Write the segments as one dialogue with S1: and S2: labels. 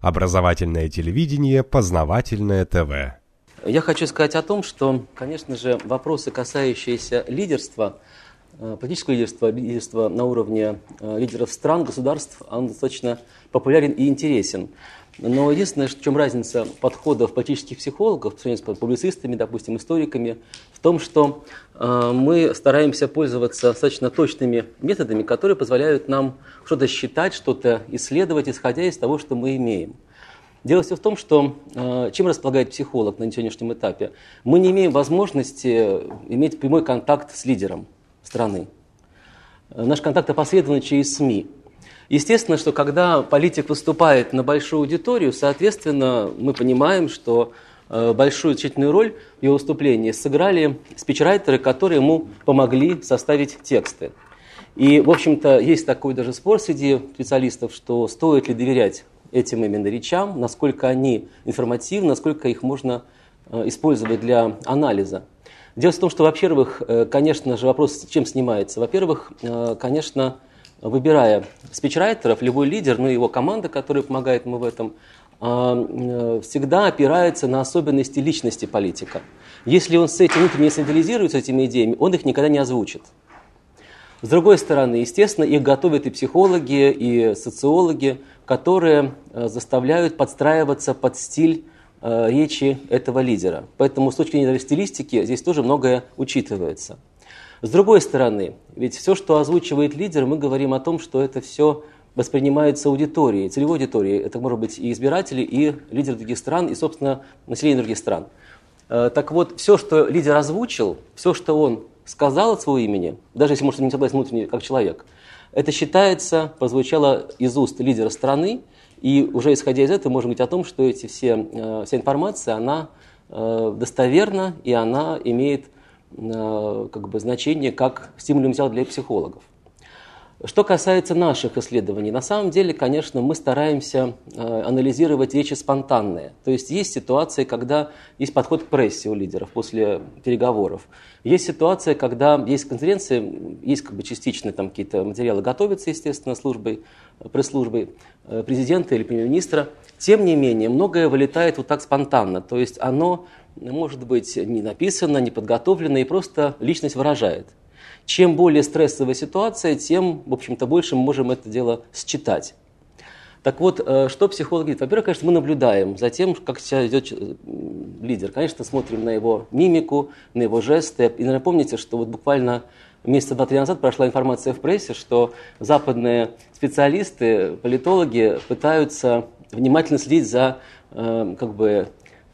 S1: Образовательное телевидение, познавательное ТВ.
S2: Я хочу сказать о том, что, конечно же, вопросы, касающиеся лидерства, э, политического лидерства, лидерства на уровне э, лидеров стран, государств, он достаточно популярен и интересен. Но единственное, в чем разница подходов политических психологов, по сравнению с публицистами, допустим, историками, в том, что э, мы стараемся пользоваться достаточно точными методами, которые позволяют нам что-то считать, что-то исследовать, исходя из того, что мы имеем. Дело все в том, что э, чем располагает психолог на сегодняшнем этапе? Мы не имеем возможности иметь прямой контакт с лидером страны. Наш контакт опосредован через СМИ. Естественно, что когда политик выступает на большую аудиторию, соответственно, мы понимаем, что э, большую значительную роль в его выступлении сыграли спичрайтеры, которые ему помогли составить тексты. И, в общем-то, есть такой даже спор среди специалистов, что стоит ли доверять этим именно речам, насколько они информативны, насколько их можно э, использовать для анализа. Дело в том, что, во-первых, э, конечно же, вопрос чем снимается. Во-первых, конечно, выбирая спичрайтеров, любой лидер, ну и его команда, которая помогает ему в этом, а, э, всегда опирается на особенности личности политика. Если он с этим внутренне синтезируется, этими идеями, он их никогда не озвучит. С другой стороны, естественно, их готовят и психологи, и социологи, которые э, заставляют подстраиваться под стиль э, речи этого лидера. Поэтому с точки зрения стилистики здесь тоже многое учитывается. С другой стороны, ведь все, что озвучивает лидер, мы говорим о том, что это все воспринимается аудиторией, целевой аудиторией. Это может быть и избиратели, и лидеры других стран, и, собственно, население других стран. Э, так вот, все, что лидер озвучил, все, что он сказал от своего имени, даже если, может, не согласен внутренне как человек, это считается, прозвучало из уст лидера страны, и уже исходя из этого можем говорить о том, что эти все, э, вся информация, она э, достоверна, и она имеет как бы, значение как стимулиум взял для психологов. Что касается наших исследований, на самом деле, конечно, мы стараемся э, анализировать речи спонтанные. То есть есть ситуации, когда есть подход к прессе у лидеров после переговоров. Есть ситуация, когда есть конференции, есть как бы частично там какие-то материалы готовятся, естественно, службой, пресс-службой э, президента или премьер-министра. Тем не менее, многое вылетает вот так спонтанно. То есть оно может быть не написано, не подготовлено и просто личность выражает. Чем более стрессовая ситуация, тем, в общем-то, больше мы можем это дело считать. Так вот, э, что психологи говорят? Во-первых, конечно, мы наблюдаем за тем, как себя ведет э, лидер. Конечно, смотрим на его мимику, на его жесты. И, наверное, помните, что вот буквально месяца два-три назад прошла информация в прессе, что западные специалисты, политологи пытаются внимательно следить за э, как бы,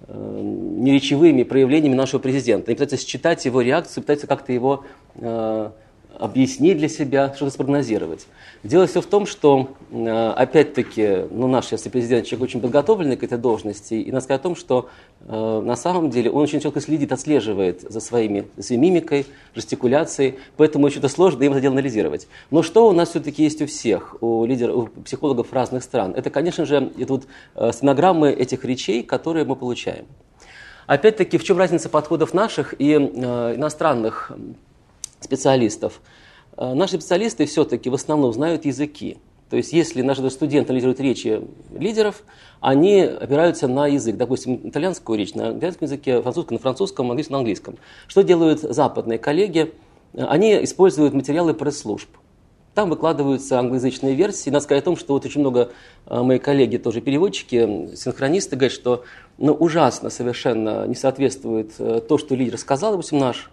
S2: неречевыми проявлениями нашего президента. Они пытаются считать его реакцию, пытаются как-то его э, объяснить для себя, что-то спрогнозировать. Дело все в том, что, э, опять-таки, ну, наш, если президент, человек очень подготовленный к этой должности, и надо сказать о том, что э, на самом деле он очень четко следит, отслеживает за, своими, за своей мимикой, жестикуляцией, поэтому очень сложно им это дело анализировать. Но что у нас все-таки есть у всех, у лидеров, у психологов разных стран? Это, конечно же, это вот э, стенограммы этих речей, которые мы получаем. Опять-таки, в чем разница подходов наших и э, иностранных специалистов. Э, наши специалисты все-таки в основном знают языки. То есть, если наши студенты анализируют речи лидеров, они опираются на язык. Допустим, итальянскую речь на итальянском языке, французскую на французском, английском на английском. Что делают западные коллеги? Они используют материалы пресс-служб. Там выкладываются англоязычные версии. Надо сказать о том, что вот очень много э, мои коллеги, тоже переводчики, синхронисты, говорят, что ну, ужасно совершенно не соответствует э, то, что лидер сказал, допустим, наш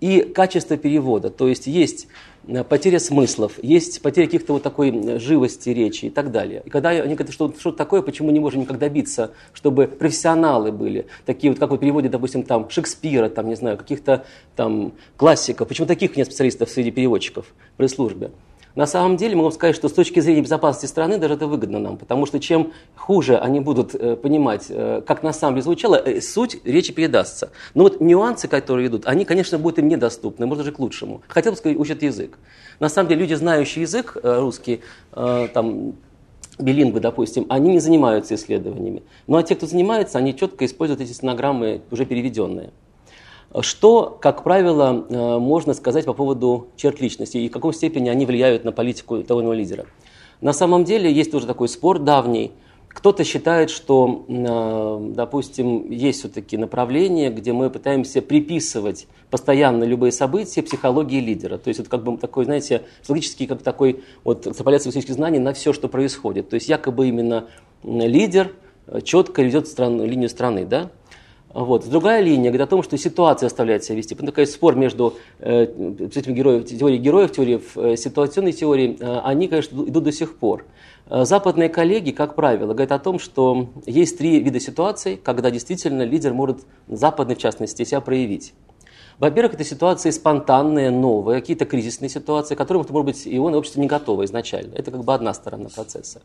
S2: и качество перевода. То есть есть э, потеря смыслов, есть потеря каких-то вот такой живости речи и так далее. И когда они говорят, что что такое, почему не можем никак добиться, чтобы профессионалы были, такие вот, как вы переводите, допустим, там Шекспира, там, не знаю, каких-то там классиков, почему таких нет специалистов среди переводчиков при службе? На самом деле могу сказать, что с точки зрения безопасности страны даже это выгодно нам, потому что чем хуже они будут э, понимать, э, как на самом деле звучало, э, суть речи передастся. Но вот нюансы, которые идут, они, конечно, будут им недоступны, может даже к лучшему. Хотел бы сказать, учат язык. На самом деле люди, знающие язык русский, там, билингвы, допустим, они не занимаются исследованиями. Ну а те, кто занимается, они четко используют эти стенограммы уже переведенные. Что, как правило, э, можно сказать по поводу черт личности и в какой степени они влияют на политику того или иного лидера? На самом деле есть тоже такой спор давний, Кто-то считает, что, э, допустим, есть все-таки направление, где мы пытаемся приписывать постоянно любые события психологии лидера. То есть это как бы такой, знаете, психологический, как такой вот экстраполяция психологических знаний на все, что происходит. То есть якобы именно лидер четко ведет страну, линию страны, да? Вот. Другая линия говорит о том, что ситуация оставляет себя вести. Такой спор между э, героев, теорией героев, теорией э, ситуационной теории, э, они, конечно, идут до сих пор. Э, западные коллеги, как правило, говорят о том, что есть три вида ситуаций, когда действительно лидер может, западный в частности, себя проявить. Во-первых, это ситуации спонтанные, новые, какие-то кризисные ситуации, к которым, может быть, и он, и общество не готово изначально. Это как бы одна сторона процесса.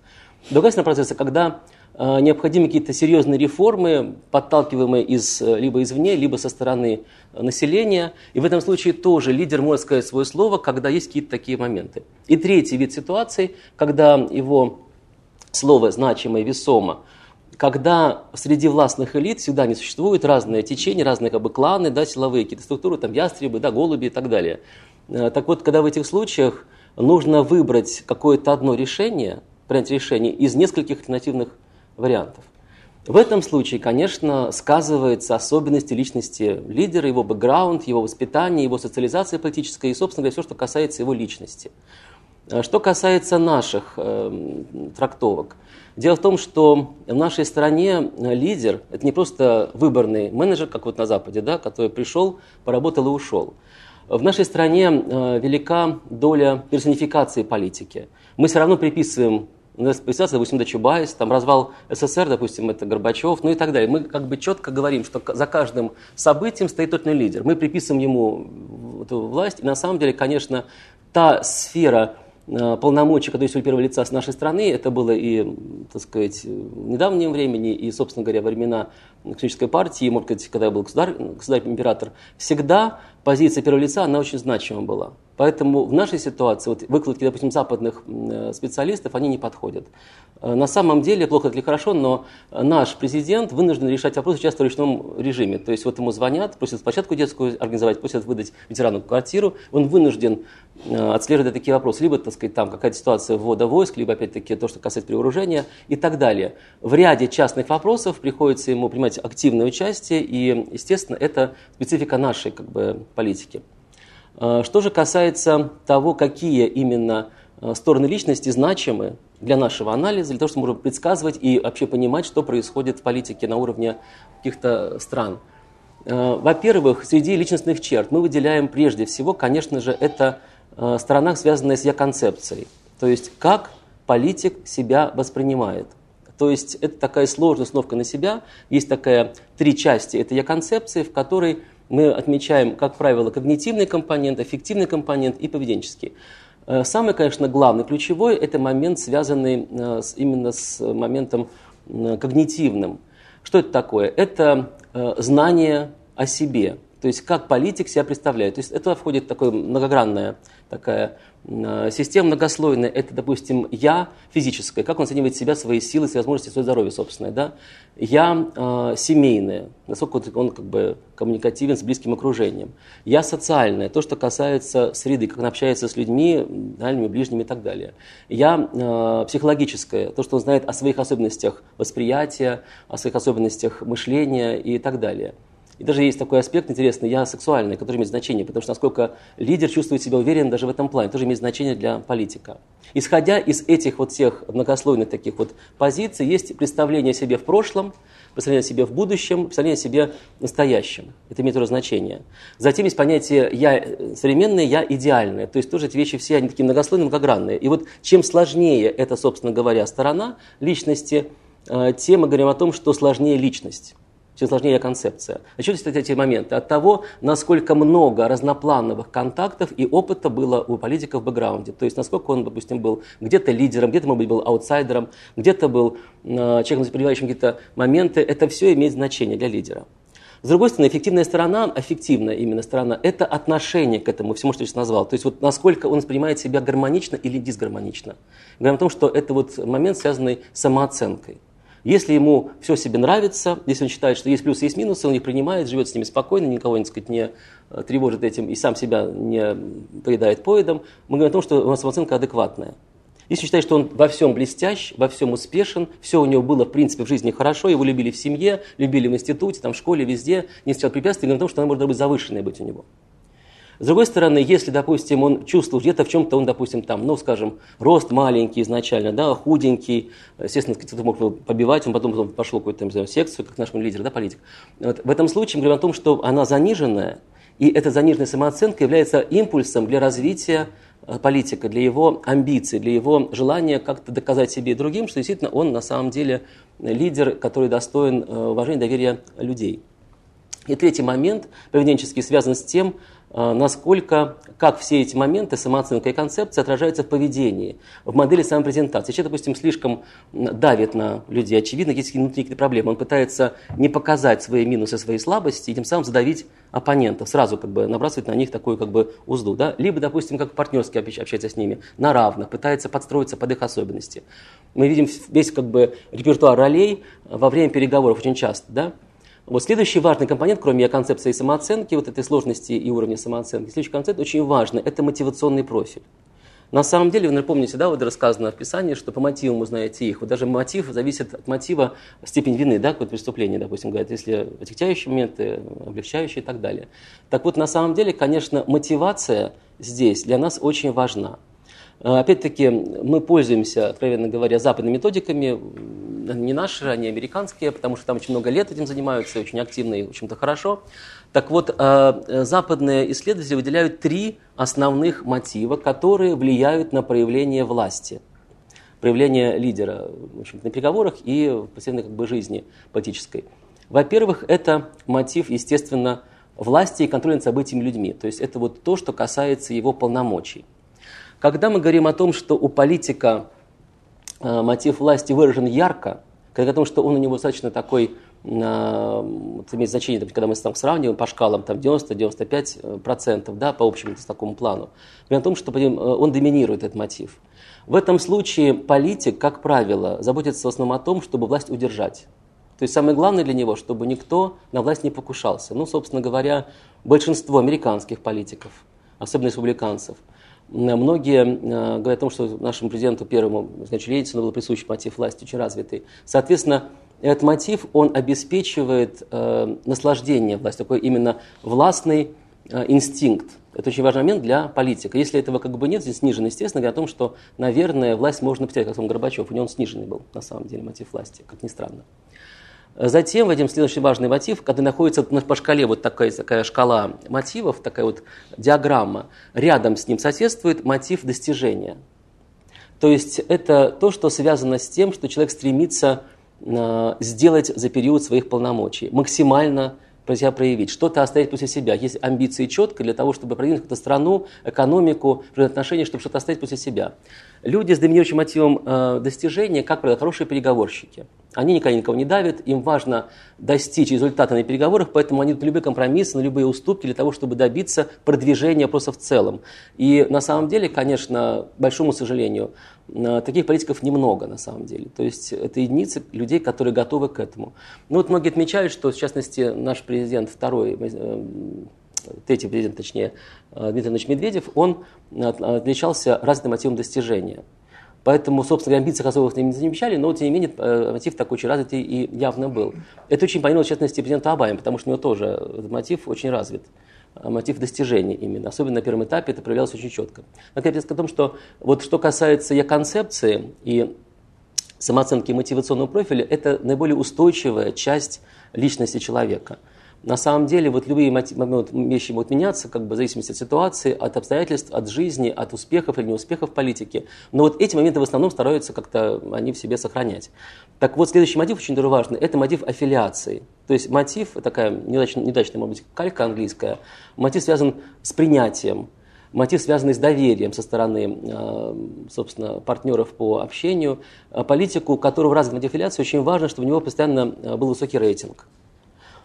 S2: Другая сторона процесса, когда необходимы какие-то серьезные реформы, подталкиваемые из, э, либо извне, либо со стороны населения. И в этом случае тоже лидер может сказать свое слово, когда есть какие-то такие моменты. И третий вид ситуации, когда его слово значимо и весомо, когда среди властных элит всегда не существуют разные течения, разные как бы, кланы, да, силовые какие-то структуры, там ястребы, да, голуби и так далее. Э, так вот, когда в этих случаях нужно выбрать какое-то одно решение, принять решение из нескольких альтернативных вариантов. В этом случае, конечно, сказывается особенности личности лидера, его бэкграунд, его воспитание, его социализация политическая и, собственно говоря, все, что касается его личности. Э, что касается наших э, трактовок, Дело в том, что в нашей стране э, лидер – это не просто выборный менеджер, как вот на Западе, да, который пришел, поработал и ушел. В нашей стране э, велика доля персонификации политики. Мы все равно приписываем у нас представляется, допустим, до Чубайс, там развал СССР, допустим, это Горбачев, ну и так далее. Мы как бы четко говорим, что за каждым событием стоит тот лидер. Мы приписываем ему эту власть, и на самом деле, конечно, та сфера Э, полномочий, которые есть у первого лица с нашей страны, это было и, так сказать, в недавнем времени, и, собственно говоря, во времена коммунистической партии, может быть, когда я был государь, государь император, всегда позиция первого лица, она очень значима была. Поэтому в нашей ситуации вот выкладки, допустим, западных э, специалистов, они не подходят. Э, на самом деле, плохо или хорошо, но наш президент вынужден решать вопросы часто в ручном режиме. То есть вот ему звонят, просят площадку детскую организовать, просят выдать ветерану квартиру. Он вынужден э, отслеживать такие вопросы. Либо, так сказать, там какая-то ситуация ввода войск, либо, опять-таки, то, что касается перевооружения и так далее. В ряде частных вопросов приходится ему принимать активное участие, и, естественно, это специфика нашей как бы, политики. Э, что же касается того, какие именно э, стороны личности значимы для нашего анализа, для того, чтобы мы можем предсказывать и вообще понимать, что происходит в политике на уровне каких-то стран. Э, во-первых, среди личностных черт мы выделяем прежде всего, конечно же, это сторона, связанная с я-концепцией. То есть, как политик себя воспринимает. То есть, это такая сложная установка на себя. Есть такая три части. Это я-концепции, в которой мы отмечаем, как правило, когнитивный компонент, аффективный компонент и поведенческий. Э, самый, конечно, главный, ключевой – это момент, связанный э, именно с моментом э, когнитивным. Что это такое? Это знание о себе, то есть как политик себя представляет. То есть это входит такое многогранное такая э, система многослойная, это, допустим, я физическое, как он оценивает себя, свои силы, свои возможности, свое здоровье собственное, да? Я э, семейное, насколько он как бы коммуникативен с близким окружением. Я социальное, то, что касается среды, как он общается с людьми, дальними, ближними и так далее. Я э, психологическое, то, что он знает о своих особенностях восприятия, о своих особенностях мышления и так далее. И даже есть такой аспект интересный, я сексуальный, который имеет значение, потому что насколько лидер чувствует себя уверенно даже в этом плане, тоже имеет значение для политика. Исходя из этих вот всех многослойных таких вот позиций, есть представление о себе в прошлом, представление о себе в будущем, представление о себе настоящем. Это имеет тоже значение. Затем есть понятие «я современное», «я идеальное». То есть тоже эти вещи все, они такие многослойные, многогранные. И вот чем сложнее эта, собственно говоря, сторона личности, э, тем мы говорим о том, что сложнее личность все сложнее концепция. От чего эти моменты? От того, насколько много разноплановых контактов и опыта было у политика в бэкграунде. То есть, насколько он, допустим, был где-то лидером, где-то, может быть, был аутсайдером, где-то был э, человеком, принимающим какие-то моменты. Это все имеет значение для лидера. С другой стороны, эффективная сторона, эффективная именно сторона, это отношение к этому всему, что я сейчас назвал. То есть вот насколько он воспринимает себя гармонично или дисгармонично. Говорим о том, что это вот момент, связанный с самооценкой. Если ему все себе нравится, если он считает, что есть плюсы, есть минусы, он их принимает, живет с ними спокойно, никого, так сказать, не э, тревожит этим и сам себя не поедает поедом, мы говорим о том, что у нас самооценка адекватная. Если считать, что он во всем блестящ, во всем успешен, все у него было, в принципе, в жизни хорошо, его любили в семье, любили в институте, там, в школе, везде, не встречал препятствий, говорит о том, что она может быть завышенной быть у него. С другой стороны, если, допустим, он чувствовал где-то в чем-то, он, допустим, там, ну, скажем, рост маленький изначально, да, худенький, естественно, кто-то мог его побивать, он потом, потом пошел какую-то, знаю, секцию, как наш лидер, да, политик. Вот. В этом случае мы говорим о том, что она заниженная, и эта заниженная самооценка является импульсом для развития э, политика, для его амбиций, для его желания как-то доказать себе и другим, что действительно он на самом деле лидер, который достоин э, уважения, доверия людей. И третий момент поведенческий связан с тем, насколько, как все эти моменты, самооценка и концепция отражаются в поведении, в модели самопрезентации. Человек, допустим, слишком давит на людей, очевидно, есть внутренние проблемы. Он пытается не показать свои минусы, свои слабости, и тем самым задавить оппонентов, сразу как бы набрасывать на них такую как бы узду. Да? Либо, допустим, как партнерски общается с ними, на равных, пытается подстроиться под их особенности. Мы видим весь как бы репертуар ролей во время переговоров очень часто. Да? Вот следующий важный компонент, кроме концепции самооценки, вот этой сложности и уровня самооценки, следующий концепт очень важный – это мотивационный профиль. На самом деле, вы напомните, да, вот рассказано в Писании, что по мотивам узнаете их. Вот даже мотив зависит от мотива степень вины, да, какое-то преступление, допустим, говорят, если отягчающие моменты, облегчающие и так далее. Так вот, на самом деле, конечно, мотивация здесь для нас очень важна. А, опять-таки, мы пользуемся, откровенно говоря, западными методиками, не наши, они американские, потому что там очень много лет этим занимаются, очень активно и, в общем-то, хорошо. Так вот, а, западные исследователи выделяют три основных мотива, которые влияют на проявление власти, проявление лидера в общем на переговорах и в повседневной как бы, жизни политической. Во-первых, это мотив, естественно, власти и контроля над событиями людьми. То есть это вот то, что касается его полномочий. Когда мы говорим о том, что у политика э, мотив власти выражен ярко, когда о том, что он у него достаточно такой, э, имеет значение, когда мы там сравниваем по шкалам там 90-95%, да, по общему такому плану, говорим о том, что э, он доминирует этот мотив. В этом случае политик, как правило, заботится в основном о том, чтобы власть удержать. То есть самое главное для него, чтобы никто на власть не покушался. Ну, собственно говоря, большинство американских политиков, особенно республиканцев – Многие э, говорят о том, что нашему президенту первому, значит, Ельцину был присущ мотив власти очень развитый. Соответственно, этот мотив, он обеспечивает э, наслаждение власти, такой именно властный э, инстинкт. Это очень важный момент для политика. Если этого как бы нет, здесь снижен, естественно, говоря о том, что, наверное, власть можно потерять, как он Горбачев. У него он сниженный был, на самом деле, мотив власти, как ни странно. Затем, в этом следующий важный мотив, когда находится по шкале вот такая, такая шкала мотивов, такая вот диаграмма, рядом с ним соседствует мотив достижения. То есть это то, что связано с тем, что человек стремится э, сделать за период своих полномочий, максимально себя проявить, что-то оставить после себя. Есть амбиции четко для того, чтобы продвинуть какую-то страну, экономику, отношения, чтобы что-то оставить после себя. Люди с доминирующим мотивом э, достижения, как правило, хорошие переговорщики. Они никогда никого не давят, им важно достичь результата на переговорах, поэтому они идут на любые компромиссы, на любые уступки для того, чтобы добиться продвижения просто в целом. И на самом деле, конечно, большому сожалению, э, таких политиков немного на самом деле. То есть это единицы людей, которые готовы к этому. Ну вот многие отмечают, что в частности наш президент второй, э, третий президент, точнее, э, Дмитрий Ильич Медведев, он отличался разным мотивом достижения. Поэтому, собственно, амбициях особых не замечали, но, тем не менее, э, мотив такой очень развитый и явно был. Это очень понятно, в частности, президента Абаем, потому что у него тоже мотив очень развит э, мотив достижения именно. Особенно на первом этапе это проявлялось очень четко. Наконец, о том, что вот что касается я концепции и самооценки мотивационного профиля, это наиболее устойчивая часть личности человека – на самом деле вот любые вещи могут меняться, как бы в зависимости от ситуации, от обстоятельств, от жизни, от успехов или неуспехов в политике. Но вот эти моменты в основном стараются как-то они в себе сохранять. Так вот, следующий мотив очень важный – это мотив аффилиации. То есть мотив, такая неудачная, неудачная, может быть, калька английская, мотив связан с принятием, мотив, связанный с доверием со стороны, э, собственно, партнеров по общению. Политику, которого развит мотив аффилиации, очень важно, чтобы у него постоянно э, был высокий рейтинг.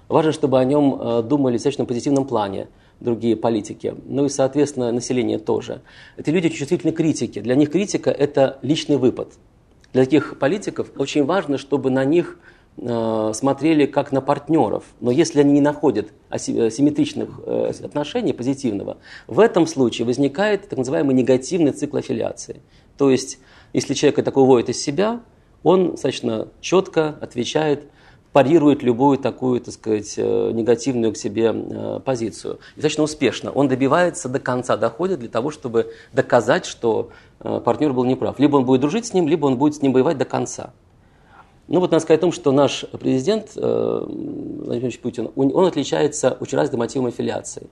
S2: Важно, чтобы о нем э, думали в достаточно позитивном плане другие политики, ну и, соответственно, население тоже. Это люди чувствительны критике. Для них критика – это личный выпад. Для таких политиков очень важно, чтобы на них э, смотрели как на партнеров. Но если они не находят симметричных э, отношений, позитивного, в этом случае возникает так называемый негативный цикл аффилиации. То есть Если человек такой выводит из себя, он достаточно четко отвечает, парирует любую такую, так сказать, э, негативную к себе э, позицию. Достаточно успешно. Он добивается до конца, доходит для того, чтобы доказать, что э, партнер был неправ. Либо он будет дружить с ним, либо он будет с ним воевать до конца. Ну вот надо сказать о том, что наш президент Владимир Путин, он отличается очень разной мотивом аффилиации.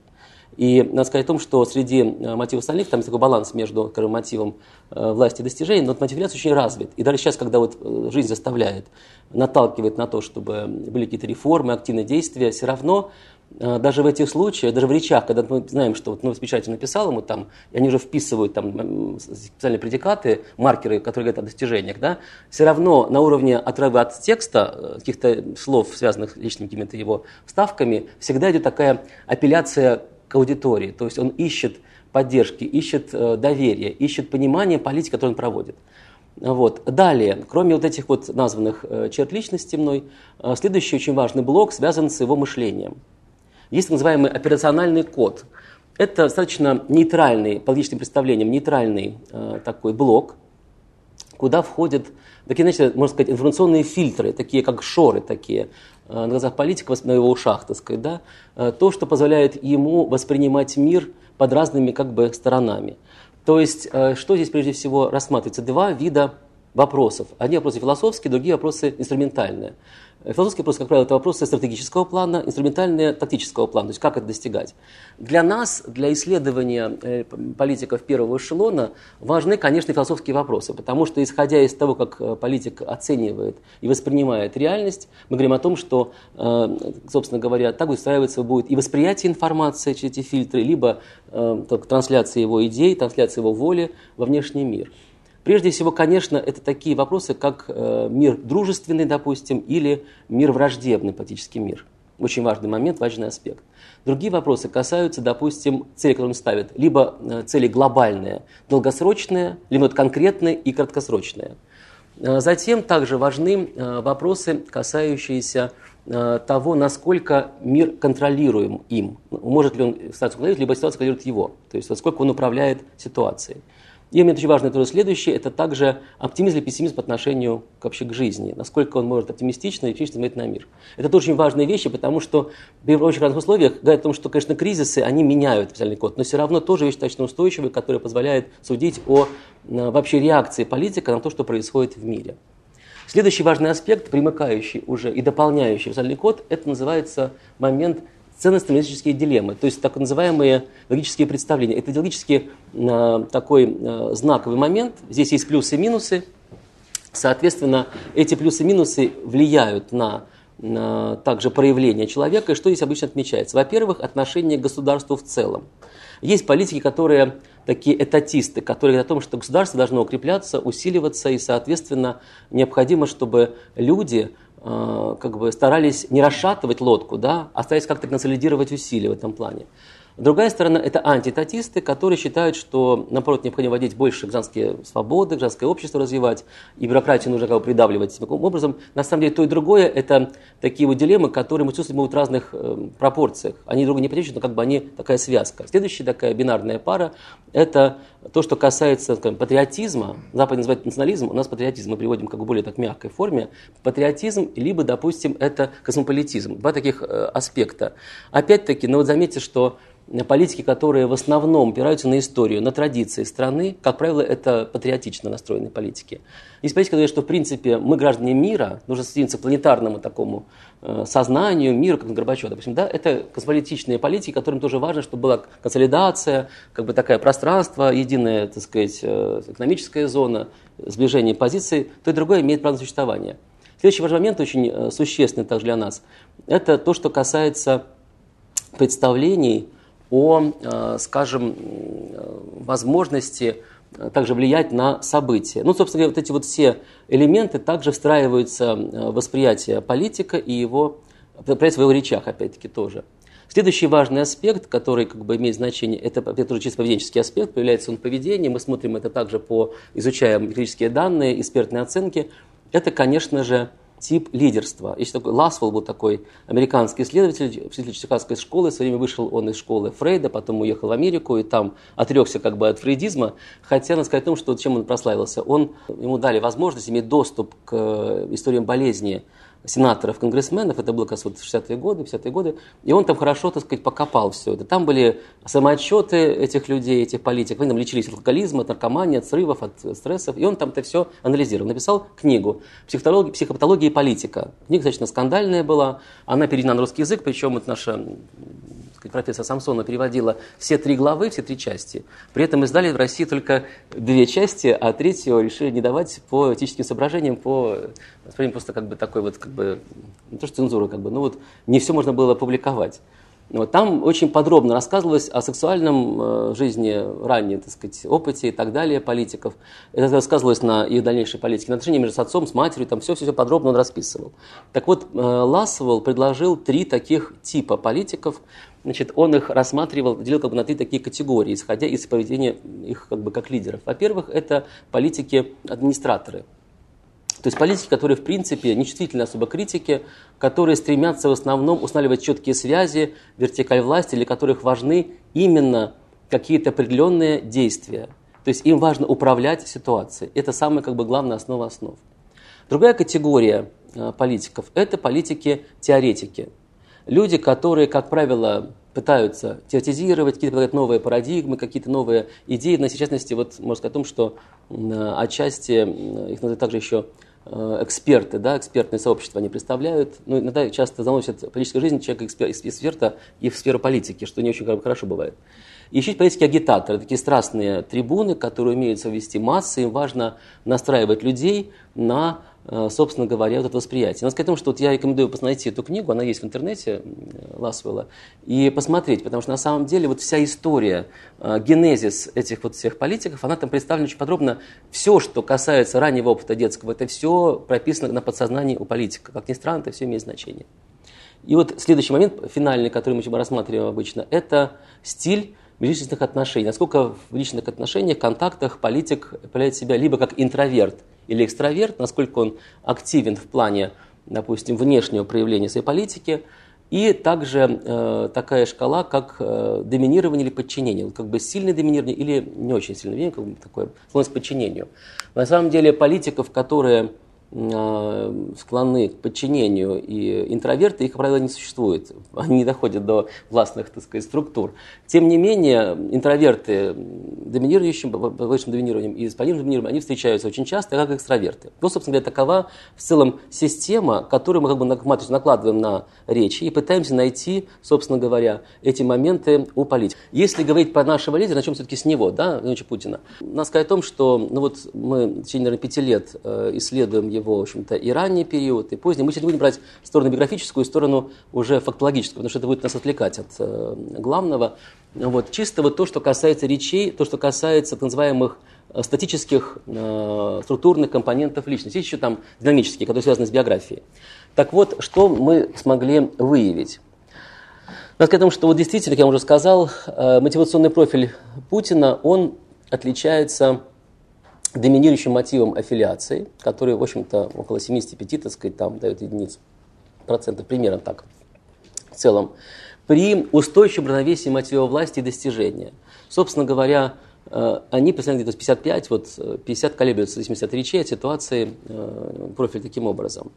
S2: И надо сказать о том, что среди э, мотивов остальных там есть такой баланс между скажем, мотивом э, власти и достижений, но мотив очень развит. И даже сейчас, когда вот э, жизнь заставляет, наталкивает на то, чтобы были какие-то реформы, активные действия, все равно даже в этих случаях, даже в речах, когда мы знаем, что вот новый печать написал ему там, и они уже вписывают там специальные предикаты, маркеры, которые говорят о достижениях, да, все равно на уровне отрыва от текста, каких-то слов, связанных с личными какими-то его вставками, всегда идет такая апелляция к аудитории. То есть он ищет поддержки, ищет э, доверие, ищет понимание политики, которую он проводит. Вот. Далее, кроме вот этих вот названных э, черт личности мной, э, следующий очень важный блок связан с его мышлением. Есть так называемый операциональный код. Это достаточно нейтральный, по личным представлениям, нейтральный э, такой блок, куда входят такие, значит, можно сказать, информационные фильтры, такие как шоры такие, на глазах политика, на его ушах, так сказать, да, э, то, что позволяет ему воспринимать мир под разными как бы сторонами. То есть, э, что здесь прежде всего рассматривается? Два вида вопросов. Одни вопросы философские, другие вопросы инструментальные. Философский вопрос, как правило, это вопросы стратегического плана, инструментальные тактического плана, то есть как это достигать. Для нас, для исследования э, политиков первого эшелона, важны, конечно, философские вопросы, потому что, исходя из того, как э, политик оценивает и воспринимает реальность, мы говорим о том, что, э, собственно говоря, так устраиваться будет и восприятие информации через эти фильтры, либо трансляция его идей, трансляция его воли во внешний мир. Прежде всего, конечно, это такие вопросы, как э, мир дружественный, допустим, или мир враждебный, политический мир. Очень важный момент, важный аспект. Другие вопросы касаются, допустим, цели, которые он ставит. Либо э, цели глобальные, долгосрочные, либо конкретные и краткосрочные. Э, затем также важны вопросы, касающиеся того, насколько мир контролируем им. Может ли он ситуацию контролировать, либо ситуация контролирует его. То есть, насколько он управляет ситуацией. И момент очень важный, тоже следующий, это также оптимизм или пессимизм по отношению к, вообще к жизни. Насколько он может оптимистично и оптимистично смотреть на мир. Это тоже очень важные вещи, потому что в очень разных условиях говорят о том, что, конечно, кризисы, они меняют специальный код, но все равно тоже вещь достаточно устойчивая, которая позволяет судить о э, вообще реакции политика на то, что происходит в мире. Следующий важный аспект, примыкающий уже и дополняющий социальный код, это называется момент ценностно-логические дилеммы, то есть так называемые логические представления. Это идеологически э, такой э, знаковый момент. Здесь есть плюсы и минусы. Соответственно, эти плюсы и минусы влияют на, также проявление человека. И что здесь обычно отмечается? Во-первых, отношение к государству в целом. Есть политики, которые такие этатисты, которые говорят о том, что государство должно укрепляться, усиливаться, и, соответственно, необходимо, чтобы люди как бы старались не расшатывать лодку, да, а старались как-то консолидировать усилия в этом плане. Другая сторона – это антитатисты, которые считают, что, наоборот, необходимо вводить больше гражданские свободы, гражданское общество развивать, и бюрократию нужно как бы придавливать таким образом. На самом деле, то и другое – это такие вот дилеммы, которые мы чувствуем в разных э, пропорциях. Они друг не противоречат, но как бы они такая связка. Следующая такая бинарная пара – это то, что касается скажем, патриотизма. Запад называет национализм, у нас патриотизм мы приводим как бы более так мягкой форме. Патриотизм, либо, допустим, это космополитизм. Два таких э, аспекта. Опять-таки, ну вот заметьте, что политики, которые в основном опираются на историю, на традиции страны, как правило, это патриотично настроенные политики. Есть политики, которые что в принципе мы граждане мира, нужно стремиться к планетарному такому э, сознанию, миру, как Горбачев, допустим, да, это космополитичные политики, которым тоже важно, чтобы была консолидация, как бы такое пространство, единая, так сказать, э, экономическая зона, сближение позиций, то и другое имеет право на существование. Следующий важный момент, очень э, существенный также для нас, это то, что касается представлений о, э, скажем, возможности э, также влиять на события. Ну, собственно говоря, вот эти вот все элементы также встраиваются в восприятие политика и его, в его речах, опять-таки, тоже. Следующий важный аспект, который как бы имеет значение, это, это чисто поведенческий аспект, появляется он в поведении, мы смотрим это также по, изучая эмпирические данные, экспертные оценки, это, конечно же, тип лидерства. Есть такой Ласвелл был такой американский исследователь, исследователь Чикагской школы. В свое время вышел он из школы Фрейда, потом уехал в Америку и там отрекся как бы от фрейдизма. Хотя надо сказать о том, что чем он прославился. Он, ему дали возможность иметь доступ к историям болезни сенаторов, конгрессменов, это было как раз вот 60-е годы, 50-е годы, и он там хорошо, так сказать, покопал все это. Там были самоотчеты этих людей, этих политиков, они там лечились от алкоголизма, от наркомании, от срывов, от стрессов, и он там это все анализировал. Написал книгу «Психопатология, психопатология и политика». Книга достаточно скандальная была, она переведена на русский язык, причем это наша сказать, профессор Самсонова переводила все три главы, все три части. При этом издали в России только две части, а третью решили не давать по этическим соображениям, по просто как бы такой вот, как бы, не то что цензура, как бы, ну вот не все можно было публиковать. Вот, там очень подробно рассказывалось о сексуальном э, жизни ранее, так сказать, опыте и так далее политиков. Это рассказывалось на их дальнейшей политике, на отношении между отцом, с матерью, там все-все подробно он расписывал. Так вот, э, Лассовал предложил три таких типа политиков, Значит, он их рассматривал, делил как бы на три такие категории, исходя из поведения их как бы как лидеров. Во-первых, это политики-администраторы. То есть политики, которые в принципе не чувствительны особо критики, которые стремятся в основном устанавливать четкие связи, вертикаль власти, для которых важны именно какие-то определенные действия. То есть им важно управлять ситуацией. Это самая как бы главная основа основ. Другая категория э, политиков – это политики-теоретики. Люди, которые, как правило, пытаются теоретизировать, какие-то новые парадигмы, какие-то новые идеи. Но, в частности, вот можно сказать о том, что отчасти их называют также еще э, эксперты, да, экспертные сообщества они представляют. Ну, иногда часто заносят политическую жизнь человека из эксперта и в сферу политики, что не очень хорошо бывает. И еще есть политики агитаторы, такие страстные трибуны, которые умеют совести массы, им важно настраивать людей на Э, собственно говоря, вот это восприятие. Надо сказать, что вот я рекомендую посмотреть эту книгу, она есть в интернете, Ласвелла, и посмотреть, потому что на самом деле вот вся история, э, генезис этих вот всех политиков, она там представлена очень подробно. Все, что касается раннего опыта детского, это все прописано на подсознании у политика. Как ни странно, это все имеет значение. И вот следующий момент, финальный, который мы рассматриваем обычно, это стиль межличностных отношений. Насколько в личных отношениях, контактах политик проявляет себя либо как интроверт – или экстраверт, насколько он активен в плане, допустим, внешнего проявления своей политики, и также э, такая шкала, как э, доминирование или подчинение. Как бы сильное доминирование или не очень сильное как бы такое склонность к подчинению. На самом деле политиков, которые склонны к подчинению и интроверты, их, правило, не существует. Они не доходят до властных, так сказать, структур. Тем не менее, интроверты доминирующим, повышенным доминированием и с пониженным доминированием, они встречаются очень часто, как экстраверты. Ну, собственно говоря, такова в целом система, которую мы как бы накладываем на речи и пытаемся найти, собственно говоря, эти моменты у политиков. Если говорить про нашего лидера, начнем все-таки с него, да, Владимировича Путина. Надо сказать о том, что ну вот мы в течение, наверное, пяти лет э, исследуем его, в общем-то, и ранний период, и поздний. Мы сегодня будем брать сторону биографическую сторону уже фактологическую, потому что это будет нас отвлекать от э, главного. Вот, чисто вот то, что касается речей, то, что касается так называемых э, статических э, структурных компонентов личности. Еще там динамические, которые связаны с биографией. Так вот, что мы смогли выявить? Надо сказать, что вот действительно, как я уже сказал, э, мотивационный профиль Путина, он отличается доминирующим мотивом аффилиации, который, в общем-то, около 75, так сказать, там дает единиц процентов, примерно так, в целом, при устойчивом равновесии мотива власти и достижения. Собственно говоря, э, они представляют где-то 55, вот 50 колеблются в зависимости от речей, от ситуации, э, профиль таким образом.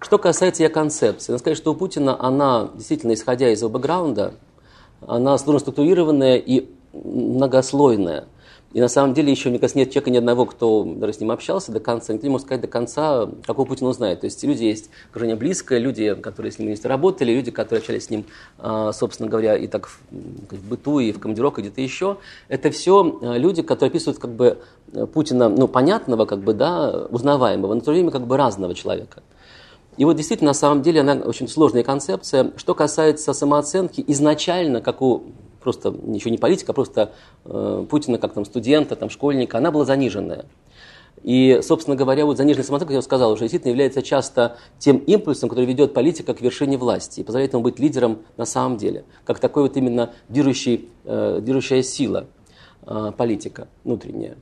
S2: Что касается ее концепции, надо сказать, что у Путина она, действительно, исходя из его бэкграунда, она сложно структурированная и многослойная – и на самом деле еще, мне кажется, нет человека ни одного, кто даже с ним общался до конца, никто не может сказать до конца, какого Путина знает. То есть люди есть окружение близкое, люди, которые с ним вместе работали, люди, которые общались с ним, а, собственно говоря, и так в, в быту, и в командировках, где-то еще. Это все а, люди, которые описывают как бы Путина, ну, понятного, как бы, да, узнаваемого, но в то время как бы разного человека. И вот действительно, на самом деле, она очень сложная концепция. Что касается самооценки, изначально, как у просто ничего не политика, а просто э, Путина как там студента, там школьника, она была заниженная. И, собственно говоря, вот заниженная самооценка, как я сказал, уже действительно является часто тем импульсом, который ведет политика к вершине власти и позволяет ему быть лидером на самом деле, как такой вот именно движущий, э, движущая сила э, политика внутренняя.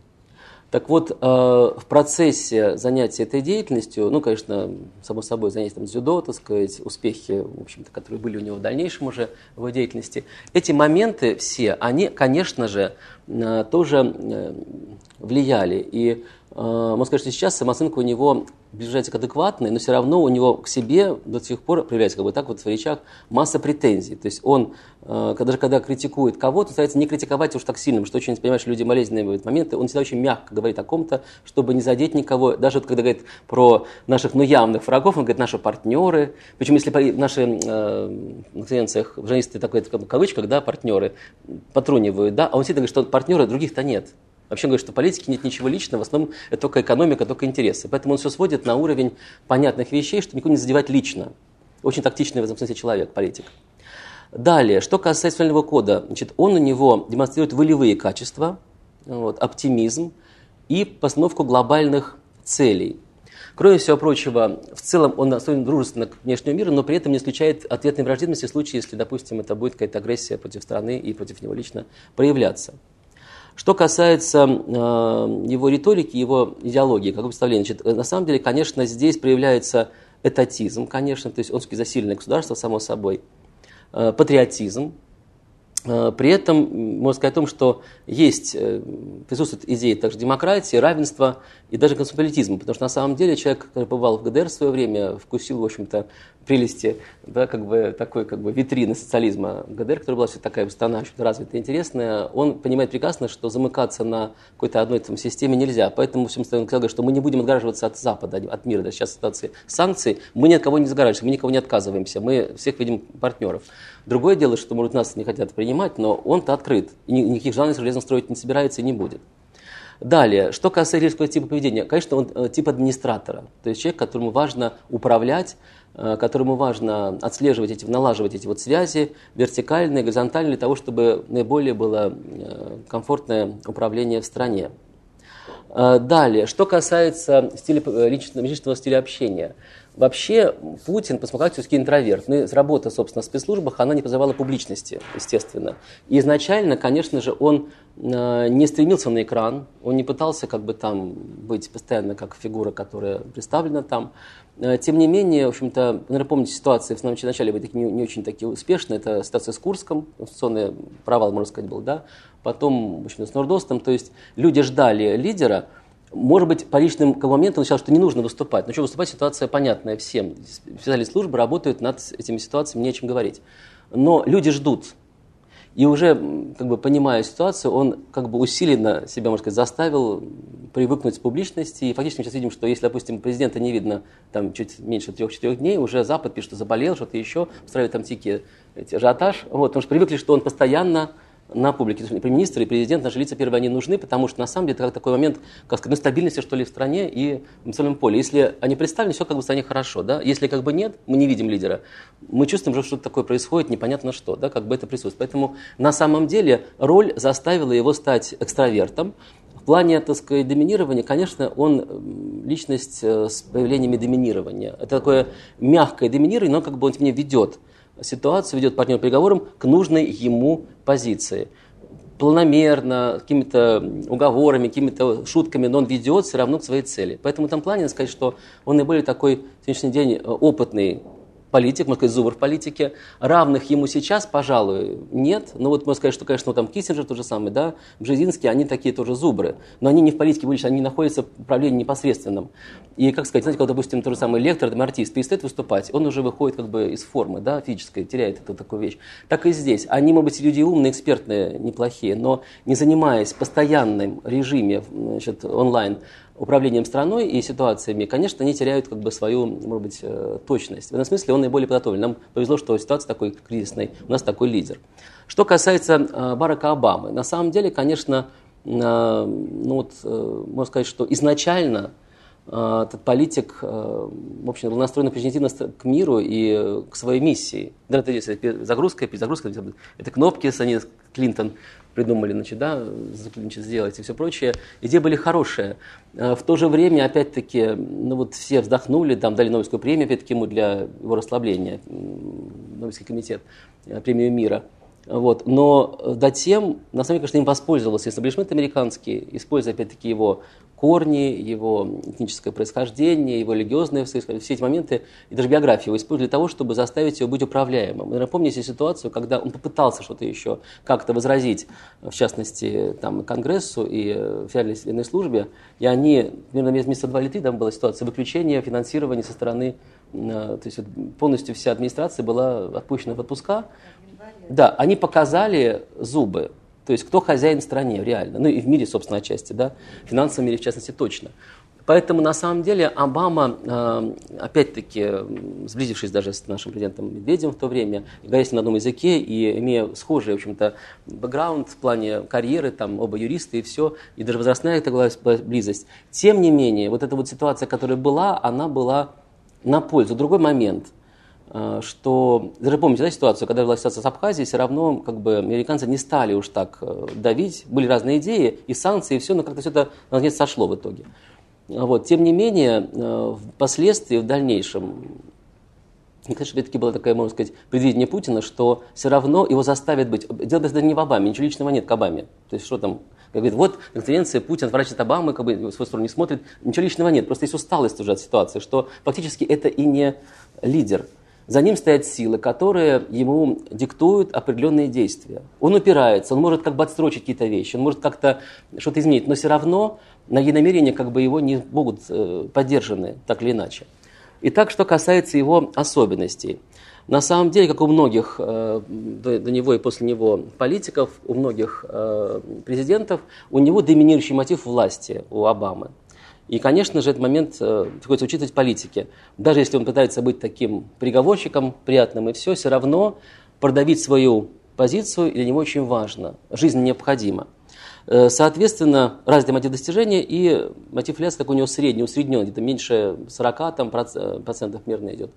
S2: Так вот, э, в процессе занятия этой деятельностью, ну, конечно, само собой, занятие там дзюдо, так сказать, успехи, в общем-то, которые были у него в дальнейшем уже в его деятельности, эти моменты все, они, конечно же, тоже э, влияли. И можно сказать, что сейчас самооценка у него приближается к адекватной, но все равно у него к себе до сих пор проявляется, как бы так вот в речах, масса претензий. То есть он, э, даже когда критикует кого-то, старается не критиковать уж так сильно, потому что очень, понимаешь, люди болезненные в этот момент, он всегда очень мягко говорит о ком-то, чтобы не задеть никого. Даже вот когда говорит про наших, ну, явных врагов, он говорит наши партнеры. Причем, если наши э, на конференциях, журналисты такой, в кавычках, да, партнеры, потрунивают, да, а он всегда говорит, что партнеры других-то нет. Вообще говорит, что в политике нет ничего личного, в основном это только экономика, только интересы. Поэтому он все сводит на уровень понятных вещей, чтобы никого не задевать лично. Очень тактичный в этом смысле человек, политик. Далее, что касается финального кода, значит, он у него демонстрирует волевые качества, вот, оптимизм и постановку глобальных целей. Кроме всего прочего, в целом он настроен дружественно к внешнему миру, но при этом не исключает ответной враждебности в случае, если, допустим, это будет какая-то агрессия против страны и против него лично проявляться. Что касается э, его риторики, его идеологии, как представление, значит, на самом деле, конечно, здесь проявляется этатизм, конечно, то есть он за сильное государство, само собой, э, патриотизм, Э, при этом можно сказать о том, что есть, э, присутствует идея также демократии, равенства и даже космополитизма, потому что на самом деле человек, который побывал в ГДР в свое время, вкусил, в общем-то, прелести да, как бы, такой как бы, витрины социализма ГДР, которая была все такая очень развитая, интересная, он понимает прекрасно, что замыкаться на какой-то одной там, системе нельзя. Поэтому всем он сказал, что мы не будем отгораживаться от Запада, от мира. Да, сейчас ситуации санкций, мы ни от кого не загораживаемся, мы никого не отказываемся, мы всех видим партнеров. Другое дело, что, может, нас не хотят принимать, но он-то открыт. И никаких желаний железно строить не собирается и не будет. Далее, что касается лидерского типа поведения, конечно, он э, тип администратора, то есть человек, которому важно управлять, э, которому важно отслеживать эти, налаживать эти вот связи вертикальные, горизонтальные, для того, чтобы наиболее было э, комфортное управление в стране. Далее, что касается стиля, личного, личного стиля общения – Вообще Путин по смаху интроверт. Ну, работа, собственно, в спецслужбах, она не позывала публичности, естественно. И изначально, конечно же, он э, не стремился на экран, он не пытался как бы там быть постоянно как фигура, которая представлена там. Э, тем не менее, в общем-то, наверное, помните ситуации в самом начале были такие, не, не очень такие успешные. Это ситуация с Курском, конституционный провал, можно сказать, был, да. Потом, в общем с Нордостом. То есть люди ждали лидера, может быть, по личным моментам он считал, что не нужно выступать. Но что выступать, ситуация понятная всем. Специалисты службы работают над этими ситуациями, не о чем говорить. Но люди ждут. И уже, как бы, понимая ситуацию, он как бы усиленно себя, можно сказать, заставил привыкнуть к публичности. И фактически мы сейчас видим, что если, допустим, президента не видно там, чуть меньше трех-четырех дней, уже Запад пишет, что заболел, что-то еще, устраивает там тики, эти, ажиотаж. Вот, потому что привыкли, что он постоянно на публике. То премьер-министр и президент, наши лица первые, они нужны, потому что на самом деле это как такой момент, как сказать, ну, стабильности, что ли, в стране и в национальном поле. Если они представлены, все как бы в стране хорошо. Да? Если как бы нет, мы не видим лидера, мы чувствуем, что что-то такое происходит, непонятно что, да, как бы это присутствует. Поэтому на самом деле роль заставила его стать экстравертом, в плане, так сказать, доминирования, конечно, он личность э, с появлениями доминирования. Это такое мягкое доминирование, но как бы он меня ведет ситуацию, ведет партнер переговорам к нужной ему позиции. Планомерно, какими-то уговорами, какими-то шутками, но он ведет все равно к своей цели. Поэтому в этом плане, надо сказать, что он наиболее такой в сегодняшний день э, опытный политик, можно сказать, зубр в политике. Равных ему сейчас, пожалуй, нет. Но вот можно сказать, что, конечно, там Киссинджер тот же самый, да, Бжезинский, они такие тоже зубры. Но они не в политике были, они находятся в управлении непосредственном. И, как сказать, знаете, когда, допустим, тот же самый лектор, там, артист перестает выступать, он уже выходит как бы из формы, да, физической, теряет эту такую вещь. Так и здесь. Они, может быть, люди умные, экспертные, неплохие, но не занимаясь постоянным режиме значит, онлайн, управлением страной и ситуациями, конечно, они теряют как бы свою, может быть, э, точность. В этом смысле он наиболее подготовлен. Нам повезло, что ситуация такой кризисной, у нас такой лидер. Что касается э, Барака Обамы, на самом деле, конечно, э, ну вот, можно сказать, что изначально этот политик, в общем, был настроен позитивно к миру и к своей миссии. Это загрузка, перезагрузка, это кнопки, они Клинтон придумали, значит, да, значит, сделать и все прочее. Идеи были хорошие. А в то же время, опять-таки, ну вот все вздохнули, там дали Нобелевскую премию, опять-таки, ему для его расслабления, Нобелевский комитет, э, премию мира. Вот. Но затем, на самом деле, конечно, им воспользовался истеблишмент американский, используя, опять-таки, его корни, его этническое происхождение, его религиозное все эти моменты, и даже биографию его использовали для того, чтобы заставить его быть управляемым. И напомните ситуацию, когда он попытался что-то еще как-то возразить, в частности, там, Конгрессу и Федеральной военной службе, и они, примерно месяца два или три, там была ситуация выключения финансирования со стороны, э, то есть полностью вся администрация была отпущена в отпуска. Да, они показали зубы, то есть кто хозяин в стране реально, ну и в мире, собственно, отчасти, да, в финансовом мире в частности точно. Поэтому на самом деле Обама, э, опять-таки, сблизившись даже с нашим президентом Медведевым в то время, говоря на одном языке и имея схожий, в общем-то, бэкграунд в плане карьеры, там оба юристы и все, и даже возрастная такая близость. Тем не менее, вот эта вот ситуация, которая была, она была на пользу. Другой момент – что, даже помните да, ситуацию, когда была ситуация с Абхазией, все равно как бы американцы не стали уж так э, давить, были разные идеи, и санкции, и все, но как-то все это наконец сошло в итоге. Вот. Тем не менее, э, впоследствии, в дальнейшем, мне, конечно, опять-таки было такое, можно сказать, предвидение Путина, что все равно его заставят быть. Дело даже не в Обаме, ничего личного нет к Обаме. То есть что там, как говорит, вот конференция, Путин отворачивает Обамы, как бы в свою сторону не смотрит, ничего личного нет. Просто есть усталость уже от ситуации, что фактически это и не лидер. За ним стоят силы, которые ему диктуют определенные действия. Он упирается, он может как бы отстрочить какие-то вещи, он может как-то что-то изменить, но все равно ноги намерения как бы его не будут э, поддержаны так или иначе. Итак, что касается его особенностей. На самом деле, как у многих э, до, до него и после него политиков, у многих э, президентов, у него доминирующий мотив власти у Обамы. И, конечно же, этот момент э, приходится учитывать в политике. Даже если он пытается быть таким приговорщиком, приятным и все, все равно продавить свою позицию для него очень важно, жизнь необходима. Э, соответственно, разный мотив достижения и мотив ляса, как у него средний, усреднен, где-то меньше 40 там, процентов мерно идет.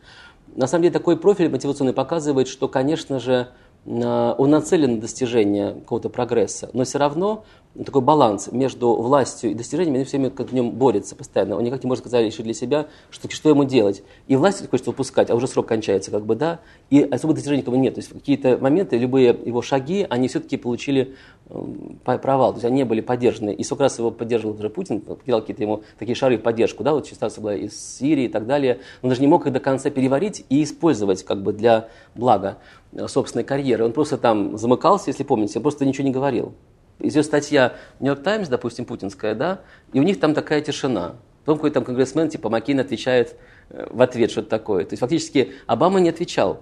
S2: На самом деле такой профиль мотивационный показывает, что, конечно же, э, он нацелен на достижение какого-то прогресса, но все равно такой баланс между властью и достижениями, они все время в нем борются постоянно. Он никак не может сказать решить для себя, что, что ему делать. И власть хочет выпускать, а уже срок кончается, как бы, да, и особо достижений бы нет. То есть какие-то моменты любые его шаги, они все-таки получили э, провал, то есть они не были поддержаны. И сколько раз его поддерживал уже Путин, кидал какие-то ему такие шары в поддержку, да, вот ситуация была из Сирии и так далее. Он даже не мог их до конца переварить и использовать как бы для блага э, собственной карьеры. Он просто там замыкался, если помните, просто ничего не говорил идет статья Нью-Йорк Таймс, допустим, путинская, да, и у них там такая тишина. Потом какой-то там конгрессмен, типа Маккейн, отвечает э, в ответ что-то такое. То есть фактически Обама не отвечал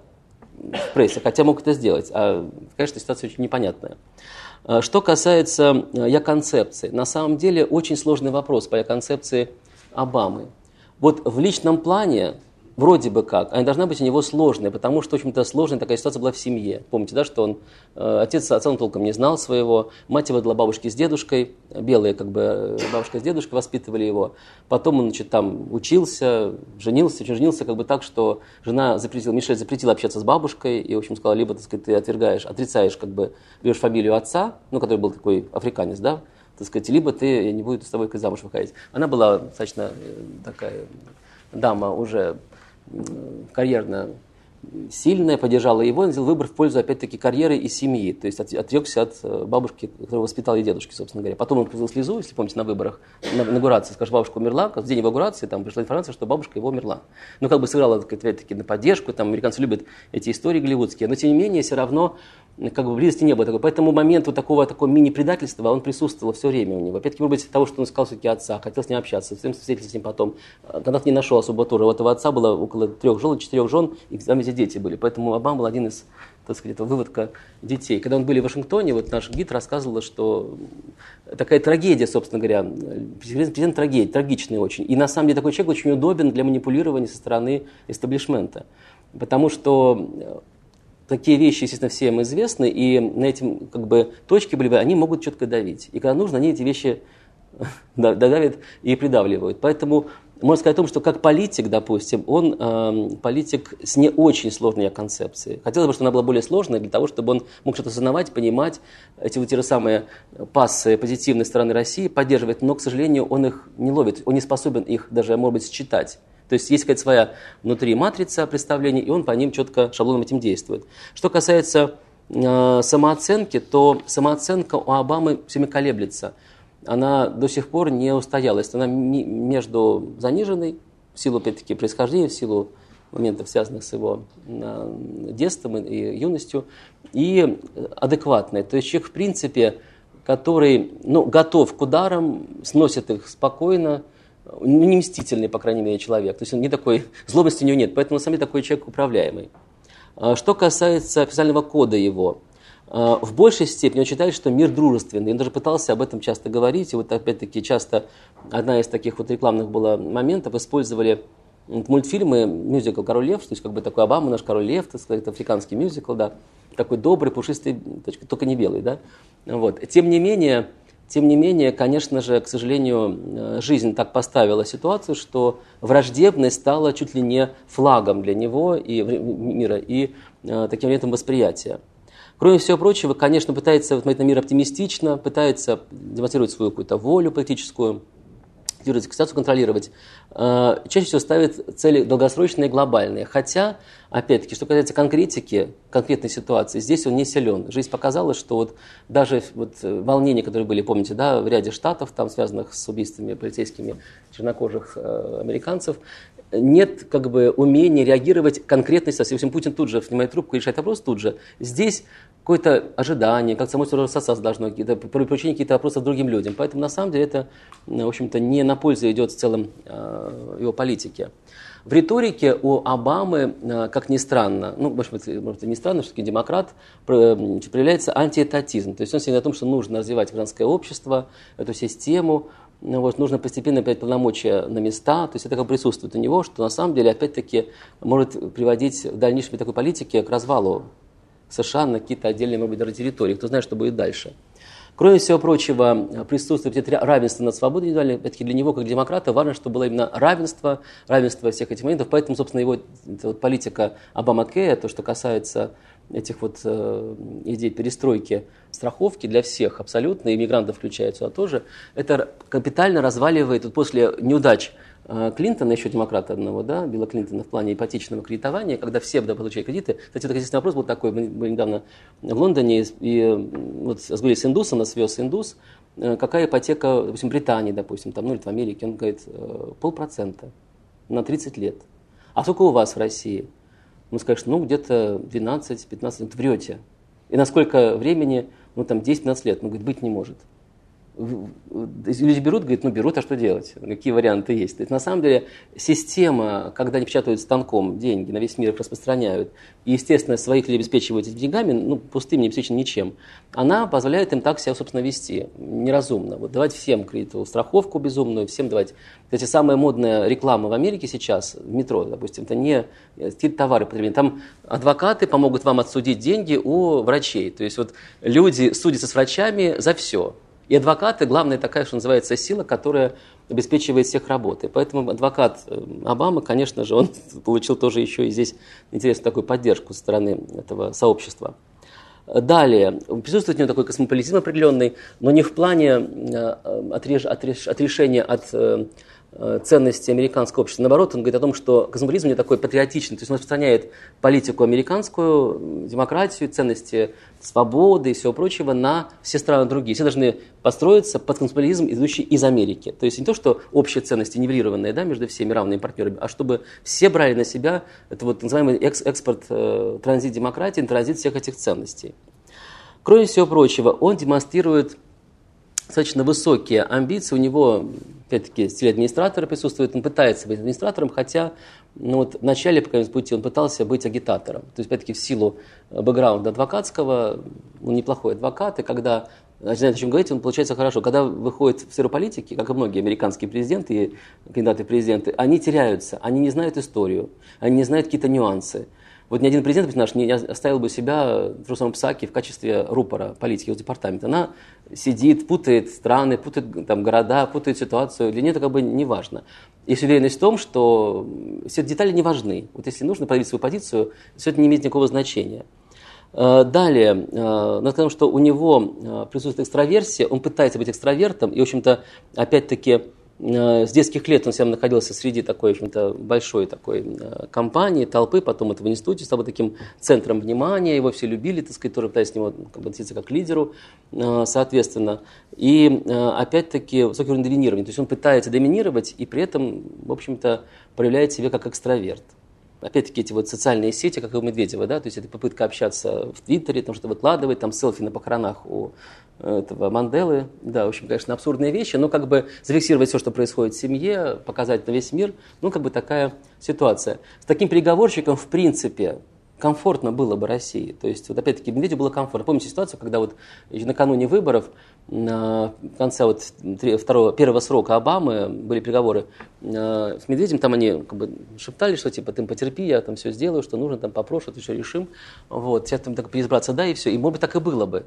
S2: в прессе, хотя мог это сделать. А, конечно, ситуация очень непонятная. А, что касается э, я концепции, на самом деле очень сложный вопрос по я концепции Обамы. Вот в личном плане вроде бы как, она должна быть у него сложная, потому что, в общем-то, сложная такая ситуация была в семье. Помните, да, что он, э, отец отца он толком не знал своего, мать его дала бабушке с дедушкой, белые как бы э, бабушка с дедушкой воспитывали его. Потом он, значит, там учился, женился, очень женился как бы так, что жена запретила, Мишель запретила общаться с бабушкой и, в общем, сказала, либо, так сказать, ты отвергаешь, отрицаешь, как бы, берешь фамилию отца, ну, который был такой африканец, да, так сказать, либо ты, я не буду с тобой замуж выходить. Она была достаточно э, такая дама уже карьерно сильная, поддержала его, он сделал выбор в пользу, опять-таки, карьеры и семьи. То есть отрекся от э, бабушки, которая воспитала и дедушки, собственно говоря. Потом он пустил слезу, если помните, на выборах, на инаугурации, скажем, бабушка умерла, в день инаугурации там пришла информация, что бабушка его умерла. Ну, как бы сыграла, опять-таки, на поддержку, там американцы любят эти истории голливудские, но, тем не менее, все равно как бы близости не было такой. Поэтому момент вот такого, такого мини-предательства, он присутствовал все время у него. Опять-таки, может быть, того, что он искал все-таки отца, хотел с ним общаться, с ним встретился с ним потом. Когда не нашел особо тура. У этого отца было около трех жен, четырех жен, и там везде дети были. Поэтому Обама был один из, так сказать, выводка детей. Когда он были в Вашингтоне, вот наш гид рассказывал, что такая трагедия, собственно говоря, президент, трагедия, трагичный очень. И на самом деле такой человек очень удобен для манипулирования со стороны эстаблишмента. Потому что такие вещи, естественно, всем известны, и на этим как бы точки бы, они могут четко давить. И когда нужно, они эти вещи додавят и придавливают. Поэтому можно сказать о том, что как политик, допустим, он э, политик с не очень сложной концепцией. Хотелось бы, чтобы она была более сложной, для того, чтобы он мог что-то осознавать, понимать, эти вот те же самые пассы позитивной стороны России поддерживать, но, к сожалению, он их не ловит, он не способен их даже, может быть, считать. То есть есть какая-то своя внутри матрица представлений, и он по ним четко шаблоном этим действует. Что касается э, самооценки, то самооценка у Обамы все время колеблется. Она до сих пор не устоялась. Она между заниженной, в силу, опять-таки, происхождения, в силу моментов, связанных с его э, детством и юностью, и адекватной. То есть человек, в принципе, который ну, готов к ударам, сносит их спокойно, ну, не мстительный, по крайней мере, человек. То есть он не такой, злобности у него нет, поэтому на самом деле такой человек управляемый. А что касается официального кода его, а, в большей степени он считает, что мир дружественный. Он даже пытался об этом часто говорить. И вот опять-таки часто одна из таких вот рекламных было моментов, использовали мультфильмы, мюзикл «Король лев», то есть как бы такой Обама, наш «Король лев», так сказать, африканский мюзикл, да, такой добрый, пушистый, только не белый, да. Вот. Тем не менее, тем не менее, конечно же, к сожалению, э, жизнь так поставила ситуацию, что враждебность стала чуть ли не флагом для него и мира, и э, таким элементом восприятия. Кроме всего прочего, конечно, пытается смотреть на мир оптимистично, пытается демонстрировать свою какую-то волю политическую, ситуацию контролировать, э, чаще всего ставит цели долгосрочные и глобальные. Хотя, опять-таки, что касается конкретики, конкретной ситуации, здесь он не силен. Жизнь показала, что вот даже вот волнения, которые были, помните, да, в ряде штатов, там связанных с убийствами полицейскими чернокожих э, американцев, нет как бы умения реагировать конкретно. Если Путин тут же снимает трубку и решает вопрос тут же. Здесь какое-то ожидание, как само собой должно, какие-то поручения какие-то вопросы другим людям. Поэтому на самом деле это, в общем-то, не на пользу идет в целом э, его политике. В риторике у Обамы, э, как ни странно, ну, может быть, может, не странно, что демократ, проявляется антиэтатизм. То есть он всегда о том, что нужно развивать гражданское общество, эту систему, вот, нужно постепенно опять полномочия на места, то есть это как присутствует у него, что на самом деле опять-таки может приводить в дальнейшем такой политике к развалу США на какие-то отдельные, может быть, даже территории. Кто знает, что будет дальше. Кроме всего прочего, присутствует это равенство над свободой индивидуальной. Опять-таки для него, как демократа, важно, чтобы было именно равенство, равенство всех этих моментов. Поэтому, собственно, его вот, политика Обама Кея, то, что касается этих вот э, идей перестройки страховки для всех абсолютно, иммигрантов включая сюда тоже, это капитально разваливает вот после неудач э, Клинтона, еще демократа одного, да, Билла Клинтона в плане ипотечного кредитования, когда все да, получали кредиты. Кстати, вот интересный вопрос был такой, мы были недавно в Лондоне, и вот разговаривали с индусом, нас вез индус, э, какая ипотека, допустим, Британии, допустим, там, ну или в Америке, он говорит, э, полпроцента на 30 лет. А сколько у вас в России? Он скажет, ну, где-то 12-15 лет, врете. И на сколько времени, ну, там, 10-15 лет, он говорит, быть не может люди берут, говорят, ну берут, а что делать? Какие варианты есть? То есть на самом деле система, когда они печатают станком деньги, на весь мир их распространяют, и, естественно, своих людей обеспечивают этими деньгами, ну, пустым, не обеспечен ничем, она позволяет им так себя, собственно, вести неразумно. Вот давать всем кредитовую страховку безумную, всем давать. Кстати, самая модная реклама в Америке сейчас, в метро, допустим, это не товары потребления. Там адвокаты помогут вам отсудить деньги у врачей. То есть вот люди судятся с врачами за все. И адвокаты, главная такая, что называется, сила, которая обеспечивает всех работой. Поэтому адвокат э, Обамы, конечно же, он получил тоже еще и здесь интересную такую поддержку со стороны этого сообщества. Далее, присутствует у него такой космополитизм определенный, но не в плане э, отреш, отреш, отрешения от Э, ценности американского общества. Наоборот, он говорит о том, что космополизм не такой патриотичный, то есть он распространяет политику американскую, демократию, ценности свободы и всего прочего на все страны другие. Все должны построиться под космополизм, идущий из Америки. То есть не то, что общие ценности нивелированные да, между всеми равными партнерами, а чтобы все брали на себя это вот называемый экс экспорт, э, транзит демократии, транзит всех этих ценностей. Кроме всего прочего, он демонстрирует достаточно высокие амбиции. У него, опять-таки, стиль администратора присутствует. Он пытается быть администратором, хотя ну, вот в начале по пути он пытался быть агитатором. То есть, опять-таки, в силу бэкграунда адвокатского, он неплохой адвокат, и когда начинает о чем говорить, он получается хорошо. Когда выходит в сферу политики, как и многие американские президенты и кандидаты в президенты, они теряются, они не знают историю, они не знают какие-то нюансы. Вот ни один президент наш не оставил бы себя в Трусом Псаке в качестве рупора политики департамента. Она сидит, путает страны, путает там, города, путает ситуацию. Для нее это как бы не важно. Есть уверенность в том, что все детали не важны. Вот если нужно проявить свою позицию, все это не имеет никакого значения. Э, далее, э, надо сказать, что у него э, присутствует экстраверсия, он пытается быть экстравертом, и, в общем-то, опять-таки, Э, с детских лет он себя находился среди такой, в общем-то, большой такой э, компании, толпы, потом это в институте стал таким центром внимания, его все любили, так сказать, тоже пытались к нему как относиться как к лидеру, э, соответственно. И опять-таки высокий уровень доминирования, то есть он пытается доминировать и при этом, в общем-то, проявляет себя как экстраверт опять-таки эти вот социальные сети, как и у Медведева, да, то есть это попытка общаться в Твиттере, там что-то выкладывать, там селфи на похоронах у этого Манделы, да, в общем, конечно, абсурдные вещи, но как бы зафиксировать все, что происходит в семье, показать на весь мир, ну, как бы такая ситуация. С таким переговорщиком, в принципе, комфортно было бы России. То есть, вот опять-таки, Медведеву было комфортно. Помните ситуацию, когда вот накануне выборов, на конце вот второго, первого срока Обамы были переговоры э, с Медведем, там они как бы шептали, что типа ты потерпи, я там все сделаю, что нужно, там попрошу, это все решим. Вот, сейчас там так переизбраться, да, и все. И может быть так и было бы.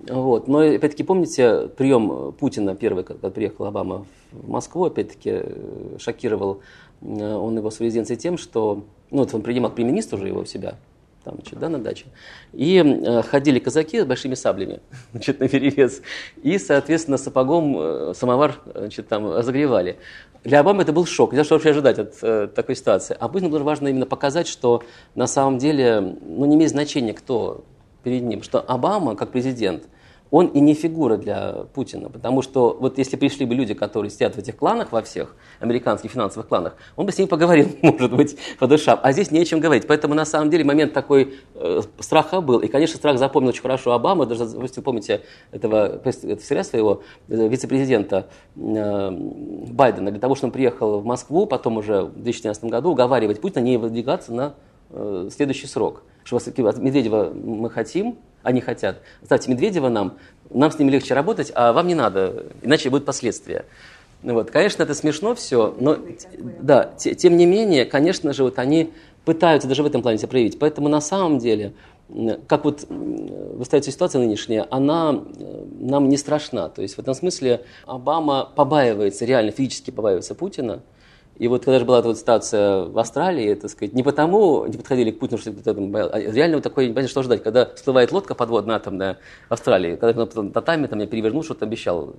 S2: Вот. Но опять-таки помните прием Путина первый, когда приехал Обама в Москву, опять-таки э, шокировал э, он его с резиденцией тем, что ну, вот он принимал премьер-министр уже его у себя, там, значит, да, на даче. И э, ходили казаки с большими саблями, значит, на перевес. И, соответственно, сапогом э, самовар, значит, там разогревали. Для Обамы это был шок. Не что вообще ожидать от э, такой ситуации. Путину было важно именно показать, что на самом деле, ну, не имеет значения, кто перед ним, что Обама, как президент, он и не фигура для Путина, потому что вот если пришли бы люди, которые сидят в этих кланах во всех, американских финансовых кланах, он бы с ними поговорил, может быть, по душам, а здесь не о чем говорить. Поэтому на самом деле момент такой э, страха был, и, конечно, страх запомнил очень хорошо Обама, даже, вы помните этого секретаря своего, э, вице-президента э, Байдена, для того, чтобы он приехал в Москву, потом уже в 2014 году уговаривать Путина не выдвигаться на э, следующий срок. Что Медведева мы хотим, они хотят. Ставьте Медведева нам, нам с ними легче работать, а вам не надо, иначе будут последствия. Ну вот, конечно, это смешно все, но да, те, тем не менее, конечно же, вот они пытаются даже в этом плане себя проявить. Поэтому на самом деле, как вот выставляется ситуация нынешняя, она э, нам не страшна. То есть в этом смысле Обама побаивается, реально физически побаивается Путина, и вот когда же была эта вот ситуация в Австралии, так сказать, не потому не подходили к Путину, что кто-то боялся, а реально вот такое, непонятно, что ожидать, когда всплывает лодка подводная атомная в Австралии, когда потом татами там я перевернул, что-то обещал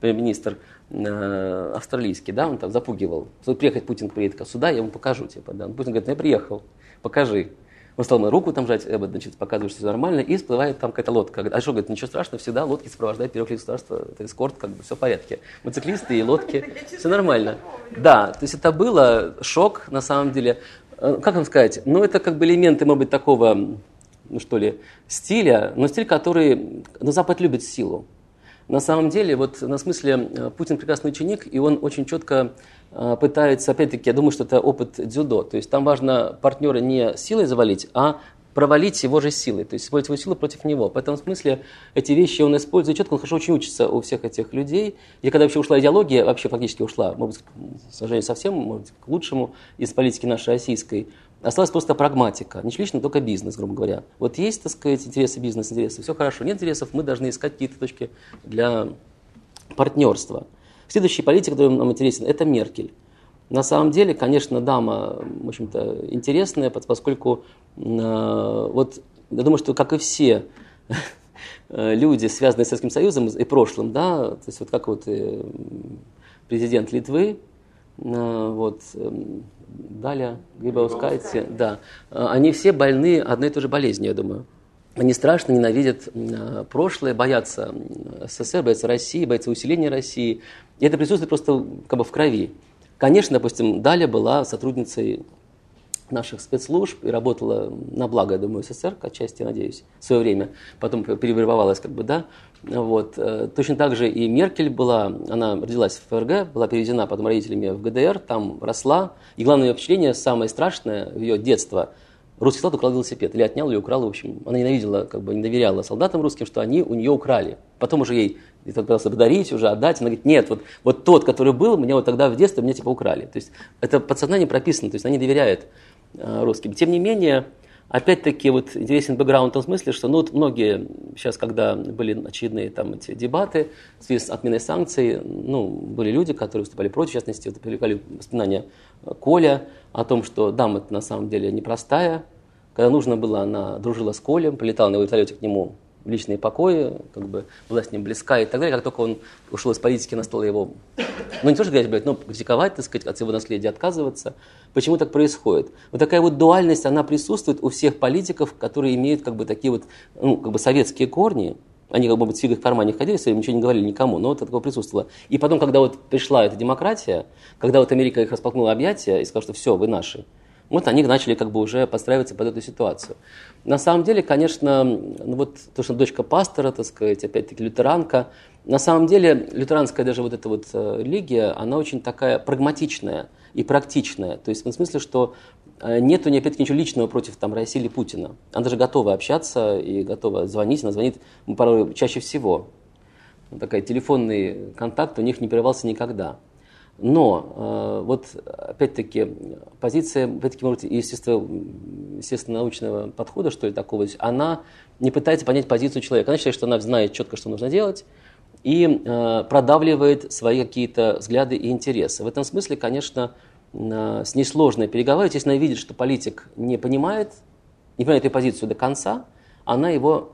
S2: премьер-министр э, австралийский, да, он там запугивал, что приехать Путин приедет сюда, я ему покажу, типа, да. Путин говорит, ну я приехал, покажи. Он стал мне руку там жать, э, значит, показывает, что все нормально, и всплывает там какая-то лодка. А что, говорит, ничего страшного, всегда лодки сопровождают первых государства, это эскорт, как бы все в порядке. Мотоциклисты и лодки, все нормально. Да, то есть это было шок, на самом деле. Э, как вам сказать, ну это как бы элементы, может быть, такого, ну что ли, стиля, но стиль, который, ну Запад любит силу. На самом деле, вот на смысле, э, Путин прекрасный ученик, и он очень четко э, пытается, опять-таки, я думаю, что это опыт дзюдо. То есть там важно партнера не силой завалить, а провалить его же силой, то есть использовать его силу против него. В этом смысле эти вещи он использует четко, он хорошо очень учится у всех этих людей. И когда вообще ушла идеология, вообще фактически ушла, может быть, к сожалению, совсем, может быть, к лучшему из политики нашей российской, Осталась просто прагматика. Не лично, только бизнес, грубо говоря. Вот есть, так сказать, интересы бизнес, интересы, все хорошо. Нет интересов, мы должны искать какие-то точки для партнерства. Следующий политик, который нам интересен, это Меркель. На самом деле, конечно, дама, в общем-то, интересная, поскольку э, вот я думаю, что как и все люди, связанные с Советским Союзом и прошлым, да, то есть вот как вот э, президент Литвы, э, вот, Даля, Грибаускайте, да, они все больны одной и той же болезнью, я думаю. Они страшно ненавидят прошлое, боятся СССР, боятся России, боятся усиления России. И это присутствует просто как бы в крови. Конечно, допустим, Даля была сотрудницей наших спецслужб и работала на благо, я думаю, СССР, отчасти, надеюсь, в свое время. Потом перевербовалась, как бы, да. Вот. Э, точно так же и Меркель была, она родилась в ФРГ, была переведена потом родителями в ГДР, там росла. И главное ее впечатление, самое страшное ее детство, русский солдат украл велосипед, или отнял или украл, в общем. Она ненавидела, как бы не доверяла солдатам русским, что они у нее украли. Потом уже ей это пытался подарить, уже отдать. Она говорит, нет, вот, вот тот, который был, меня вот тогда в детстве, меня типа украли. То есть это подсознание прописано, то есть она не доверяет э, русским. Тем не менее, Опять-таки вот интересен бэкграунд в том смысле, что ну, вот многие сейчас, когда были очередные там эти дебаты в связи с отменой санкций, ну, были люди, которые выступали против, в частности, вот, привлекали воспоминания Коля о том, что дама на самом деле непростая. Когда нужно было, она дружила с Колем, полетала на вертолете к нему в личные покои, как бы была с ним близка и так далее. Как только он ушел из политики, настало его, ну не то, что говорить, но критиковать, так сказать, от своего наследия отказываться. Почему так происходит? Вот такая вот дуальность, она присутствует у всех политиков, которые имеют как бы такие вот, ну, как бы советские корни, они как бы в фигах в кармане ходили, своим ничего не говорили никому, но вот такое присутствовало. И потом, когда вот пришла эта демократия, когда вот Америка их распахнула объятия и сказала, что все, вы наши, вот они начали как бы уже подстраиваться под эту ситуацию. На самом деле, конечно, ну вот то, что дочка пастора, так сказать, опять-таки лютеранка, на самом деле лютеранская даже вот эта вот э, религия, она очень такая прагматичная и практичная. То есть в том смысле, что э, нету ни опять-таки ничего личного против там, России или Путина. Она даже готова общаться и готова звонить. Она звонит порой чаще всего. Такой телефонный контакт у них не прерывался никогда. Но э, вот опять-таки позиция, опять-таки, может, естественно, естественно, научного подхода, что ли, такого, она не пытается понять позицию человека. Она считает, что она знает четко, что нужно делать, и э, продавливает свои какие-то взгляды и интересы. В этом смысле, конечно, с ней сложно переговаривать. Если она видит, что политик не понимает, не понимает эту позицию до конца, она его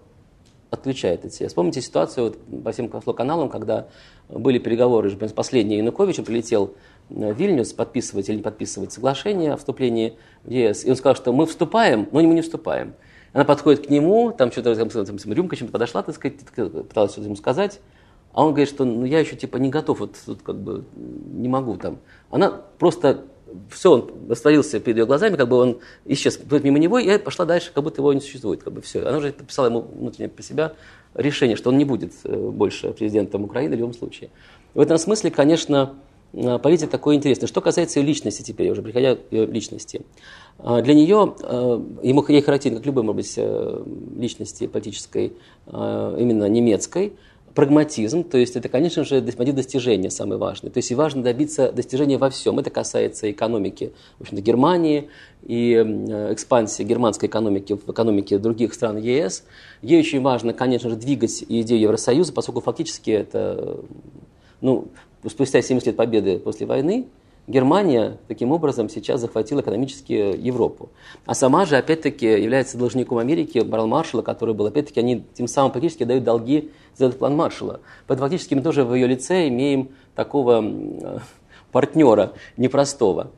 S2: отключает от себя. Вспомните ситуацию вот, по всем каналам, когда были переговоры, последний Янукович прилетел в Вильнюс подписывать или не подписывать соглашение о вступлении в ЕС. И он сказал, что мы вступаем, но мы не вступаем. Она подходит к нему, там что-то, там, там, рюмка чем-то подошла, так сказать, пыталась что-то ему сказать. А он говорит, что ну, я еще типа не готов, вот тут как бы не могу там. Она просто все, он растворился перед ее глазами, как бы он исчез мимо него, и я пошла дальше, как будто его не существует, как бы все. Она уже подписала ему внутренне по себя решение, что он не будет э, больше президентом Украины в любом случае. В этом смысле, конечно, э, политика такой интересный. Что касается ее личности теперь, уже приходя к ее личности. Э, для нее, ему ей характерен, как любой, может быть, личности политической, именно немецкой, прагматизм, то есть это, конечно же, мотив достижения самый важный. То есть и важно добиться достижения во всем. Это касается экономики, в общем-то, Германии и экспансии германской экономики в экономике других стран ЕС. Ей очень важно, конечно же, двигать идею Евросоюза, поскольку фактически это, ну, спустя 70 лет победы после войны, Германия таким образом сейчас захватила экономически Европу. А сама же, опять-таки, является должником Америки, брал Маршалла, который был, опять-таки, они тем самым практически дают долги за этот план Маршалла. Поэтому фактически мы тоже в ее лице имеем такого партнера непростого.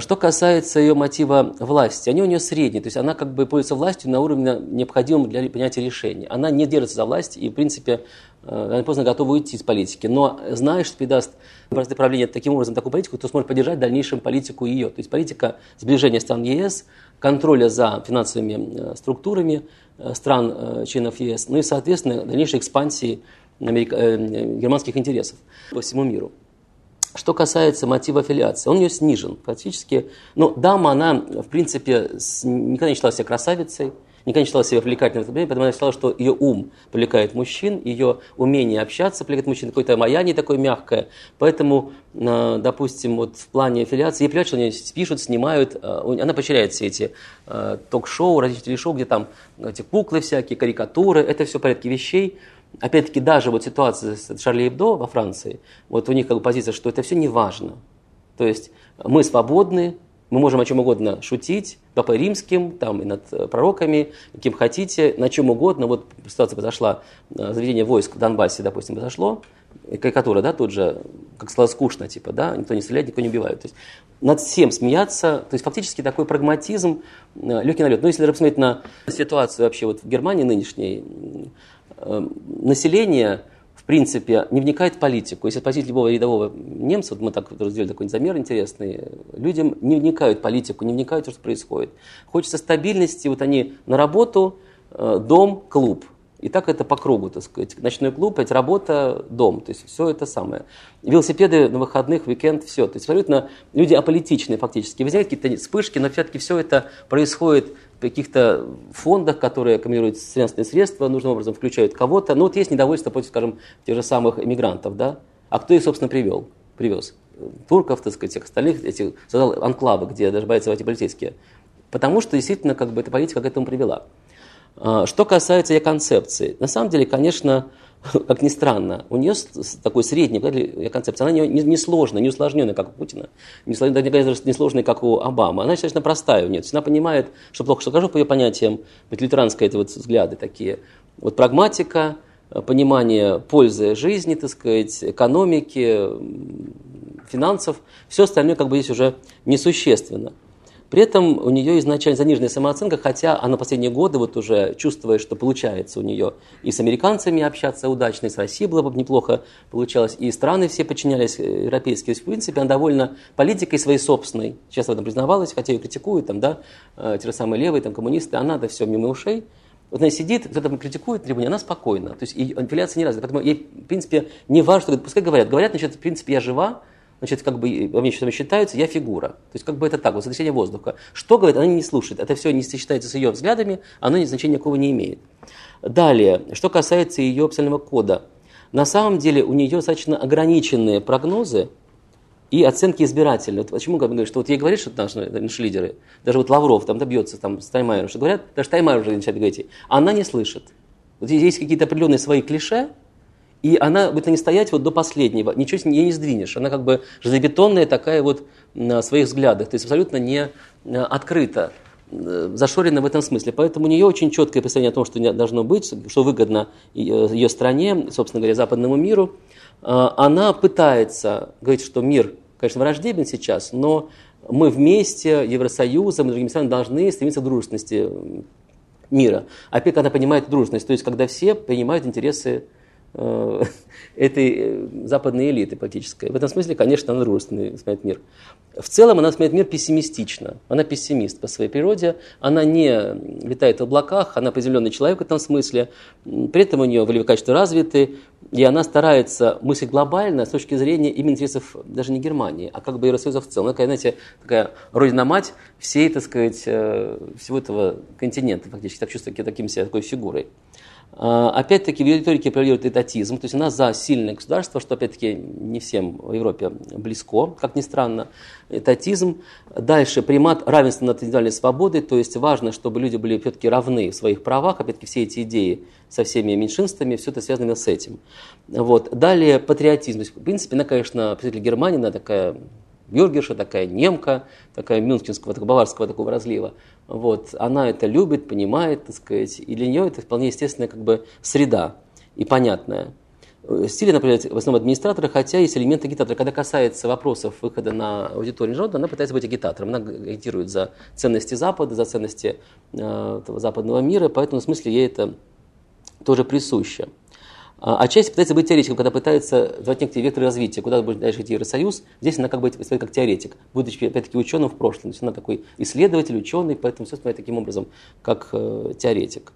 S2: Что касается ее мотива власти, они у нее средние, то есть она как бы пользуется властью на уровне необходимом для принятия решений. Она не держится за власть и, в принципе, э, она поздно готова уйти из политики, но знаешь, что придаст простое правление таким образом такую политику, то сможет поддержать в дальнейшем политику ее. То есть политика сближения стран ЕС, контроля за финансовыми э, структурами э, стран членов ЕС, ну и, соответственно, дальнейшей экспансии германских интересов по всему миру. Что касается мотива аффилиации, он у нее снижен фактически. Но дама, она, в принципе, никогда не считала себя красавицей, никогда не считала себя привлекательной, поэтому она считала, что ее ум привлекает мужчин, ее умение общаться привлекает мужчин, какое-то маяние такое мягкое. Поэтому, э, допустим, вот в плане аффилиации, ей приятно, что они пишут, снимают, э, она поощряет все эти э, ток-шоу, различные телешоу, где там эти куклы всякие, карикатуры, это все в порядке вещей опять-таки, даже вот ситуация с Шарли Эбдо во Франции, вот у них как бы позиция, что это все не важно. То есть мы свободны, мы можем о чем угодно шутить, папой римским, там и над э, пророками, кем хотите, на чем угодно. Вот ситуация произошла, э, заведение войск в Донбассе, допустим, произошло, карикатура, да, тут же, как стало скучно, типа, да, никто не стреляет, никто не убивает. То есть над всем смеяться, то есть фактически такой прагматизм, э, легкий налет. Но если посмотреть на ситуацию вообще вот в Германии нынешней, население, в принципе, не вникает в политику. Если спросить любого рядового немца, вот мы так сделали такой замер интересный, людям не вникают в политику, не вникают в то, что происходит. Хочется стабильности, вот они на работу, э, дом, клуб. И так это по кругу, так сказать. Ночной клуб, это работа, дом. То есть все это самое. Велосипеды на выходных, уикенд, все. То есть абсолютно люди аполитичные фактически. Возникают какие-то вспышки, но все-таки все это происходит каких-то фондах, которые аккумулируют финансовые средства, нужным образом включают кого-то. Ну вот есть недовольство против, скажем, тех же самых иммигрантов, да? А кто их, собственно, привел, привез? Турков, так сказать, всех остальных, эти, создал анклавы, где даже боятся войти полицейские. Потому что действительно как бы эта политика к этому привела. А, что касается ее концепции, на самом деле, конечно, как ни странно, у нее такой средний концепция, она не, не, не сложная, не усложненная, как у Путина, не, не сложная, как у Обамы. Она достаточно простая у нее. она понимает, что плохо, что скажу по ее понятиям, вот это вот взгляды такие. Вот прагматика, понимание пользы жизни, так сказать, экономики, финансов, все остальное как бы здесь уже несущественно. При этом у нее изначально заниженная самооценка, хотя она последние годы вот уже чувствует, что получается у нее и с американцами общаться удачно, и с Россией было бы неплохо получалось, и страны все подчинялись э, европейские. То есть, в принципе, она довольна политикой своей собственной. Сейчас в этом признавалась, хотя ее критикуют, там, да, э, те же самые левые, там, коммунисты, она это все мимо ушей. Вот она сидит, кто-то критикует требования, она спокойна. То есть и апелляция не развита. Поэтому ей, в принципе, не важно, что пускай говорят. Говорят, значит, в принципе, я жива, значит, как бы во мне что считаются, я фигура. То есть как бы это так, вот сотрясение воздуха. Что говорит, она не слушает. Это все не сочетается с ее взглядами, оно значения никакого не имеет. Далее, что касается ее опционального кода. На самом деле у нее достаточно ограниченные прогнозы и оценки избирательные. Вот почему говорю, что вот ей говорят, что наши, наши лидеры, даже вот Лавров там добьется там, с Таймайером, что говорят, даже Таймайер уже начинает говорить, она не слышит. Вот есть какие-то определенные свои клише, и она будет не стоять вот до последнего, ничего с ней не сдвинешь. Она как бы железобетонная такая вот на своих взглядах, то есть абсолютно не э, открыта, э, зашорена в этом смысле. Поэтому у нее очень четкое представление о том, что должно быть, что выгодно ее стране, собственно говоря, западному миру. Э, она пытается говорить, что мир, конечно, враждебен сейчас, но мы вместе, Евросоюзом и другими странами должны стремиться к дружественности мира. Опять, когда понимает дружественность, то есть когда все принимают интересы Э, этой э, западной элиты политической. В этом смысле, конечно, она дружественно смотрит мир. В целом она смотрит мир пессимистично. Она пессимист по своей природе. Она не летает в облаках, она приземленный человек в этом смысле. При этом у нее волевые качества развиты. И она старается мыслить глобально с точки зрения именно интересов даже не Германии, а как бы Евросоюза в целом. Она, знаете, такая родина-мать всей, так сказать, э, всего этого континента, фактически, так чувствую таким себя, такой фигурой. А, опять-таки в риторике превалирует этатизм, то есть она за сильное государство, что опять-таки не всем в Европе близко, как ни странно, этатизм. Дальше примат равенства над индивидуальной свободой, то есть важно, чтобы люди были все-таки равны в своих правах, опять-таки все эти идеи со всеми меньшинствами, все это связано с этим. Вот. Далее патриотизм, то есть, в принципе, она, конечно, представитель Германии, она такая бюргерша, такая немка, такая мюнхенского, такого баварского такого разлива. Вот, она это любит, понимает, так сказать, и для нее это вполне естественная как бы среда и понятная. Стиль она определяет в основном администратора, хотя есть элементы агитатора. Когда касается вопросов выхода на аудиторию народа, она пытается быть агитатором. Она агитирует за ценности Запада, за ценности э, западного мира, поэтому в смысле ей это тоже присуще. А, отчасти пытается быть теоретиком, когда пытается давать некоторые векторы развития, куда будет дальше идти Евросоюз. Здесь она как бы стоит как теоретик, будучи опять-таки ученым в прошлом. То есть она такой исследователь, ученый, поэтому все смотрит таким образом, как э, теоретик.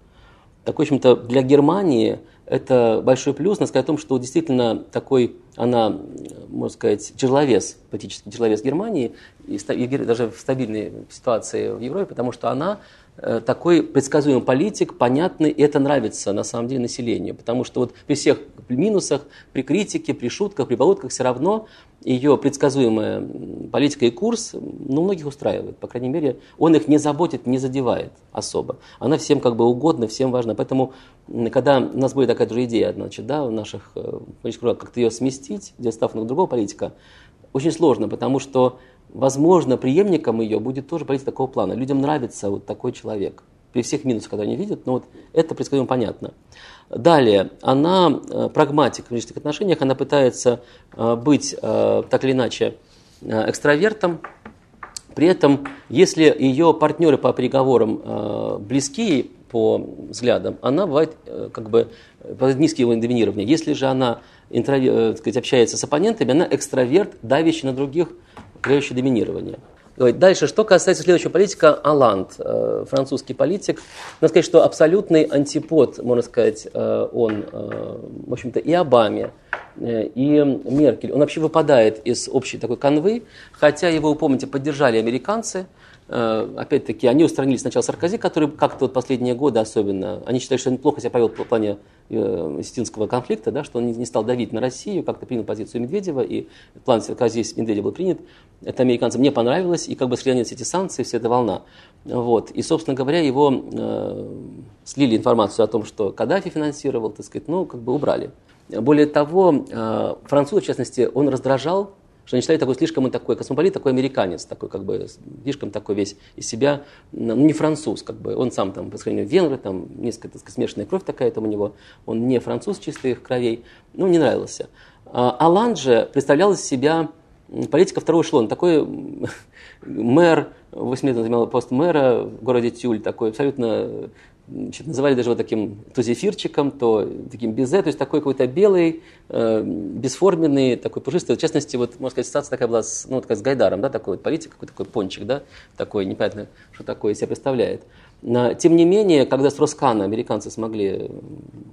S2: Так, в общем-то, для Германии это большой плюс. Надо сказать о том, что действительно такой, она, можно сказать, тяжеловес, политический тяжеловес Германии, и, и даже в стабильной ситуации в Европе, потому что она такой предсказуемый политик, понятный, и это нравится на самом деле населению. Потому что вот при всех минусах, при критике, при шутках, при болотках все равно ее предсказуемая политика и курс ну, многих устраивает. По крайней мере, он их не заботит, не задевает особо. Она всем как бы угодна, всем важна. Поэтому, когда у нас будет такая же идея, значит, да, в наших э, политических как-то ее сместить, где став на другого политика, очень сложно, потому что возможно, преемником ее будет тоже политика такого плана. Людям нравится вот такой человек. При всех минусах, которые они видят, но вот это предсказуемо понятно. Далее, она э, прагматик в личных отношениях, она пытается э, быть э, так или иначе экстравертом, при этом, если ее партнеры по переговорам близки по взглядам, она бывает как бы под низким его доминирования. Если же она интроверт, сказать, общается с оппонентами, она экстраверт, давящий на других, проявляющий доминирование. Дальше, что касается следующего политика, Аланд, э, французский политик. Надо сказать, что абсолютный антипод, можно сказать, э, он, э, в общем-то, и Обаме, и Меркель. Он вообще выпадает из общей такой канвы, хотя его, помните, поддержали американцы – опять-таки, они устранили сначала Саркози, который как-то вот последние годы особенно, они считали, что он плохо себя повел в плане э, сетинского конфликта, да, что он не, стал давить на Россию, как-то принял позицию Медведева, и план Саркози с Медведева был принят. Это американцам не понравилось, и как бы слили эти санкции, вся эта волна. Вот. И, собственно говоря, его э, слили информацию о том, что Каддафи финансировал, так сказать, ну, как бы убрали. Более того, э, француз, в частности, он раздражал что они считали такой слишком он такой космополит, такой американец, такой как бы слишком такой весь из себя, ну не француз, как бы. Он сам там, по сравнению венгры, там несколько так сказать, смешанная кровь такая там у него, он не француз чистых кровей, ну не нравился. А Алан же представлял из себя политика второго эшелона, такой мэр, 8 лет он занимал пост мэра в городе Тюль, такой абсолютно значит, называли даже вот таким то зефирчиком, то таким безе, то есть такой какой-то белый, э, бесформенный, такой пушистый. В частности, вот, можно сказать, ситуация такая была с, ну, такая с Гайдаром, да, такой вот политик, какой такой пончик, да, такой, непонятно, что такое себя представляет. Но, тем не менее, когда с Роскана американцы смогли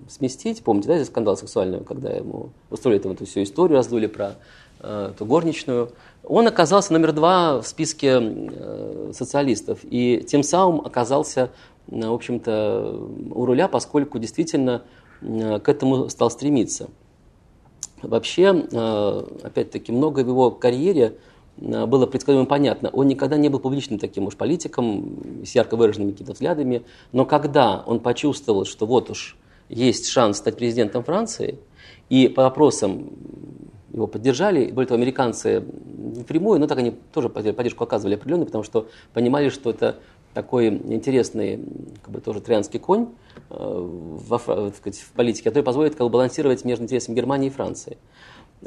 S2: сместить, помните, да, скандал сексуальный, когда ему устроили эту, эту всю историю, раздули про э, эту горничную, он оказался номер два в списке э, социалистов и тем самым оказался в общем-то, у руля, поскольку действительно э, к этому стал стремиться. Вообще, э, опять-таки, много в его карьере было предсказуемо понятно. Он никогда не был публичным таким уж политиком, с ярко выраженными какими-то взглядами, но когда он почувствовал, что вот уж есть шанс стать президентом Франции, и по вопросам его поддержали, более того, американцы напрямую, но так они тоже поддержку оказывали определенную, потому что понимали, что это такой интересный, как бы тоже троянский конь э, в, в, сказать, в политике, который позволит как бы, балансировать между интересами Германии и Франции.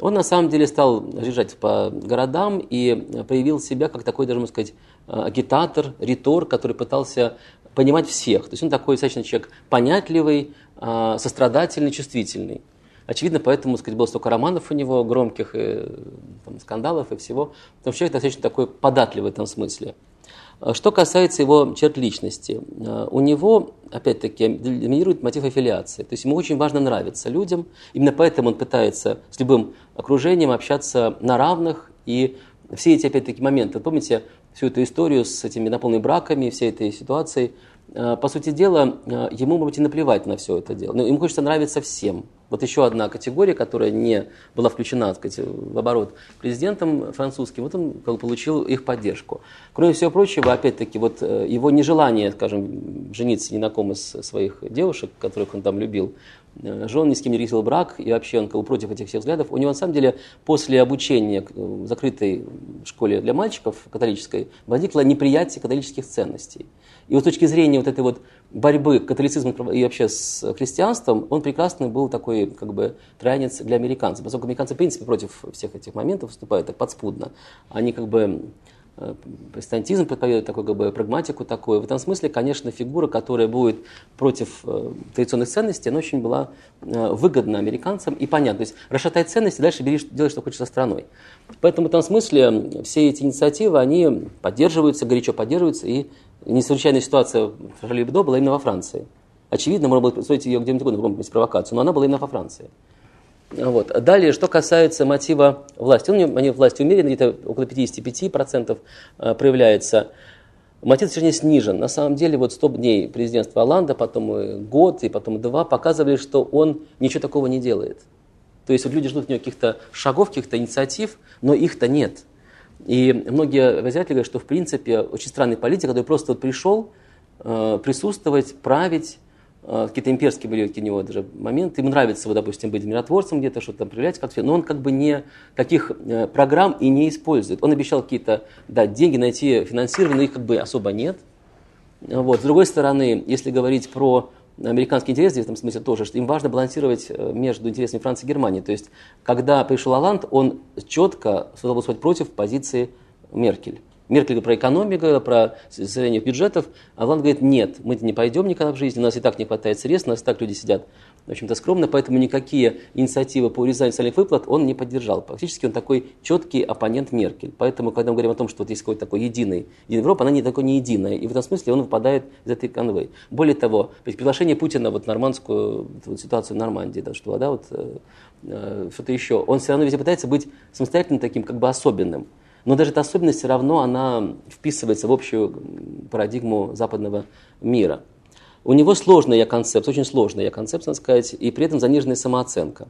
S2: Он на самом деле стал разъезжать по городам и проявил себя как такой, даже можно сказать, агитатор, ритор, который пытался понимать всех. То есть он такой достаточно человек понятливый, э, сострадательный, чувствительный. Очевидно, поэтому сказать, было столько романов у него, громких и, там, скандалов и всего. Потому что человек достаточно такой податливый в этом смысле. А что касается его черт личности, а, у него, опять-таки, доминирует мотив аффилиации. То есть ему очень важно нравиться людям, именно поэтому он пытается с любым окружением общаться на равных. И все эти, опять-таки, моменты, помните всю эту историю с этими наполненными браками, всей этой ситуацией, по сути дела, ему, может быть, и наплевать на все это дело. Но ему хочется нравиться всем. Вот еще одна категория, которая не была включена так сказать, в оборот президентом французским, вот он получил их поддержку. Кроме всего прочего, опять-таки, вот э, его нежелание, скажем, жениться ни на ком из своих девушек, которых он там любил, э, жен ни с кем не регистрировал брак, и вообще он против этих всех взглядов. У него, на самом деле, после обучения в закрытой школе для мальчиков католической возникло неприятие католических ценностей. И вот с точки зрения вот этой вот борьбы католицизма и вообще с христианством, он прекрасный был такой как бы троянец для американцев. Поскольку американцы, в принципе, против всех этих моментов выступают так подспудно. Они как бы э, протестантизм проповедует такую как бы, прагматику такую. В этом смысле, конечно, фигура, которая будет против э, традиционных ценностей, она очень была э, выгодна американцам и понятна. То есть расшатай ценности, дальше бери, делай, что хочешь со страной. Поэтому в этом смысле все эти инициативы, они поддерживаются, горячо поддерживаются и не случайная ситуация в Эбдо была именно во Франции. Очевидно, можно было представить ее где-нибудь угодно, какую провокацию, но она была именно во Франции. Вот. Далее, что касается мотива власти. Он, они власти умеренно, где-то около 55% э, проявляется. Мотив, точнее, снижен. На самом деле, вот 100 дней президентства Оланда, потом год, и потом два, показывали, что он ничего такого не делает. То есть вот люди ждут от него каких-то шагов, каких-то инициатив, но их-то нет. И многие обозреватели говорят, что в принципе очень странный политик, который просто вот пришел э, присутствовать, править, э, какие-то имперские были у него даже моменты. Ему нравится, вот, допустим, быть миротворцем где-то, что-то там проявлять как-то, но он как бы не таких э, программ и не использует. Он обещал какие-то дать деньги, найти финансирование, но их как бы особо нет. Вот. С другой стороны, если говорить про американский интерес в этом смысле тоже, что им важно балансировать э, между интересами Франции и Германии. То есть, когда пришел Оланд, он четко стал выступать против позиции Меркель. Меркель про экономику, про состояние бюджетов, а Оланд говорит, нет, мы не пойдем никогда в жизни, у нас и так не хватает средств, у нас и так люди сидят в общем-то, скромно, поэтому никакие инициативы по урезанию социальных выплат он не поддержал. Фактически он такой четкий оппонент Меркель. Поэтому, когда мы говорим о том, что вот есть какой-то такой единый, Европа, она не такой не единая. И в этом смысле он выпадает из этой конвы. Более того, приглашение Путина вот, в нормандскую вот, ситуацию в Нормандии, да, что, да, вот, э, э, что-то еще, он все равно везде пытается быть самостоятельным таким, как бы особенным. Но даже эта особенность все равно, она вписывается в общую парадигму западного мира. У него сложная концепция, очень сложная концепция, надо сказать, и при этом заниженная самооценка.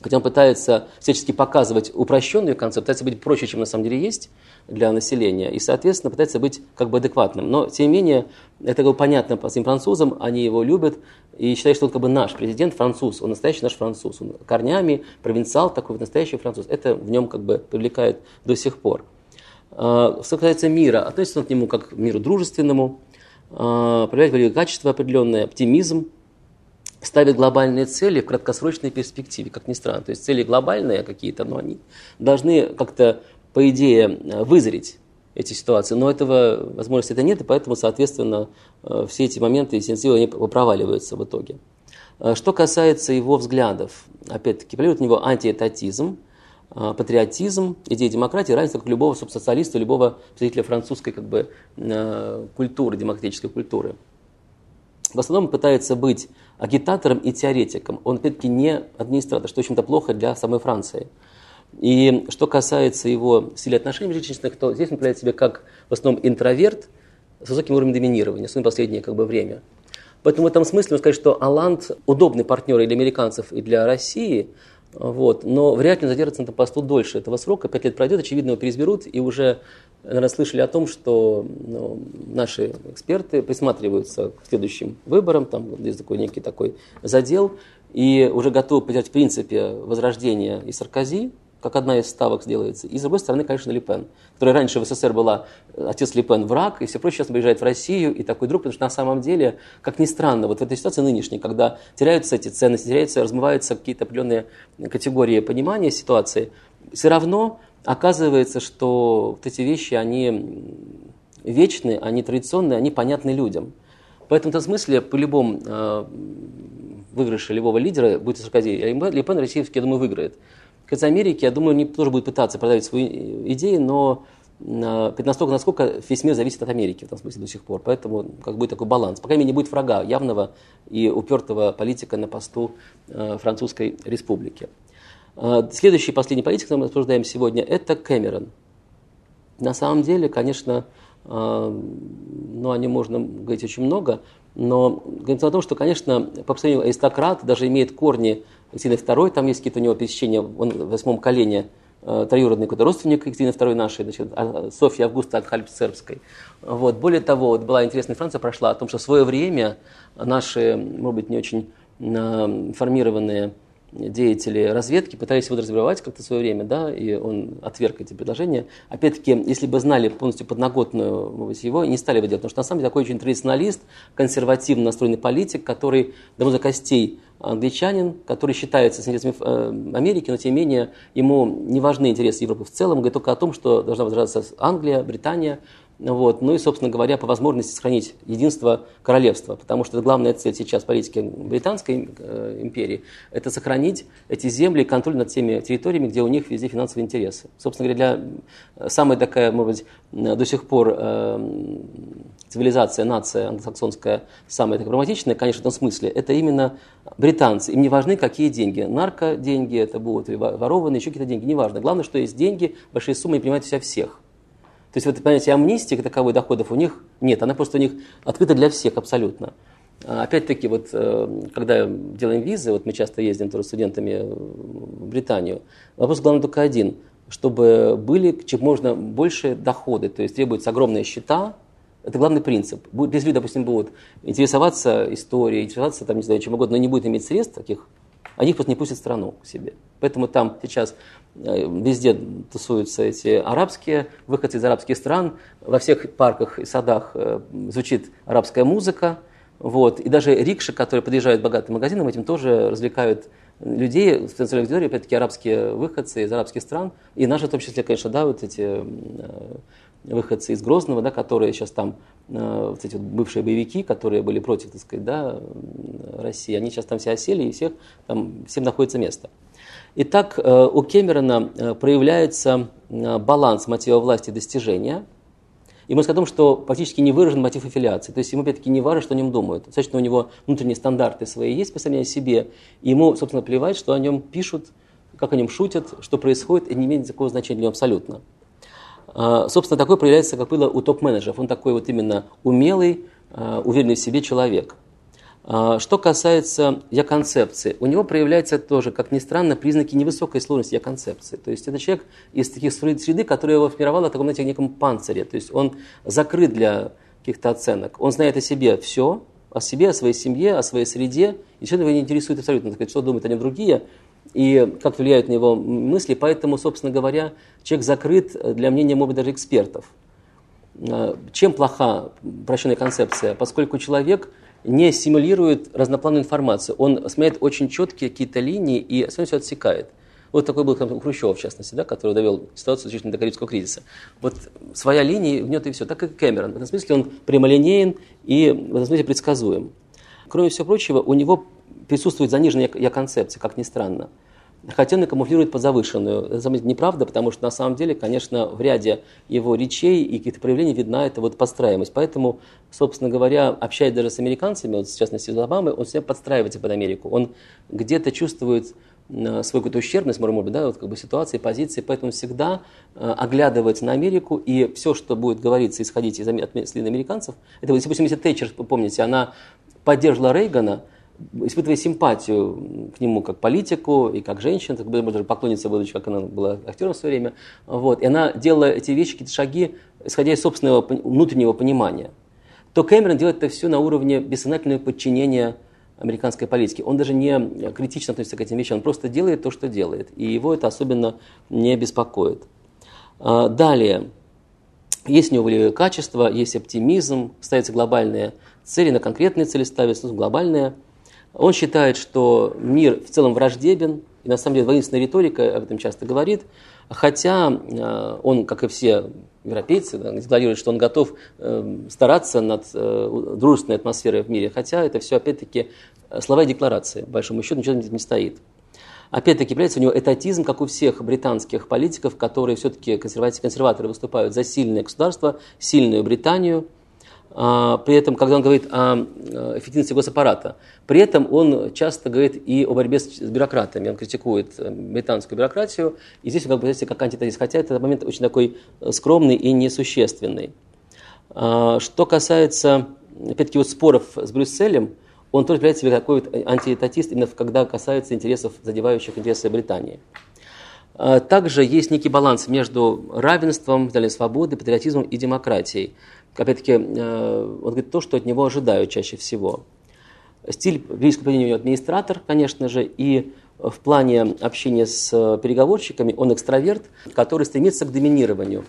S2: хотя он пытается всячески показывать упрощенную концепцию, пытается быть проще, чем на самом деле есть для населения, и, соответственно, пытается быть как бы адекватным. Но, тем не менее, это как бы понятно по всем французам, они его любят, и считают, что он как бы наш президент француз, он настоящий наш француз, он корнями провинциал такой настоящий француз. Это в нем как бы привлекает до сих пор. А, что касается мира, относится он к нему как к миру дружественному, проявляет волевые качества определенные, оптимизм, ставит глобальные цели в краткосрочной перспективе, как ни странно. То есть цели глобальные какие-то, но они должны как-то, по идее, вызреть эти ситуации. Но этого возможности это нет, и поэтому, соответственно, э, все эти моменты инициативы они проваливаются в итоге. Э, что касается его взглядов, опять-таки, плюет у него антиэтатизм, э, патриотизм, идея демократии, равенство как любого социалиста, любого представителя французской как бы, культуры, демократической культуры. В основном пытается быть агитатором и теоретиком. Он, опять-таки, не администратор, что, в общем-то, плохо для самой Франции. И что касается его стиля отношений межличностных, то здесь он проявляет себя как, в основном, интроверт с высоким уровнем доминирования, особенно последнее как бы, время. Поэтому в этом смысле можно сказать, что Аланд удобный партнер и для американцев, и для России, вот, но вряд ли он задержится на посту дольше этого срока. Пять лет пройдет, очевидно, его переизберут, и уже, наверное, слышали о том, что ну, наши эксперты присматриваются к следующим выборам, там есть такой некий такой задел, и уже готовы потерять в принципе возрождение и Саркози, как одна из ставок сделается. И с другой стороны, конечно, Липен, которая раньше в СССР была э, отец Липен враг, и все прочее, сейчас приезжает в Россию, и такой друг, потому что на самом деле, как ни странно, вот в этой ситуации нынешней, когда теряются эти ценности, теряются, размываются какие-то определенные категории понимания ситуации, все равно оказывается, что вот эти вещи, они вечные, они традиционные, они понятны людям. Поэтому в этом смысле, по любому э, выигрыше любого лидера, будет Саркози или Липен, российский, я думаю, выиграет. Кстати, Америки, я думаю, они тоже будут пытаться продавить свои идеи, но настолько, насколько весь мир зависит от Америки в этом смысле до сих пор. Поэтому как будет такой баланс. По крайней мере, не будет врага явного и упертого политика на посту э, Французской Республики. Э, следующий, последний политик, который мы обсуждаем сегодня, это Кэмерон. На самом деле, конечно, э, ну, о нем можно говорить очень много, но говорится о том, что, конечно, по определению аристократ даже имеет корни Екатерины II, там есть какие-то у него пересечения, он в восьмом колене э, троюродный какой-то родственник Екатерины II нашей, значит, а, Софья Августа Альхальп-Сербской. Вот. Более того, вот была интересная информация прошла о том, что в свое время наши, может быть, не очень информированные деятели разведки пытались его разграбовать как-то в свое время, да, и он отверг эти предложения. Опять-таки, если бы знали полностью подноготную его, не стали бы делать, потому что на самом деле такой очень традиционалист, консервативно настроенный политик, который давно за костей англичанин, который считается с интересами э, Америки, но тем не менее ему не важны интересы Европы в целом, говорит только о том, что должна возрождаться Англия, Британия, вот. Ну и, собственно говоря, по возможности сохранить единство королевства, потому что главная цель сейчас политики Британской э, империи – это сохранить эти земли, контроль над теми территориями, где у них везде финансовые интересы. Собственно говоря, для э, самой такая, может быть, до сих пор э, цивилизация, нация англосаксонская самая такая прагматичная, конечно, в этом смысле, это именно британцы. Им не важны, какие деньги. Нарко деньги это будут, или ворованные, еще какие-то деньги, неважно. Главное, что есть деньги, большие суммы, и принимают себя всех. То есть, вот, понятие амнистии, как таковой доходов у них нет, она просто у них открыта для всех абсолютно. А, опять-таки, вот, э, когда делаем визы, вот мы часто ездим тоже студентами в Британию, вопрос главный только один, чтобы были чем можно больше доходы, то есть требуются огромные счета, это главный принцип. Если допустим, будут интересоваться историей, интересоваться, там, не знаю, чем угодно, но не будет иметь средств таких, они их просто не пустят в страну к себе. Поэтому там сейчас везде тусуются эти арабские, выходцы из арабских стран. Во всех парках и садах э, звучит арабская музыка. Вот. И даже рикши, которые подъезжают к богатым магазинам, этим тоже развлекают людей, в потенциальной аудитории, опять-таки, арабские выходцы из арабских стран. И наши, в том числе, конечно, да, вот эти э, выходцы из Грозного, да, которые сейчас там, э, вот эти вот бывшие боевики, которые были против, так сказать, да, России, они сейчас там все осели, и всех, там, всем находится место. Итак, э, у Кэмерона э, проявляется баланс мотива власти и достижения. И мы скажем, что практически не выражен мотив аффилиации. То есть ему, опять-таки, не важно, что о нем думают. Достаточно у него внутренние стандарты свои есть по сравнению себе. И ему, собственно, плевать, что о нем пишут, как о нем шутят, что происходит, и не имеет никакого значения для него абсолютно. Собственно, такой проявляется, как было у топ-менеджеров. Он такой вот именно умелый, уверенный в себе человек. А, что касается я-концепции, у него проявляются тоже, как ни странно, признаки невысокой сложности я-концепции. То есть это человек из таких среды, которая его формировала в таком, знаете, неком панцире. То есть он закрыт для каких-то оценок. Он знает о себе все, о себе, о своей семье, о своей среде, и все его не интересует абсолютно, сказать, что думают о нем другие, и как влияют на его мысли. Поэтому, собственно говоря, человек закрыт для мнения, может быть, даже экспертов. А, чем плоха прощенная концепция? Поскольку человек не симулирует разноплановую информацию. Он смотрит очень четкие какие-то линии и все все отсекает. Вот такой был у Хрущева, в частности, да, который довел ситуацию исключительно до Карибского кризиса. Вот своя линия, гнет и все. Так и Кэмерон. В этом смысле он прямолинеен и в этом смысле предсказуем. Кроме всего прочего, у него присутствует заниженная я-концепция, как ни странно хотя он камуфлирует под завышенную. Это неправда, потому что на самом деле, конечно, в ряде его речей и каких-то проявлений видна эта вот подстраиваемость. Поэтому, собственно говоря, общаясь даже с американцами, вот в частности с Обамой, он себя подстраивается под Америку. Он где-то чувствует свою какую-то ущербность, может быть, да, вот как бы ситуации, позиции, поэтому всегда э, оглядывается на Америку, и все, что будет говориться, исходить из мыслей американцев, это, вот, допустим, если Тэтчер, помните, она поддерживала Рейгана, испытывая симпатию к нему как политику и как женщину, так бы даже поклонница, будучи, как она была актером в свое время. Вот. И она делала эти вещи, какие-то шаги, исходя из собственного внутреннего понимания. То Кэмерон делает это все на уровне бессознательного подчинения американской политике. Он даже не критично относится к этим вещам, он просто делает то, что делает. И его это особенно не беспокоит. А, далее. Есть у него волевые качества, есть оптимизм, ставятся глобальные цели, на конкретные цели ставятся, глобальные – он считает, что мир в целом враждебен, и на самом деле воинственная риторика об этом часто говорит, хотя э, он, как и все европейцы, декларирует, что он готов э, стараться над э, дружественной атмосферой в мире, хотя это все опять-таки слова и декларации, по большому счету ничего не стоит. Опять-таки, появляется у него этатизм, как у всех британских политиков, которые все-таки консерваторы выступают за сильное государство, сильную Британию – при этом, когда он говорит о э, эффективности госаппарата, при этом он часто говорит и о борьбе с бюрократами. Он критикует э, британскую бюрократию, и здесь он как бы, знаете, как антитезис, хотя этот момент очень такой э, скромный и несущественный. А, что касается, опять-таки, вот споров с Брюсселем, он тоже является себе такой вот антиэтатист, именно когда касается интересов, задевающих интересы Британии. А, также есть некий баланс между равенством, свободы, патриотизмом и демократией опять-таки, э, он говорит то, что от него ожидают чаще всего. Стиль близкого поведения у него администратор, конечно же, и в плане общения с переговорщиками он экстраверт, который стремится к доминированию.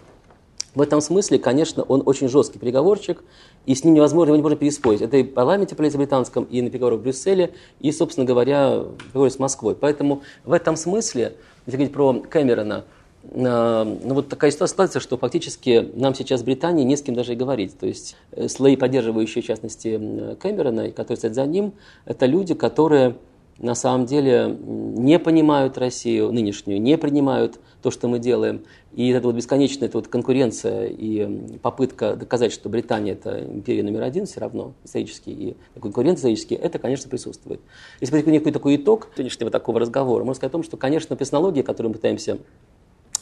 S2: В этом смысле, конечно, он очень жесткий переговорщик, и с ним невозможно, его невозможно переспорить. Это и в парламенте британском, и на переговорах в Брюсселе, и, собственно говоря, в с Москвой. Поэтому в этом смысле, если говорить про Кэмерона, ну, вот такая ситуация, что фактически нам сейчас в Британии не с кем даже и говорить. То есть э, слои, поддерживающие, в частности, Кэмерона, которые стоят за ним, это люди, которые на самом деле не понимают Россию нынешнюю, не принимают то, что мы делаем. И это вот бесконечная эта вот конкуренция и попытка доказать, что Британия это империя номер один все равно исторически, и конкуренция исторически, это, конечно, присутствует. Если посмотреть некий такой итог сегодняшнего такого разговора, можно сказать о том, что, конечно, технологии, которые мы пытаемся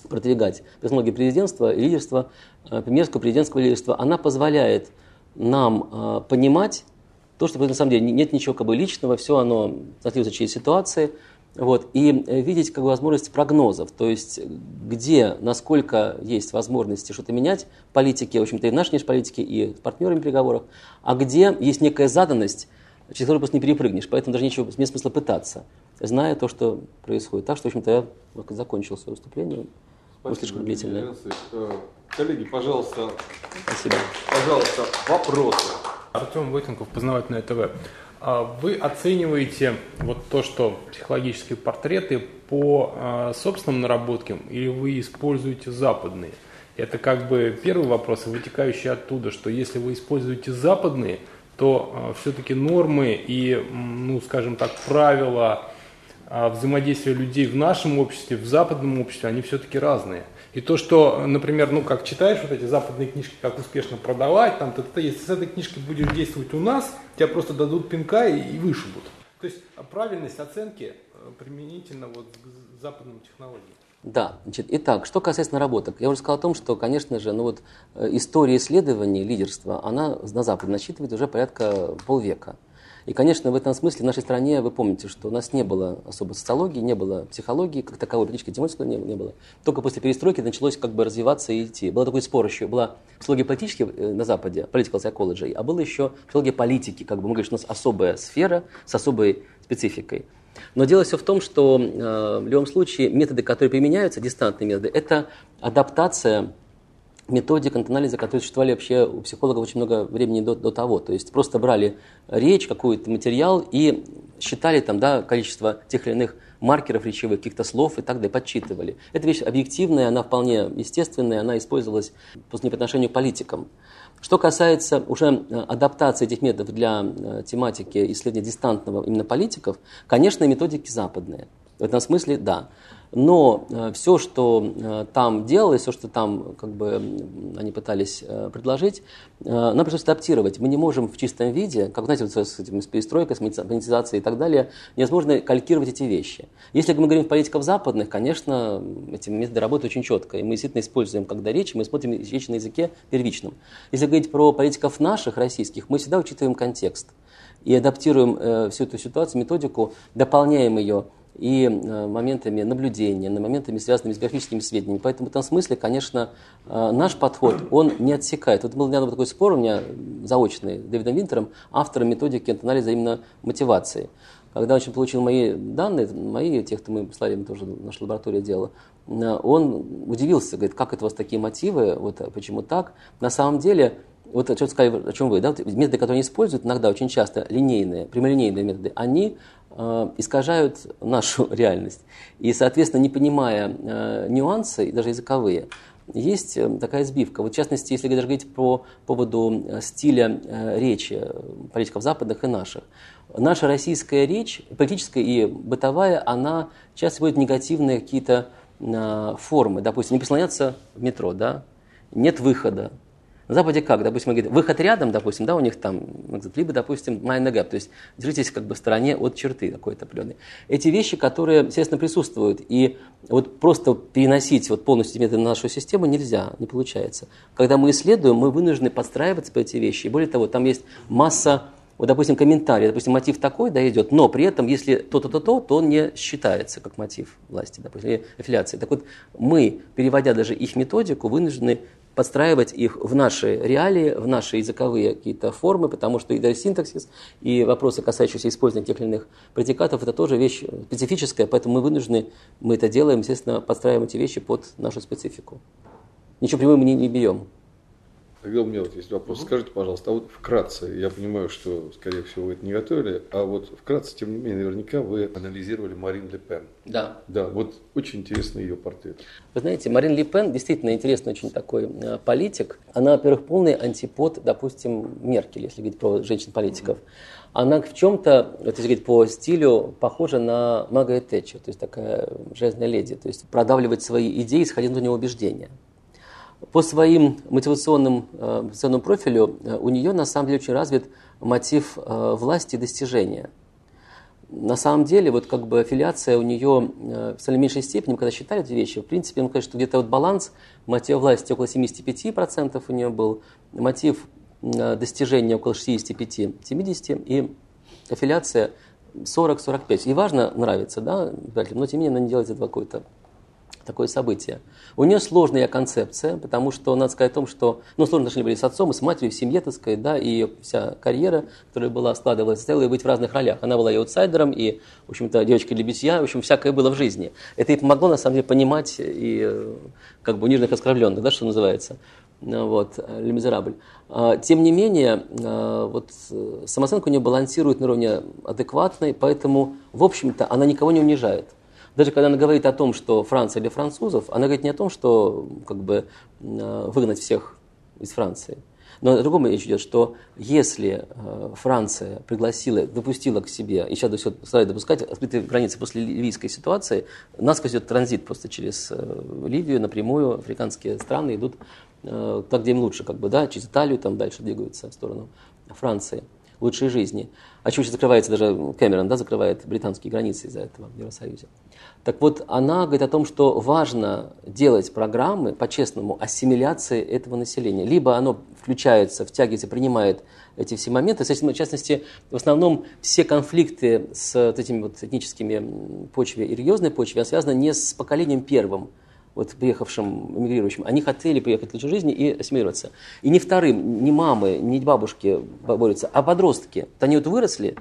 S2: продвигать. Технологии президентства и лидерства, э, премьерского президентского лидерства, она позволяет нам э, понимать то, что на самом деле нет ничего как бы личного, все оно соответствует через ситуации, вот, и э, видеть как бы, возможность прогнозов, то есть где, насколько есть возможности что-то менять в политике, в общем-то и в нашей политике, и с партнерами в переговорах, а где есть некая заданность, через которую просто не перепрыгнешь, поэтому даже ничего, нет смысла пытаться, зная то, что происходит. Так что, в общем-то, я закончил свое выступление.
S3: Спасибо, слишком длительное. Э, коллеги, пожалуйста,
S2: Спасибо.
S3: пожалуйста, вопросы.
S4: Артем Войтенков, Познавательное ТВ. А вы оцениваете вот то, что психологические портреты по э, собственным наработкам или вы используете западные? Это как бы первый вопрос, вытекающий оттуда, что если вы используете западные, то э, все-таки нормы и, ну, скажем так, правила а взаимодействия людей в нашем обществе, в западном обществе, они все-таки разные. И то, что, например, ну как читаешь вот эти западные книжки, как успешно продавать, там, то, то, если с этой книжкой будешь действовать у нас, тебя просто дадут пинка и, и вышибут. То есть правильность оценки э, применительно вот к западным технологиям.
S2: Да, значит, итак, что касается наработок, я уже сказал о том, что, конечно же, ну вот э, история исследований лидерства, она на Западе насчитывает уже порядка полвека. И, конечно, в этом смысле в нашей стране, вы помните, что у нас не было особо социологии, не было психологии, как таковой, политической демократии не, не было. Только после перестройки началось как бы развиваться и идти. Был такой спор еще, была психология политическая э, на Западе, political psychology, а была еще психология политики, как бы мы говорим, что у нас особая сфера с особой спецификой. Но дело все в том, что э, в любом случае методы, которые применяются, дистантные методы, это адаптация методик анализа, которые существовали вообще у психологов очень много времени до, до того. То есть просто брали речь, какой-то материал и считали там, да, количество тех или иных маркеров речевых, каких-то слов и так далее, подсчитывали. Это вещь объективная, она вполне естественная, она использовалась не по отношению к политикам. Что касается уже э, адаптации этих методов для э, тематики исследования дистантного именно политиков, конечно, методики западные. В этом смысле, да. Но э, все, что э, там делалось, все, что там как бы, они пытались э, предложить, нам пришлось адаптировать. Мы не можем в чистом виде, как знаете, вот с, этим, с перестройкой, с монетизацией и так далее, невозможно калькировать эти вещи. Если мы говорим политиков западных, конечно, эти методы работают очень четко. И мы действительно используем, когда речь, мы смотрим речь на языке первичном. Если говорить про политиков наших, российских, мы всегда учитываем контекст и адаптируем э, всю эту ситуацию, методику, дополняем ее и э, моментами наблюдения, моментами, связанными с графическими сведениями. Поэтому в этом смысле, конечно, э, наш подход, он не отсекает. Вот был недавно такой спор у меня заочный с Дэвидом Винтером, автором методики анализа именно мотивации. Когда он получил мои данные, мои, тех, кто мы слали, тоже наша лаборатория делала, э, он удивился, говорит, как это у вас такие мотивы, вот почему так. На самом деле, вот что сказали, о чем вы, да, методы, которые они используют иногда очень часто, линейные, прямолинейные методы, они искажают нашу реальность. И, соответственно, не понимая э, нюансы, даже языковые, есть э, такая сбивка. Вот, в частности, если даже говорить по поводу стиля речи политиков западных и наших. Наша российская речь, политическая и бытовая, она часто вводит негативные какие-то формы. Допустим, не прислоняться в метро, да? нет выхода, на Западе как? Допустим, говорит, выход рядом, допустим, да, у них там, либо, допустим, mind the то есть держитесь как бы в стороне от черты какой-то определенной. Эти вещи, которые, естественно, присутствуют, и вот просто переносить вот полностью методы на нашу систему нельзя, не получается. Когда мы исследуем, мы вынуждены подстраиваться под эти вещи. И более того, там есть масса вот, допустим, комментарий, допустим, мотив такой, да, идет, но при этом, если то-то, то-то, то он не считается как мотив власти, допустим, или аффилиации. Так вот, мы, переводя даже их методику, вынуждены подстраивать их в наши реалии, в наши языковые какие-то формы, потому что и даже синтаксис, и вопросы, касающиеся использования тех или иных предикатов, это тоже вещь специфическая, поэтому мы вынуждены, мы это делаем, естественно, подстраиваем эти вещи под нашу специфику. Ничего прямым мы не, не берем.
S3: Тогда у меня вот есть вопрос. Скажите, пожалуйста, а вот вкратце, я понимаю, что, скорее всего, вы это не готовили, а вот вкратце, тем не менее, наверняка вы анализировали Марин Ле Пен.
S2: Да.
S3: Да, вот очень интересный ее портрет.
S2: Вы знаете, Марин Ле Пен действительно интересный очень такой э, политик. Она, во-первых, полный антипод, допустим, Меркель, если говорить про женщин-политиков. Она в чем-то, вот если говорить по стилю, похожа на Маргарет Тэтчер, то есть такая железная леди, то есть продавливать свои идеи, исходя из внутреннего убеждения. По своим мотивационным, э, мотивационному профилю э, у нее на самом деле очень развит мотив э, власти и достижения. На самом деле, вот как бы аффилиация у нее в самой меньшей степени, когда считали эти вещи, в принципе, ну, конечно, где-то вот баланс, мотив власти около 75% у нее был, мотив достижения около 65-70% и аффилиация 40-45. И важно, нравится, да, но тем не менее она не делает этого какой-то такое событие. У нее сложная концепция, потому что надо сказать о том, что ну, сложные отношения были с отцом и с матерью в семье, так сказать, да, и ее вся карьера, которая была складывалась, состояла быть в разных ролях. Она была и аутсайдером, и, в общем-то, девочкой для битья, в общем, всякое было в жизни. Это ей помогло, на самом деле, понимать и как бы униженных оскорбленных, да, что называется. Вот, Ле. А, тем не менее, а, вот, самооценка у нее балансирует на уровне адекватной, поэтому, в общем-то, она никого не унижает. Даже когда она говорит о том, что Франция для французов, она говорит не о том, что как бы, э, выгнать всех из Франции. Но о другом речь идет, что если э, Франция пригласила, допустила к себе, и сейчас все старается допускать, открытые границы после ливийской ситуации, нас идет транзит просто через э, Ливию напрямую, африканские страны идут туда, где им лучше, как бы, да, через Италию, там дальше двигаются в сторону Франции. лучшей жизни. А чего закрывается даже Кэмерон, да, закрывает британские границы из-за этого в Евросоюзе. Так вот, она говорит о том, что важно делать программы, по-честному, ассимиляции этого населения. Либо оно включается, втягивается, принимает эти все моменты. В частности, в основном все конфликты с вот этими вот этническими почвами и религиозной почвой связаны не с поколением первым, вот приехавшим, эмигрирующим, они хотели приехать лучшей жизни и ассимилироваться. И не вторым, не мамы, не бабушки борются, а подростки. Вот они вот выросли,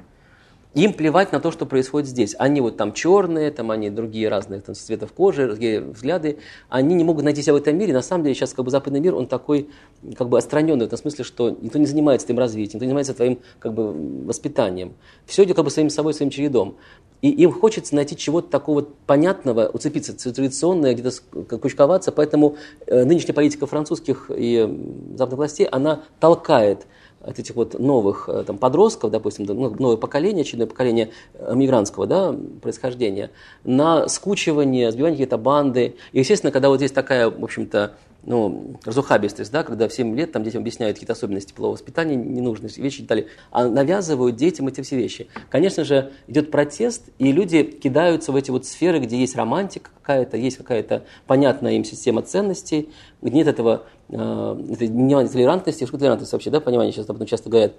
S2: им плевать на то, что происходит здесь. Они вот там черные, там они другие разные там, цветов кожи, другие взгляды. Они не могут найти себя в этом мире. На самом деле сейчас как бы западный мир, он такой как бы отстраненный в том смысле, что никто не занимается твоим развитием, никто не занимается твоим как бы воспитанием. Все идет как бы своим собой, своим чередом. И им хочется найти чего-то такого понятного, уцепиться традиционное, где-то кучковаться. Поэтому э, нынешняя политика французских и западных властей, она толкает от этих вот новых э, там, подростков, допустим, ну, новое поколение, очередное поколение э, мигрантского да, происхождения, на скучивание, сбивание какие-то банды. И, естественно, когда вот есть такая, в общем-то, ну, разухабистость, да, когда в 7 лет там детям объясняют какие-то особенности полового воспитания, ненужные вещи и так далее, а навязывают детям эти все вещи. Конечно же, идет протест, и люди кидаются в эти вот сферы, где есть романтика какая-то, есть какая-то понятная им система ценностей, где нет этого э, понимания толерантности, что толерантность вообще, да, понимание сейчас об этом часто говорят,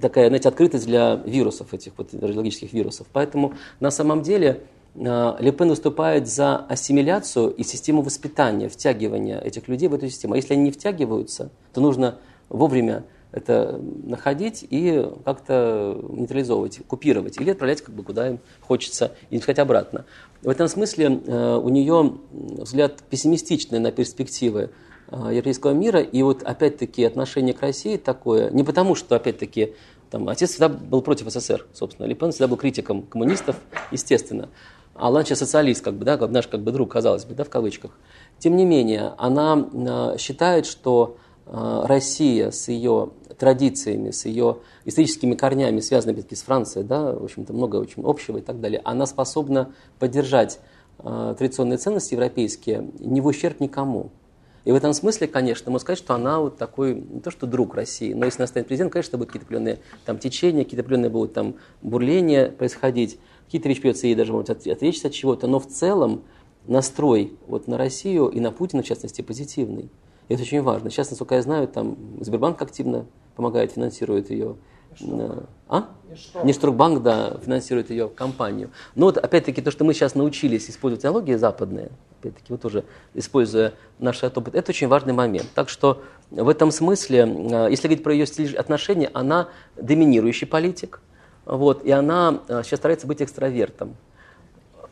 S2: такая, знаете, открытость для вирусов, этих вот радиологических вирусов. Поэтому на самом деле Лепен выступает за ассимиляцию и систему воспитания, втягивания этих людей в эту систему. А если они не втягиваются, то нужно вовремя это находить и как-то нейтрализовывать, купировать или отправлять как бы куда им хочется и сказать обратно. В этом смысле э, у нее взгляд пессимистичный на перспективы э, европейского мира, и вот опять-таки отношение к России такое, не потому что опять-таки там, отец всегда был против СССР, собственно, Лепен всегда был критиком коммунистов, естественно, а Ланча социалист, как бы, да, наш как бы друг, казалось бы, да, в кавычках. Тем не менее, она э, считает, что э, Россия с ее традициями, с ее историческими корнями, связанными с Францией, да, в общем-то, много очень общего и так далее, она способна поддержать э, традиционные ценности европейские не в ущерб никому. И в этом смысле, конечно, можно сказать, что она вот такой, не то что друг России, но если она станет президентом, конечно, будут какие-то определенные там течения, какие-то определенные будут там бурления происходить какие-то вещи придется ей даже может отречься от чего-то, но в целом настрой вот на Россию и на Путина, в частности, позитивный. И это очень важно. Сейчас, насколько я знаю, там Сбербанк активно помогает, финансирует ее. А? Ништрукбанк, да, финансирует ее компанию. Но вот опять-таки то, что мы сейчас научились использовать технологии западные, опять-таки вот тоже используя наш опыт, это очень важный момент. Так что в этом смысле, а, если говорить про ее стиль отношений, она доминирующий политик – вот, и она э, сейчас старается быть экстравертом.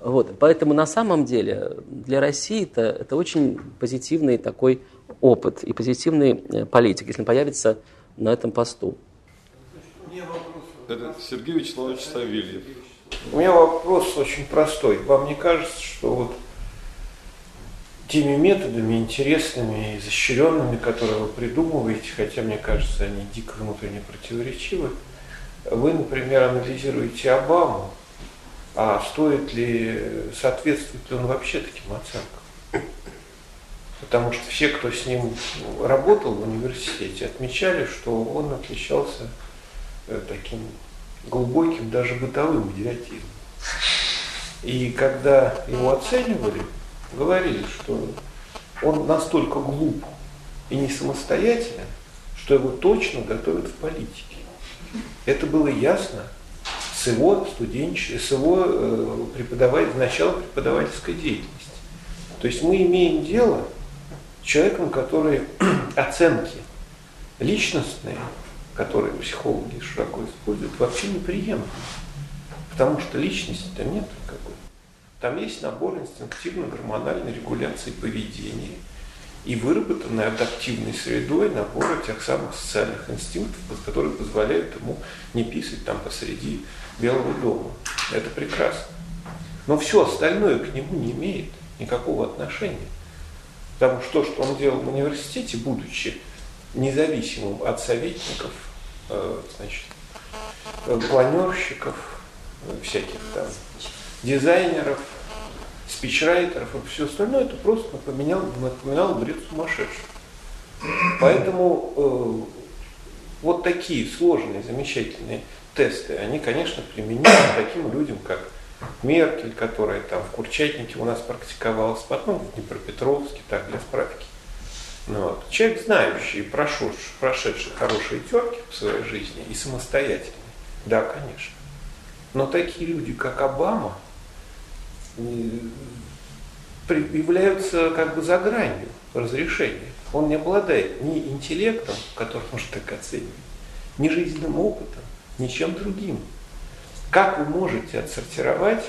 S2: Вот, поэтому на самом деле для России это, это очень позитивный такой опыт и позитивный э, политик, если он появится на этом посту.
S3: Это Сергей Вячеславович Савельев.
S5: У меня вопрос очень простой. Вам не кажется, что вот теми методами интересными и изощренными, которые вы придумываете, хотя мне кажется, они дико внутренне противоречивы, вы, например, анализируете Обаму, а стоит ли, соответствует ли он вообще таким оценкам? Потому что все, кто с ним работал в университете, отмечали, что он отличался э, таким глубоким, даже бытовым идиотизмом. И когда его оценивали, говорили, что он настолько глуп и не самостоятелен, что его точно готовят в политике. Это было ясно с его студенчества, с его э, начала преподавательской деятельности. То есть мы имеем дело с человеком, который оценки личностные, которые психологи широко используют, вообще неприемлемы. Потому что личности-то нет никакой. Там есть набор инстинктивно-гормональной регуляции поведения – и выработанной адаптивной средой набора тех самых социальных инстинктов, которые позволяют ему не писать там посреди Белого дома. Это прекрасно. Но все остальное к нему не имеет никакого отношения. Потому что то, что он делал в университете, будучи независимым от советников, э, значит, э, планерщиков, э, всяких там дизайнеров, спичрайтеров и все остальное, это просто напоминало, напоминало бред сумасшедших. Поэтому Вот такие сложные, замечательные тесты, они, конечно, применимы таким людям, как Меркель, которая там в Курчатнике у нас практиковалась, потом в Днепропетровске, так для справки. Ну, вот. Человек, знающий, прошедший, прошедший хорошие терки в своей жизни и самостоятельный, да, конечно. Но такие люди, как Обама, являются как бы за гранью разрешения. Он не обладает ни интеллектом, который может так оценивать, ни жизненным опытом, ни чем другим. Как вы можете отсортировать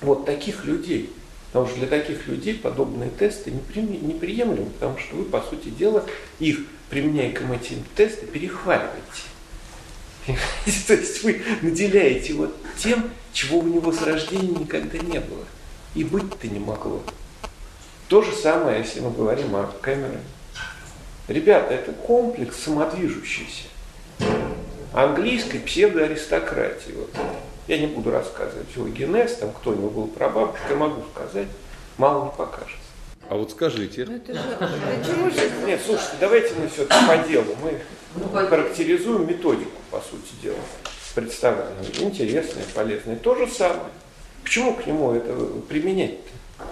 S5: вот таких людей? Потому что для таких людей подобные тесты неприемлемы, потому что вы, по сути дела, их, применяя к этим тесты, перехваливаете. То есть вы наделяете его тем, чего у него с рождения никогда не было. И быть-то не могло. То же самое, если мы говорим о Кэмероне. Ребята, это комплекс самодвижущийся. Английской псевдоаристократии. Вот. Я не буду рассказывать свой генез, там кто у него был прабабушка, могу сказать, мало не покажется.
S3: А вот скажите.
S6: Ну, это же, почему же?
S5: Нет, слушайте, давайте мы все-таки по делу. Мы ну, характеризуем методику, по сути дела, представленную. Интересное, полезное. То же самое. К чему к нему это применять-то?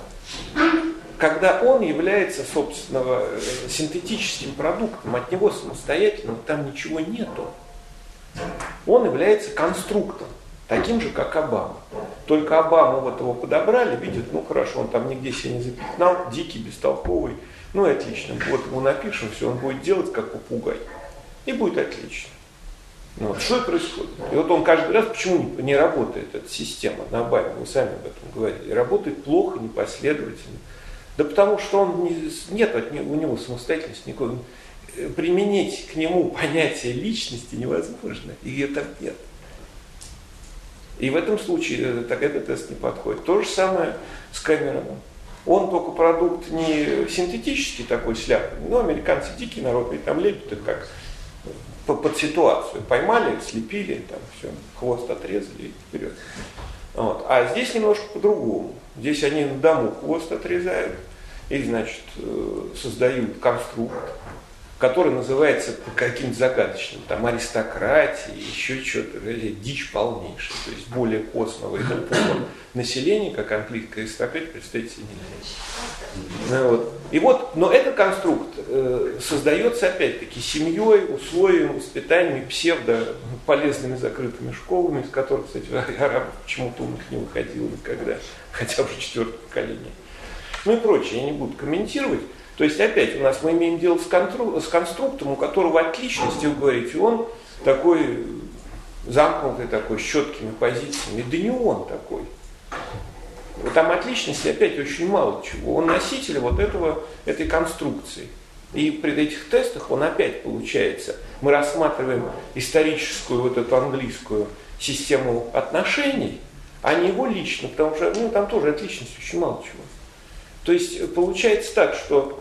S5: Когда он является, собственного, синтетическим продуктом, от него самостоятельно там ничего нету. Он является конструктом, таким же, как Обама. Только Обаму вот его подобрали, видят, ну хорошо, он там нигде себя не запятнал, дикий, бестолковый, ну и отлично, вот ему напишем, все, он будет делать как попугай. И будет отлично. Ну, вот, что происходит? И вот он каждый раз, почему не, работает эта система на Обаме, вы сами об этом говорили, работает плохо, непоследовательно. Да потому что он не, нет от него, у него самостоятельности никакой применить к нему понятие личности невозможно, и это нет. И в этом случае э, так этот тест не подходит. То же самое с Кэмероном. Он только продукт не синтетический такой сляпанный, но американцы дикий народ, и там лепят их как под ситуацию. Поймали, слепили, там все, хвост отрезали вперед. Вот. А здесь немножко по-другому. Здесь они на дому хвост отрезают и, значит, э, создают конструкт, который называется каким-то загадочным, там аристократия, еще что-то, дичь полнейшая, то есть более костного и пола населения, как английская аристократия, представить себе нельзя. Ну, вот. И вот, но этот конструкт э, создается опять-таки семьей, условиями, воспитанием, псевдо полезными закрытыми школами, из которых, кстати, арабов почему-то умных не выходило никогда, хотя бы четвертое поколение. Ну и прочее, я не буду комментировать. То есть опять у нас мы имеем дело с, контру, с конструктом, у которого от личности, вы говорите, он такой замкнутый, такой, с четкими позициями. Да не он такой. Там от личности опять очень мало чего. Он носитель вот этого, этой конструкции. И при этих тестах он опять получается. Мы рассматриваем историческую вот эту английскую систему отношений, а не его лично, потому что ну, там тоже от личности очень мало чего. То есть получается так, что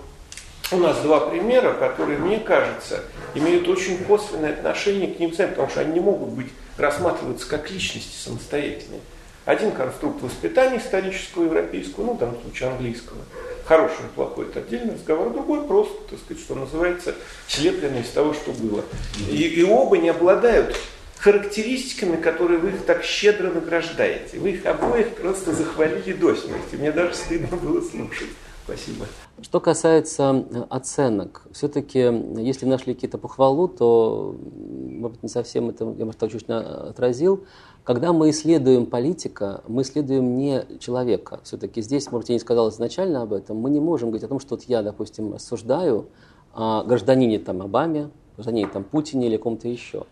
S5: у нас два примера, которые, мне кажется, имеют очень косвенное отношение к ним самим, потому что они не могут быть рассматриваться как личности самостоятельные. Один конструкт воспитания исторического, европейского, ну, в данном случае английского, хороший и плохой, это отдельный разговор, другой просто, так сказать, что называется, слепленный из того, что было. И, и оба не обладают характеристиками, которые вы их так щедро награждаете. Вы их обоих просто захвалили до смерти. Мне даже стыдно было слушать. Спасибо.
S2: Что касается э, оценок, все-таки, если нашли какие-то похвалу, то, может быть, не совсем это, я, может, так чуть отразил. Когда мы исследуем политика, мы исследуем не человека. Все-таки здесь, может, я не сказал изначально об этом, мы не можем говорить о том, что вот я, допустим, рассуждаю о гражданине там, Обаме, гражданине там, Путине или ком-то еще.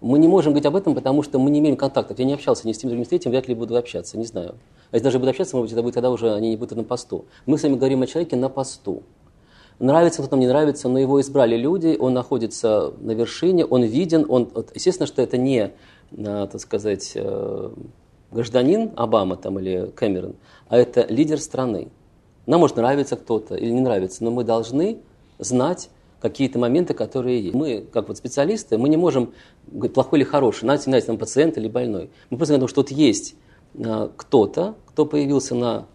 S2: Мы не можем говорить об этом, потому что мы не имеем контактов. Я не общался ни с тем, ни с третьим, вряд ли буду общаться, не знаю. А если даже буду общаться, может быть, это будет тогда уже они не будут на посту. Мы с вами говорим о человеке на посту. Нравится кто нам, не нравится, но его избрали люди, он находится на вершине, он виден, он, естественно, что это не, а, так сказать, э, гражданин Обама там, или Кэмерон, а это лидер страны. Нам может нравиться кто-то или не нравится, но мы должны знать какие-то моменты, которые есть. Мы, как вот специалисты, мы не можем говорить, плохой или хороший, нравится, нравится нам пациент или больной. Мы просто говорим, что вот есть а, кто-то, кто появился на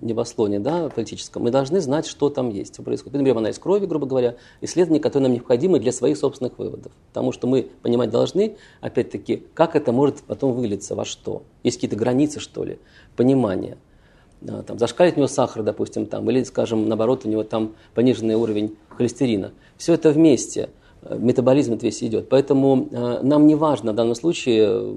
S2: небослоне да, политическом, мы должны знать, что там есть, что происходит. Например, анализ крови, грубо говоря, исследования, которые нам необходимы для своих собственных выводов. Потому что мы понимать должны, опять-таки, как это может потом вылиться, во что. Есть какие-то границы, что ли, понимания. Там, зашкалит у него сахар, допустим, там, или, скажем, наоборот, у него там пониженный уровень холестерина. Все это вместе – метаболизм это весь идет. Поэтому э, нам не важно в данном случае э,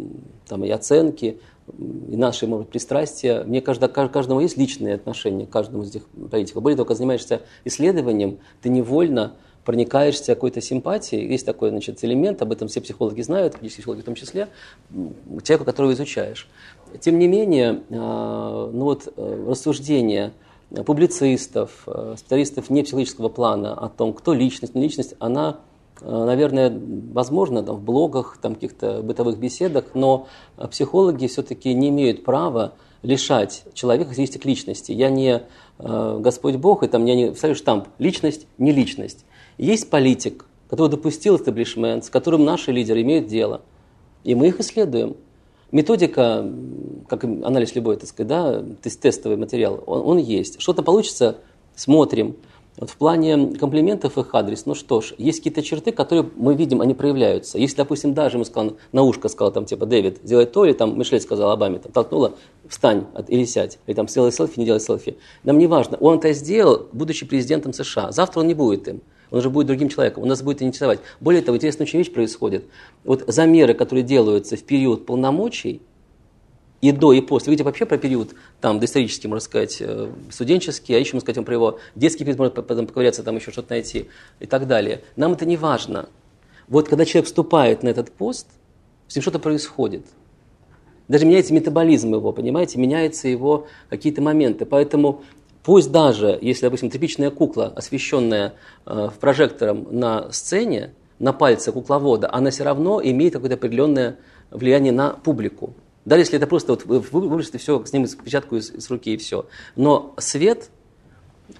S2: там, и оценки, и наши, может быть, пристрастия. Мне кажется, каждому есть личные отношения к каждому из этих политиков. Более когда занимаешься исследованием, ты невольно проникаешься какой-то симпатией. Есть такой значит, элемент, об этом все психологи знают, психологи в том числе, человека, которого изучаешь. Тем не менее, э, ну вот, рассуждения публицистов, специалистов не психологического плана о том, кто личность, не личность, она Э, наверное, возможно, там, в блогах, там, каких-то бытовых беседах, но э, психологи все-таки не имеют права лишать человека характеристик личности. Я не э, Господь Бог, и там я не ставлю штамп «личность, не личность». Есть политик, который допустил эстаблишмент, с которым наши лидеры имеют дело, и мы их исследуем. Методика, как анализ любой, так сказать, да, тестовый материал, он, он есть. Что-то получится, смотрим – вот в плане комплиментов их адрес, ну что ж, есть какие-то черты, которые мы видим, они проявляются. Если, допустим, даже ему сказал, на ушко сказал, там, типа, Дэвид, сделай то, или там Мишлет сказал Обаме, там, толкнула, встань или сядь, или там, сделай селфи, не делай селфи. Нам не важно. Он это сделал, будучи президентом США. Завтра он не будет им. Он уже будет другим человеком, он нас будет интересовать. Более того, интересная очень вещь происходит. Вот замеры, которые делаются в период полномочий, и до, и после. Видите, вообще про период там доисторический, можно сказать, э, студенческий, а еще, можно сказать, про его детский период, можно потом поковыряться, там еще что-то найти и так далее. Нам это не важно. Вот когда человек вступает на этот пост, с ним что-то происходит. Даже меняется метаболизм его, понимаете, меняются его какие-то моменты. Поэтому пусть даже, если, допустим, типичная кукла, освещенная э, прожектором на сцене, на пальце кукловода, она все равно имеет какое-то определенное влияние на публику. Даже если это просто вот выбросить все, снимать печатку из, из руки и все. Но свет,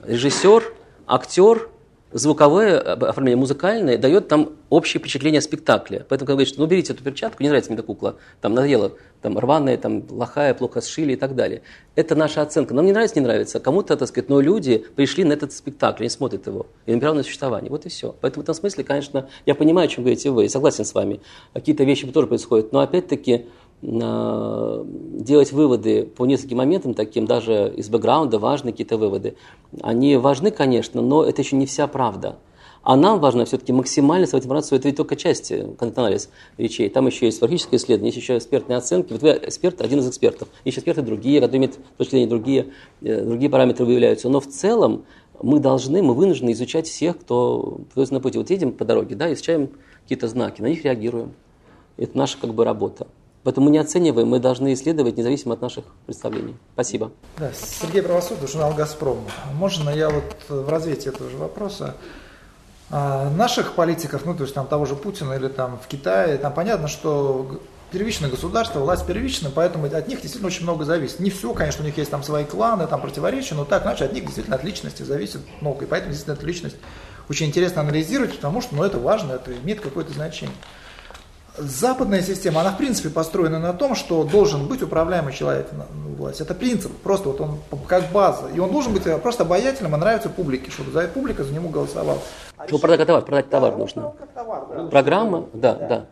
S2: режиссер, актер, звуковое оформление, музыкальное, дает там общее впечатление спектакля. Поэтому, когда говорит, что ну берите эту перчатку, не нравится мне эта кукла, там надоело, там рваная, там плохая, плохо сшили и так далее. Это наша оценка. Нам не нравится, не нравится. Кому-то, так сказать, но люди пришли на этот спектакль, они смотрят его, и набирают на существование. Вот и все. Поэтому в этом смысле, конечно, я понимаю, о чем говорите вы, согласен с вами. Какие-то вещи тоже происходят. Но опять-таки, делать выводы по нескольким моментам, таким даже из бэкграунда, важные какие-то выводы. Они важны, конечно, но это еще не вся правда. А нам важно все-таки максимально свою информацию, это ведь только часть контент-анализ речей. Там еще есть практическое исследование, есть еще экспертные оценки. Вот вы эксперт, один из экспертов. Есть эксперты другие, которые имеют точки зрения другие, э, другие параметры выявляются. Но в целом мы должны, мы вынуждены изучать всех, кто находится на пути. Вот едем по дороге, да, изучаем какие-то знаки, на них реагируем. Это наша как бы работа. Поэтому не оцениваем, мы должны исследовать независимо от наших представлений. Спасибо.
S6: Да, Сергей Правосудный, журнал «Газпром». Можно я вот в развитии этого же вопроса а, наших политиков, ну то есть там того же Путина или там в Китае, там понятно, что первичное государство, власть первичная, поэтому от них действительно очень много зависит. Не все, конечно, у них есть там свои кланы, там противоречия, но так, иначе от них действительно от личности зависит много. И поэтому действительно личность очень интересно анализировать, потому что ну, это важно, это имеет какое-то значение. Западная система, она в принципе построена на том, что должен быть управляемый человек на власти. Это принцип, просто вот он как база. И он должен быть просто обаятельным, и нравится публике, чтобы за публика за него голосовала.
S2: Чтобы продать товар, продать товар нужно. Товар, да. Программа, да, да. да.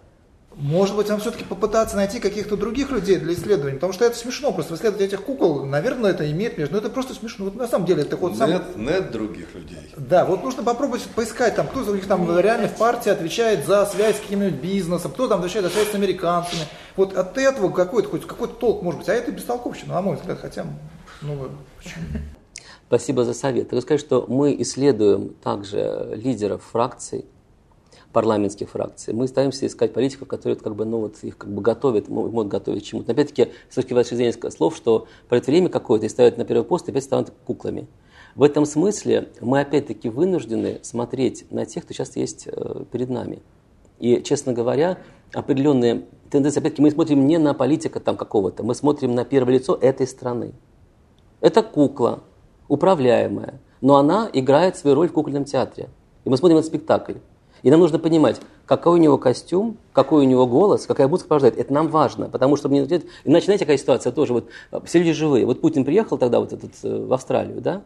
S6: Может быть, вам все-таки попытаться найти каких-то других людей для исследования, потому что это смешно, просто исследовать этих кукол, наверное, это имеет между, но это просто смешно. Вот на самом деле это вот сам...
S3: Нет, нет других людей.
S6: Да, вот нужно попробовать поискать, там, кто у них там реально в партии отвечает за связь с каким-нибудь бизнесом, кто там отвечает за связь с американцами. Вот от этого какой-то хоть какой-то толк может быть, а это бестолковщина, на мой взгляд, хотя, ну, почему?
S2: Спасибо за совет. Я скажу, что мы исследуем также лидеров фракций, парламентских фракций. Мы стараемся искать политиков, которые как бы, ну, вот, их как бы готовят, могут готовить чему-то. Но опять-таки, с точки зрения слов, что пройдет время какое-то и ставят на первый пост, и опять станут куклами. В этом смысле мы опять-таки вынуждены смотреть на тех, кто сейчас есть э, перед нами. И, честно говоря, определенные тенденции, опять-таки, мы смотрим не на политика там какого-то, мы смотрим на первое лицо этой страны. Это кукла, управляемая, но она играет свою роль в кукольном театре. И мы смотрим этот спектакль. И нам нужно понимать, какой у него костюм, какой у него голос, какая музыка порождает. Это нам важно, потому что мне иначе, знаете, какая ситуация тоже, вот все люди живые. Вот Путин приехал тогда вот этот, э, в Австралию, да,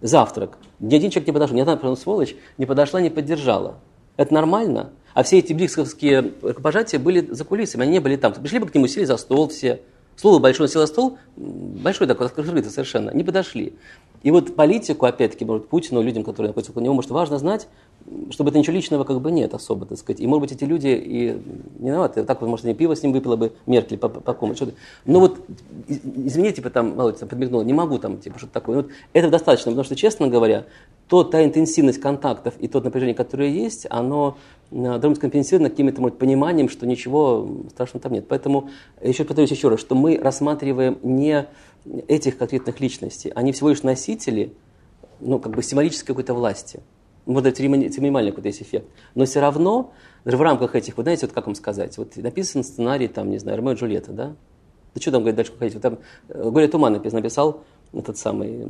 S2: завтрак. Ни один человек не подошел, ни одна сволочь не подошла, не поддержала. Это нормально? А все эти бриксовские пожатия были за кулисами, они не были там. Пришли бы к нему, сели за стол все. Слово большое сел за стол, большой такой, открытый совершенно, не подошли. И вот политику, опять-таки, может, Путину, людям, которые находятся около него, может, важно знать, чтобы это ничего личного как бы нет особо, так сказать. И, может быть, эти люди и не виноваты. Так может, они пиво с ним выпила бы Меркель по, по кому что-то. Но вот, извините, типа там, Володя там подмигнула, не могу там, типа, что-то такое. Вот этого достаточно, потому что, честно говоря, то та интенсивность контактов и то напряжение, которое есть, оно э, должно быть компенсировано каким-то, может, пониманием, что ничего страшного там нет. Поэтому, еще повторюсь еще раз, что мы рассматриваем не этих конкретных личностей, они всего лишь носители, ну, как бы символической какой-то власти может быть, минимальный какой-то есть эффект. Но все равно, в рамках этих, вот знаете, вот как вам сказать, вот написан сценарий, там, не знаю, Ромео и Джульетта, да? Да что там, говорит, дальше ходить? Вот там э, Горе Туман написал этот самый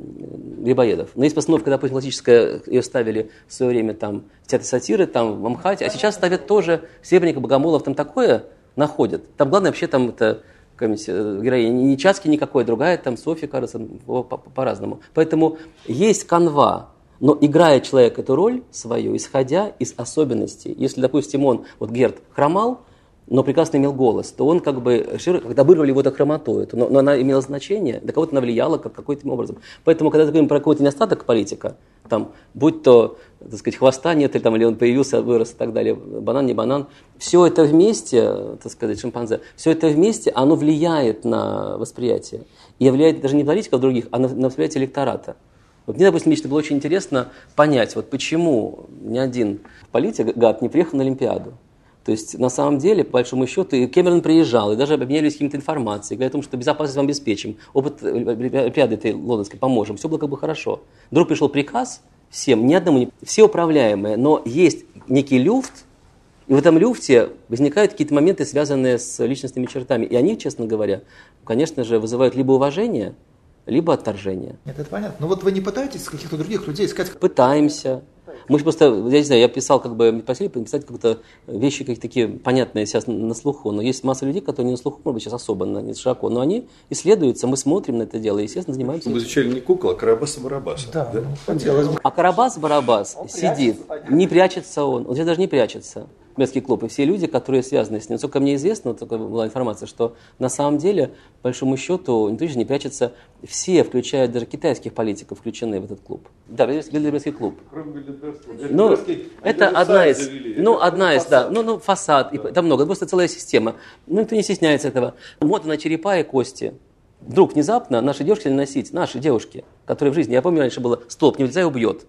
S2: Грибоедов. Но есть постановка, допустим, классическая, ее ставили в свое время там в театре сатиры, там в Амхате, а сейчас ставят тоже Серебренников, Богомолов, там такое находят. Там главное вообще там это э, героиня не Часки никакой, другая там Софья, кажется, по-разному. Поэтому есть канва, но играя человек эту роль свою, исходя из особенностей, если, допустим, он, вот Герд, хромал, но прекрасно имел голос, то он как бы, когда обыгрывали его до хромоту, но, но она имела значение, до кого-то она влияла как, какой-то образом. Поэтому, когда говорим про какой-то недостаток политика, там, будь то, так сказать, хвоста нет, или, там, или он появился, вырос и так далее, банан, не банан, все это вместе, так сказать, шимпанзе, все это вместе, оно влияет на восприятие. И влияет даже не политиков других, а на, на восприятие электората. Вот мне, допустим, лично было очень интересно понять, вот почему ни один политик, гад, не приехал на Олимпиаду. То есть, на самом деле, по большому счету, и Кэмерон приезжал, и даже обменялись какими-то информацией, говоря о том, что безопасность вам обеспечим, опыт Олимпиады этой лондонской поможем, все было как бы хорошо. Вдруг пришел приказ всем, ни одному не... Все управляемые, но есть некий люфт, и в этом люфте возникают какие-то моменты, связанные с личностными чертами. И они, честно говоря, конечно же, вызывают либо уважение, либо отторжение.
S6: Нет, это понятно. Но вот вы не пытаетесь каких-то других людей искать?
S2: Пытаемся. Мы же просто, я не знаю, я писал, как бы, просили написать как-то вещи какие-то такие понятные сейчас на слуху, но есть масса людей, которые не на слуху, может быть, сейчас особо, не широко, но они исследуются, мы смотрим на это дело и, естественно, занимаемся.
S3: Мы изучали не кукол, а Карабаса-Барабаса.
S6: Да, да? Ну, хотелось бы.
S2: А Карабас-Барабас сидит, не прячется он, он сейчас даже не прячется местский клуб, и все люди, которые связаны с ним. Насколько мне известно, такая была информация, что на самом деле, по большому счету, никто не прячется, все, включая даже китайских политиков, включены в этот клуб. Да, Бильдербергский клуб. Ну, это одна из, ну, одна из, да, ну, ну, фасад, и, там много, это просто целая система. Ну, никто не стесняется этого. Мода на черепа и кости. Вдруг внезапно наши девушки стали носить, наши девушки, которые в жизни, я помню, раньше было, стоп, не влезай, убьет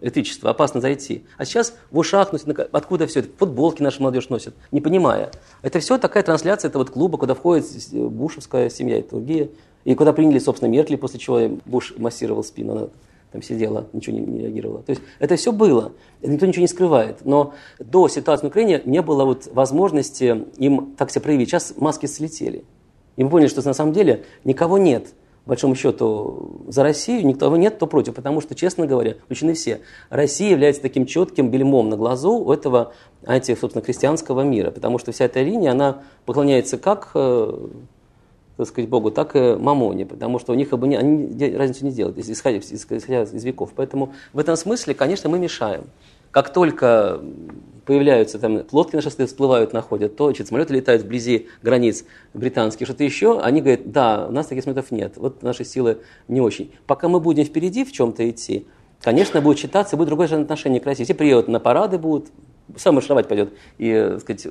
S2: электричество, опасно зайти. А сейчас в ушах носят, откуда все это? Футболки наша молодежь носит, не понимая. Это все такая трансляция этого вот клуба, куда входит бушевская семья и другие. И куда приняли, собственно, Меркель, после чего Буш массировал спину, она там сидела, ничего не, не реагировала. То есть это все было, никто ничего не скрывает. Но до ситуации в Украине не было вот возможности им так себя проявить. Сейчас маски слетели. И мы поняли, что на самом деле никого нет большому счету, за Россию, никого нет, кто против, потому что, честно говоря, включены все. Россия является таким четким бельмом на глазу у этого анти, собственно, христианского мира, потому что вся эта линия, она поклоняется как э, так сказать, Богу, так и мамоне, потому что у них бы, они разницу не делают, исходя, исходя из веков. Поэтому в этом смысле, конечно, мы мешаем. Как только появляются там лодки на шоссе всплывают, находят, то значит, самолеты летают вблизи границ британских, что-то еще, они говорят, да, у нас таких самолетов нет, вот наши силы не очень. Пока мы будем впереди в чем-то идти, конечно, будет считаться, будет другое же отношение к России. Все приедут на парады будут, сам маршировать пойдет, и, так сказать,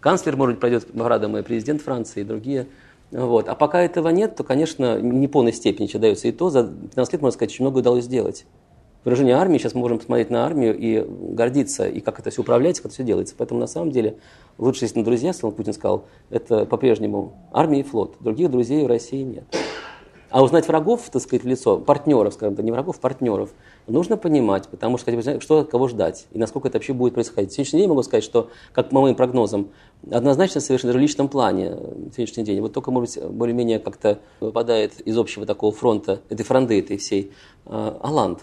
S2: канцлер, может быть, пройдет парадом, и президент Франции, и другие. Вот. А пока этого нет, то, конечно, не полной степени дается. И то за 15 лет, можно сказать, очень много удалось сделать выражение армии, сейчас мы можем посмотреть на армию и гордиться, и как это все управляется, как это все делается. Поэтому на самом деле лучшие если друзья, сказал Путин сказал, это по-прежнему армия и флот. Других друзей в России нет. А узнать врагов, так сказать, в лицо, партнеров, скажем так, не врагов, партнеров, нужно понимать, потому что хотя бы что от кого ждать и насколько это вообще будет происходить. В сегодняшний день могу сказать, что, как по моим прогнозам, однозначно совершенно в личном плане в сегодняшний день. Вот только, может быть, более-менее как-то выпадает из общего такого фронта, этой фронды этой всей, э, Аланд.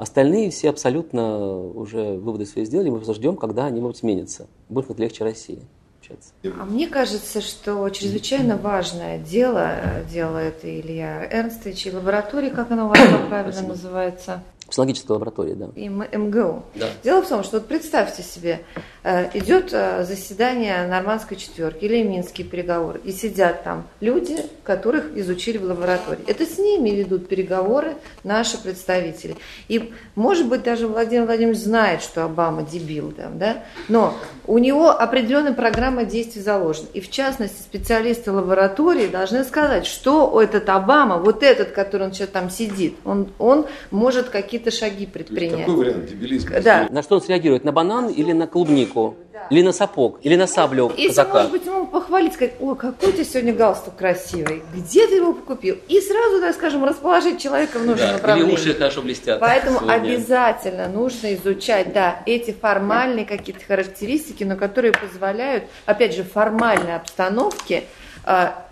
S2: Остальные все абсолютно уже выводы свои сделали, мы просто ждем, когда они будут смениться. Будет как легче России общаться.
S7: А мне кажется, что чрезвычайно важное дело делает Илья Эрнстович и лаборатория, как она у вас правильно Спасибо. называется?
S2: Психологическая лаборатория, да.
S7: И МГУ. Да. Дело в том, что вот представьте себе, э, идет э, заседание нормандской четверки или минские переговоры, и сидят там люди, которых изучили в лаборатории. Это с ними ведут переговоры наши представители. И, может быть, даже Владимир Владимирович знает, что Обама дебил, там, да? но у него определенная программа действий заложена. И, в частности, специалисты лаборатории должны сказать, что этот Обама, вот этот, который он сейчас там сидит, он, он может какие-то какие-то шаги предпринять.
S3: Какой вариант дебилизма?
S2: Да. На что он среагирует? На банан или на клубнику? Да. Или на сапог? Или на саблю
S7: Если, казака? может быть, ему похвалить, сказать, ой, какой тебя сегодня галстук красивый, где ты его купил? И сразу, так скажем, расположить человека в нужном да. направлении.
S2: Или уши хорошо блестят.
S7: Поэтому сегодня. обязательно нужно изучать, да, эти формальные какие-то характеристики, но которые позволяют, опять же, формальной обстановке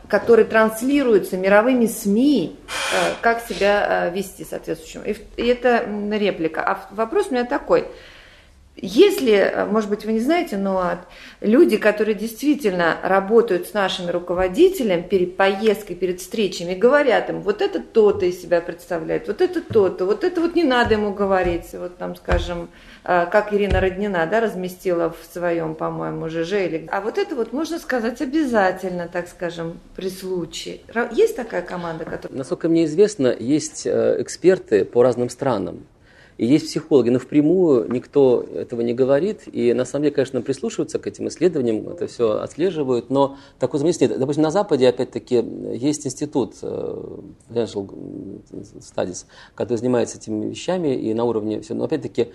S7: которые транслируются мировыми СМИ, э, как себя э, вести соответствующим. И это реплика. А вопрос у меня такой. Если, э, может быть, вы не знаете, но люди, которые действительно работают с нашими руководителями перед поездкой, перед встречами, говорят им, вот это то-то из себя представляет, вот это то-то, вот это вот не надо ему говорить, вот там, скажем, как Ирина Роднина да, разместила в своем, по-моему, ЖЖ. Или... А вот это вот можно сказать обязательно, так скажем, при случае. Есть такая команда, которая...
S2: Насколько мне известно, есть э, эксперты по разным странам. И есть психологи, но впрямую никто этого не говорит. И на самом деле, конечно, прислушиваются к этим исследованиям, это все отслеживают, но такой замес нет. Допустим, на Западе, опять-таки, есть институт э, Financial Studies, который занимается этими вещами и на уровне все. Но опять-таки э,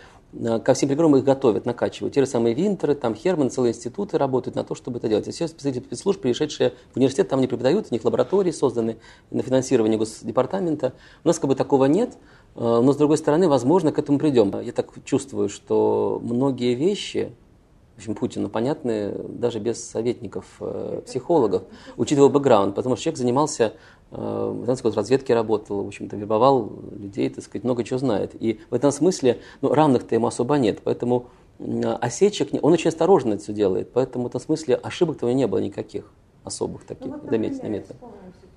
S2: ко всем переговорам их готовят, накачивают. Те же самые Винтеры, там Херман, целые институты работают на то, чтобы это делать. И все специалисты спецслужб, пришедшие в университет, там не преподают, у них лаборатории созданы на финансирование госдепартамента. У нас как бы такого нет. Э, но, с другой стороны, возможно, к этому придем. Я так чувствую, что многие вещи, в общем, Путину понятны даже без советников, э, психологов, учитывая бэкграунд, потому что человек занимался, э, в сказать, разведке работал, в общем-то, вербовал людей, так сказать, много чего знает. И в этом смысле, ну, равных-то ему особо нет, поэтому осечек, он очень осторожно это все делает, поэтому в этом смысле ошибок-то у него не было никаких особых таких, ну, вот, заметить, заметно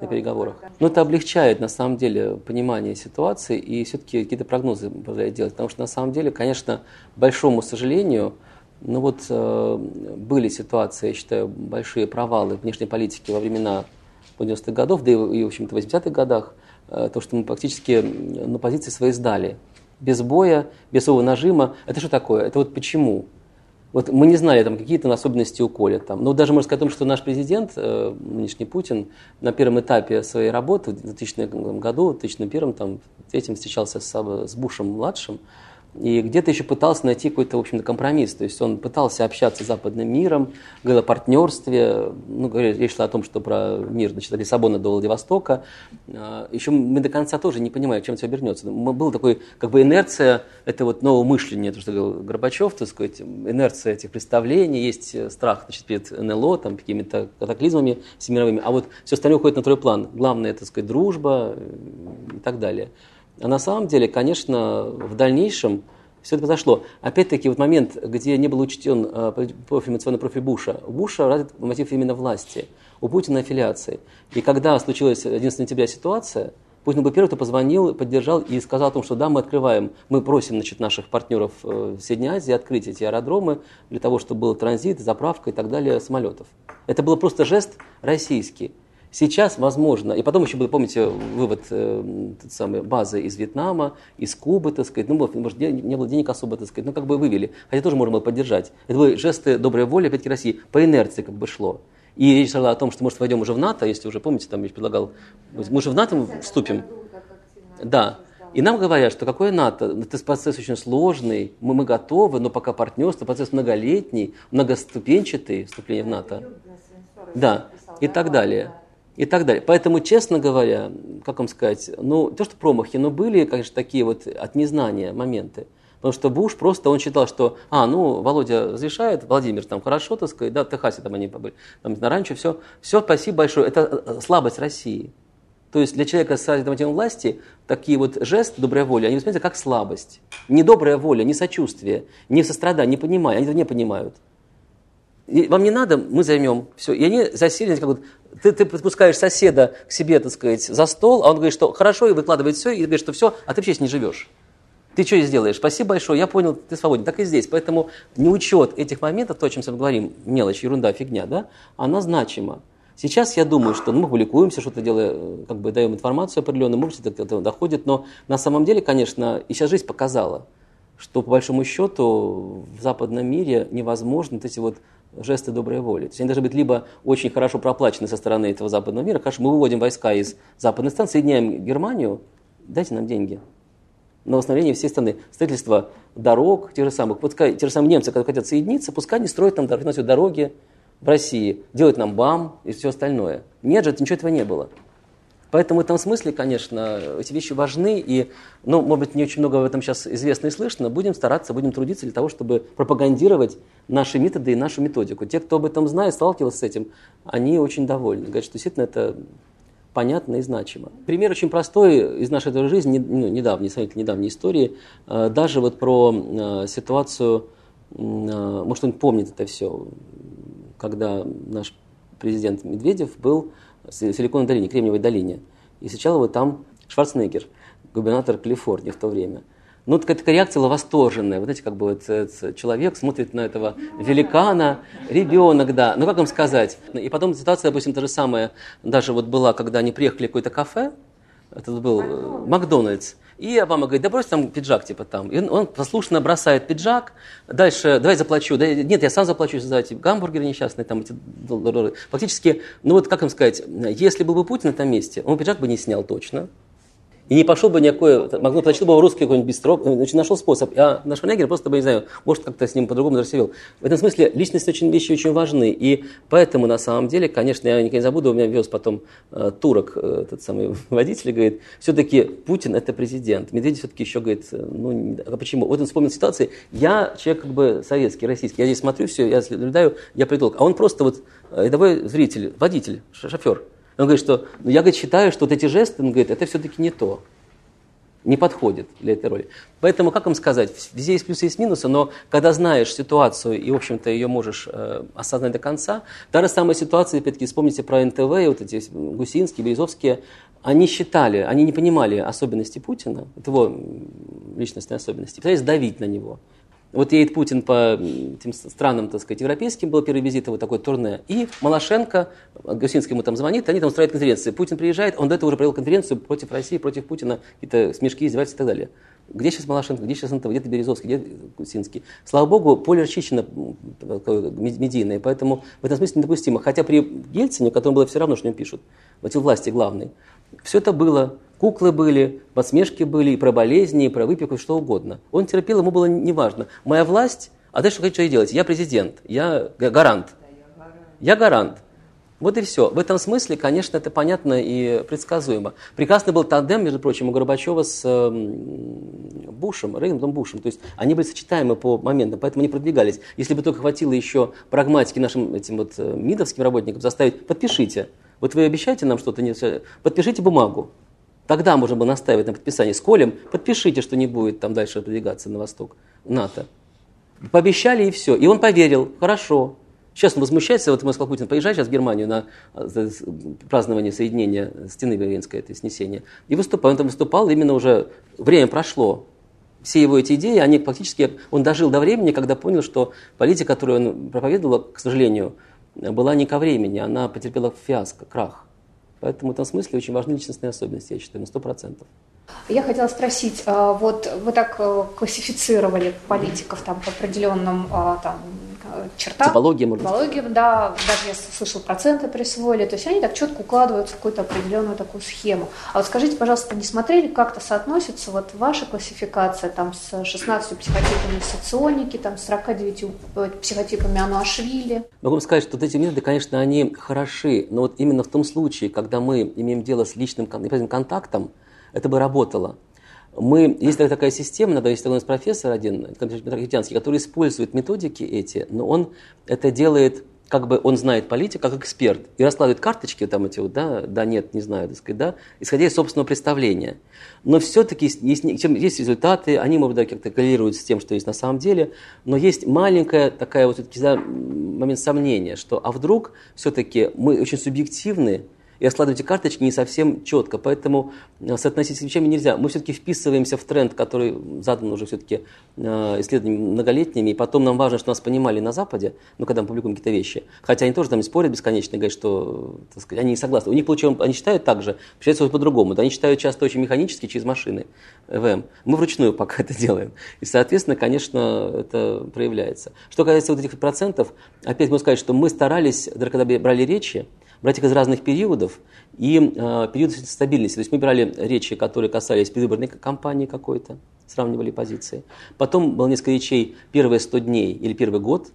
S2: на переговорах. Но это облегчает, на самом деле, понимание ситуации и все-таки какие-то прогнозы позволяет делать. Потому что, на самом деле, конечно, большому сожалению, ну вот э, были ситуации, я считаю, большие провалы внешней политики во времена 90-х годов, да и, в общем-то, в 80-х годах, э, то, что мы практически ну, позиции свои сдали. Без боя, без своего нажима. Это что такое? Это вот почему? Вот мы не знали там какие-то особенности у Коля там. Но даже можно сказать о том, что наш президент, э, нынешний Путин, на первом этапе своей работы в 2000 году, в 2001 там, этим встречался с, с Бушем-младшим, и где-то еще пытался найти какой-то, в общем-то, компромисс. То есть он пытался общаться с западным миром, говорил о партнерстве, ну, речь шла о том, что про мир, значит, от Лиссабона до Владивостока. А, еще мы до конца тоже не понимаем, чем все обернется. Была такой, как бы, инерция, это вот новое мышление, то, что говорил Горбачев, так сказать, инерция этих представлений, есть страх, значит, перед НЛО, там, какими-то катаклизмами всемировыми, а вот все остальное уходит на второй план. Главное, так сказать, дружба и так далее. А на самом деле, конечно, в дальнейшем все это произошло. Опять-таки, вот момент, где не был учтен э, профиль, эмоциональный профиль Буша. У Буша развит мотив именно власти, у Путина аффилиации. И когда случилась 11 сентября ситуация, Путин был первый, кто позвонил, поддержал и сказал о том, что да, мы открываем, мы просим значит, наших партнеров э, в Средней Азии открыть эти аэродромы для того, чтобы был транзит, заправка и так далее самолетов. Это был просто жест российский. Сейчас, возможно, и потом еще был, помните, вывод э, самой базы из Вьетнама, из Кубы, так сказать, ну, может, не было денег особо, так сказать, ну, как бы вывели, хотя тоже можно было поддержать. Это были жесты доброй воли, опять-таки, России, по инерции как бы шло. И речь шла о том, что, может, войдем уже в НАТО, если уже, помните, там я предлагал, мы уже в НАТО вступим. Да. И нам говорят, что какое НАТО? Это процесс очень сложный, мы, мы готовы, но пока партнерство, процесс многолетний, многоступенчатый, вступление в НАТО. Да, и так далее и так далее. Поэтому, честно говоря, как вам сказать, ну, то, что промахи, но были, конечно, такие вот от незнания моменты. Потому что Буш просто, он считал, что, а, ну, Володя разрешает, Владимир там хорошо, так сказать, да, в Техасе там они побыли, там на ранчо, все, все, спасибо большое. Это э, слабость России. То есть для человека с мотивом власти такие вот жесты доброй воли, они воспринимаются как слабость. Не добрая воля, не сочувствие, не сострадание, не понимание, они это не понимают. И вам не надо, мы займем. Все. И они засели, как вот, ты, ты подпускаешь соседа к себе, так сказать, за стол, а он говорит, что хорошо, и выкладывает все, и говорит, что все, а ты вообще не живешь. Ты что сделаешь? Спасибо большое, я понял, ты свободен. Так и здесь. Поэтому неучет этих моментов, то, о чем мы говорим, мелочь, ерунда, фигня, да, она значима. Сейчас я думаю, что ну, мы публикуемся, что-то делаем, как бы даем информацию определенную, может это доходит, но на самом деле, конечно, и сейчас жизнь показала, что по большому счету в западном мире невозможно вот эти вот жесты доброй воли. То есть они должны быть либо очень хорошо проплачены со стороны этого западного мира, хорошо, мы выводим войска из западной стран, соединяем Германию, дайте нам деньги на восстановление всей страны. Строительство дорог, тех же самых, пускай, те же самые немцы, когда хотят соединиться, пускай они строят финансируют дороги в России, делают нам БАМ и все остальное. Нет же, ничего этого не было. Поэтому в этом смысле, конечно, эти вещи важны, и, ну, может быть, не очень много в этом сейчас известно и слышно, но будем стараться, будем трудиться для того, чтобы пропагандировать наши методы и нашу методику. Те, кто об этом знает, сталкивался с этим, они очень довольны. Говорят, что действительно это понятно и значимо. Пример очень простой из нашей жизни, ну, недавней, сравнительно недавней истории, э, даже вот про э, ситуацию, э, может, он помнит это все, когда наш президент Медведев был Силиконовой долине, Кремниевой долине, и встречал его там Шварценеггер, губернатор Калифорнии в то время – ну, такая, такая реакция была восторженная. Вот знаете, как бы вот, человек смотрит на этого великана, ребенок, да. Ну, как вам сказать? И потом ситуация, допустим, та же самая, даже вот была, когда они приехали в какое-то кафе, это был э, Макдональдс, и Обама говорит, да брось там пиджак, типа там. И он, он послушно бросает пиджак, дальше, давай заплачу. Да, нет, я сам заплачу за эти гамбургеры несчастные, там эти доллары. Фактически, ну вот как им сказать, если был бы Путин на этом месте, он пиджак бы не снял точно. И не пошел бы никакой, могло получил бы русский какой-нибудь бистро, значит, нашел способ. А наш Шварценеггер просто, бы, не знаю, может, как-то с ним по-другому зарсевел. В этом смысле личность очень, вещи очень важны. И поэтому, на самом деле, конечно, я никогда не забуду, у меня вез потом э, турок, э, этот самый водитель, говорит, все-таки Путин это президент. Медведев все-таки еще говорит, э, ну, а почему? Вот он вспомнил ситуации. Я человек как бы советский, российский. Я здесь смотрю все, я наблюдаю, я политолог. А он просто вот э, рядовой зритель, водитель, шофер. Он говорит, что ну, я говорит, считаю, что вот эти жесты, он говорит, это все-таки не то. Не подходит для этой роли. Поэтому, как вам сказать, везде есть плюсы есть минусы, но когда знаешь ситуацию и, в общем-то, ее можешь э, осознать до конца, та же самая ситуация, опять-таки, вспомните про НТВ, вот эти Гусинские, Березовские, они считали, они не понимали особенности Путина, его личностные особенности, пытались давить на него. Вот едет Путин по тем странам, так сказать, европейским, был первый визит, вот такой турне. И Малашенко, Гусинский ему там звонит, они там устраивают конференции. Путин приезжает, он до этого уже провел конференцию против России, против Путина, какие-то смешки, издевательства и так далее. Где сейчас Малашенко, где сейчас НТВ, где то Березовский, где Гусинский? Слава богу, поле расчищено медийное, поэтому в этом смысле недопустимо. Хотя при Ельцине, которому было все равно, что нем пишут, вот эти власти главные, все это было. Куклы были, подсмешки были, и про болезни, и про выпивку, и что угодно. Он терпел, ему было неважно. Моя власть, а дальше что хочу делать? Я президент, я гарант. Я гарант. Вот и все. В этом смысле, конечно, это понятно и предсказуемо. Прекрасный был тандем, между прочим, у Горбачева с э, Бушем, Рейгном Бушем. То есть они были сочетаемы по моментам, поэтому они продвигались. Если бы только хватило еще прагматики нашим этим вот э, МИДовским работникам заставить, подпишите. Вот вы обещаете нам что-то, подпишите бумагу. Тогда можно было настаивать на подписании. С Колем подпишите, что не будет там дальше продвигаться на восток НАТО. Пообещали и все. И он поверил. Хорошо. Сейчас он возмущается, вот сказал Путин, поезжай сейчас в Германию на э, празднование соединения стены Берлинской, это снесение. И выступал. Он там выступал, именно уже время прошло. Все его эти идеи, они фактически, он дожил до времени, когда понял, что политика, которую он проповедовал, к сожалению, была не ко времени, она потерпела фиаско, крах. Поэтому в этом смысле очень важны личностные особенности, я считаю, на сто процентов.
S8: Я хотела спросить, а, вот вы так э, классифицировали политиков там по определенным а, там, чертам.
S2: Типология, может
S8: Типология, да, даже я слышал, проценты присвоили. То есть они так четко укладываются в какую-то определенную такую схему. А вот скажите, пожалуйста, не смотрели, как-то соотносится вот ваша классификация там с 16 психотипами соционики, там с 49 э, психотипами Ануашвили?
S2: Могу вам сказать, что вот эти методы, конечно, они хороши, но вот именно в том случае, когда мы имеем дело с личным контактом, это бы работало. Мы, есть такая система, иногда есть у нас профессор один, Хитянский, который использует методики эти, но он это делает как бы он знает политику как эксперт и раскладывает карточки там эти вот, да, да, нет, не знаю, так сказать, да, исходя из собственного представления. Но все-таки есть, есть, результаты, они, может быть, как-то коррелируют с тем, что есть на самом деле, но есть маленькая такая вот момент сомнения, что а вдруг все-таки мы очень субъективны, и раскладывать эти карточки не совсем четко. Поэтому э, соотносить с вещами нельзя. Мы все-таки вписываемся в тренд, который задан уже все-таки э, исследованиями многолетними. И потом нам важно, что нас понимали на Западе, ну, когда мы публикуем какие-то вещи. Хотя они тоже там спорят бесконечно, говорят, что так сказать, они не согласны. У них, получается, они считают так же, получается по-другому. Они считают часто очень механически через машины ЭВМ. Мы вручную пока это делаем. И, соответственно, конечно, это проявляется. Что касается вот этих процентов, опять могу сказать, что мы старались, когда брали речи, брать их из разных периодов и э, периоды стабильности. То есть мы брали речи, которые касались предвыборной кампании какой-то, сравнивали позиции. Потом было несколько речей первые 100 дней или первый год,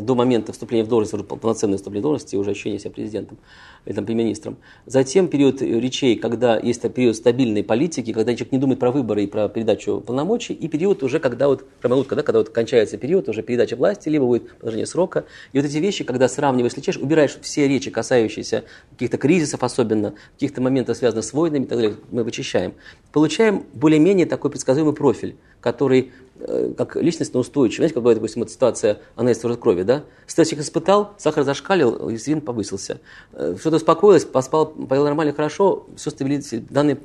S2: до момента вступления в должность, уже полноценное вступление в должность, и уже ощущение себя президентом или там, премьер-министром. Затем период речей, когда есть период стабильной политики, когда человек не думает про выборы и про передачу полномочий, и период уже, когда вот, промолвка, да, когда вот кончается период, уже передача власти, либо будет продолжение срока. И вот эти вещи, когда сравниваешь, сличаешь, убираешь все речи, касающиеся каких-то кризисов особенно, каких-то моментов, связанных с войнами и так далее, мы вычищаем. Получаем более-менее такой предсказуемый профиль, который Э, как личностно устойчивый. Знаете, как бывает, допустим, вот ситуация анализа крови, да? Стрессик испытал, сахар зашкалил, инсулин повысился. Э, что-то успокоилось, поспал, поел нормально, хорошо, все стабилизировалось, данные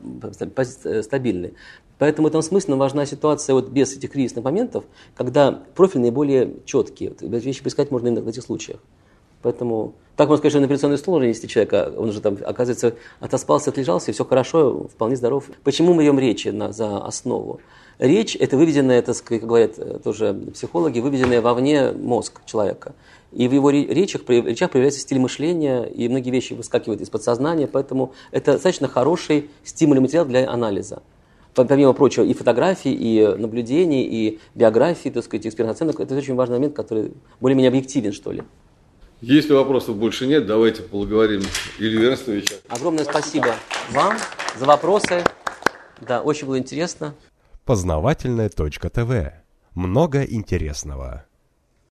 S2: э, стабильны. Поэтому в этом смысле важна ситуация вот без этих кризисных моментов, когда профиль наиболее четкий. Вот, вещи поискать можно именно в этих случаях. Поэтому так можно сказать, что на операционный стол уже нести человека, он уже там, оказывается, отоспался, отлежался, и все хорошо, вполне здоров. Почему мы берем речи на, за основу? Речь – это выведенная, так сказать, как говорят э, тоже психологи, выведенная вовне мозг человека. И в его речах, речах проявляется стиль мышления, и многие вещи выскакивают из подсознания, поэтому это достаточно хороший стимульный материал для анализа. Помимо прочего, и фотографии, и наблюдений, и биографии, так сказать, экспертных оценок, это очень важный момент, который более-менее объективен, что ли.
S3: Если вопросов больше нет, давайте поговорим Илью Верстовича.
S2: Огромное спасибо вам за вопросы. Да, очень было интересно
S1: познавательная ТВ. Много интересного.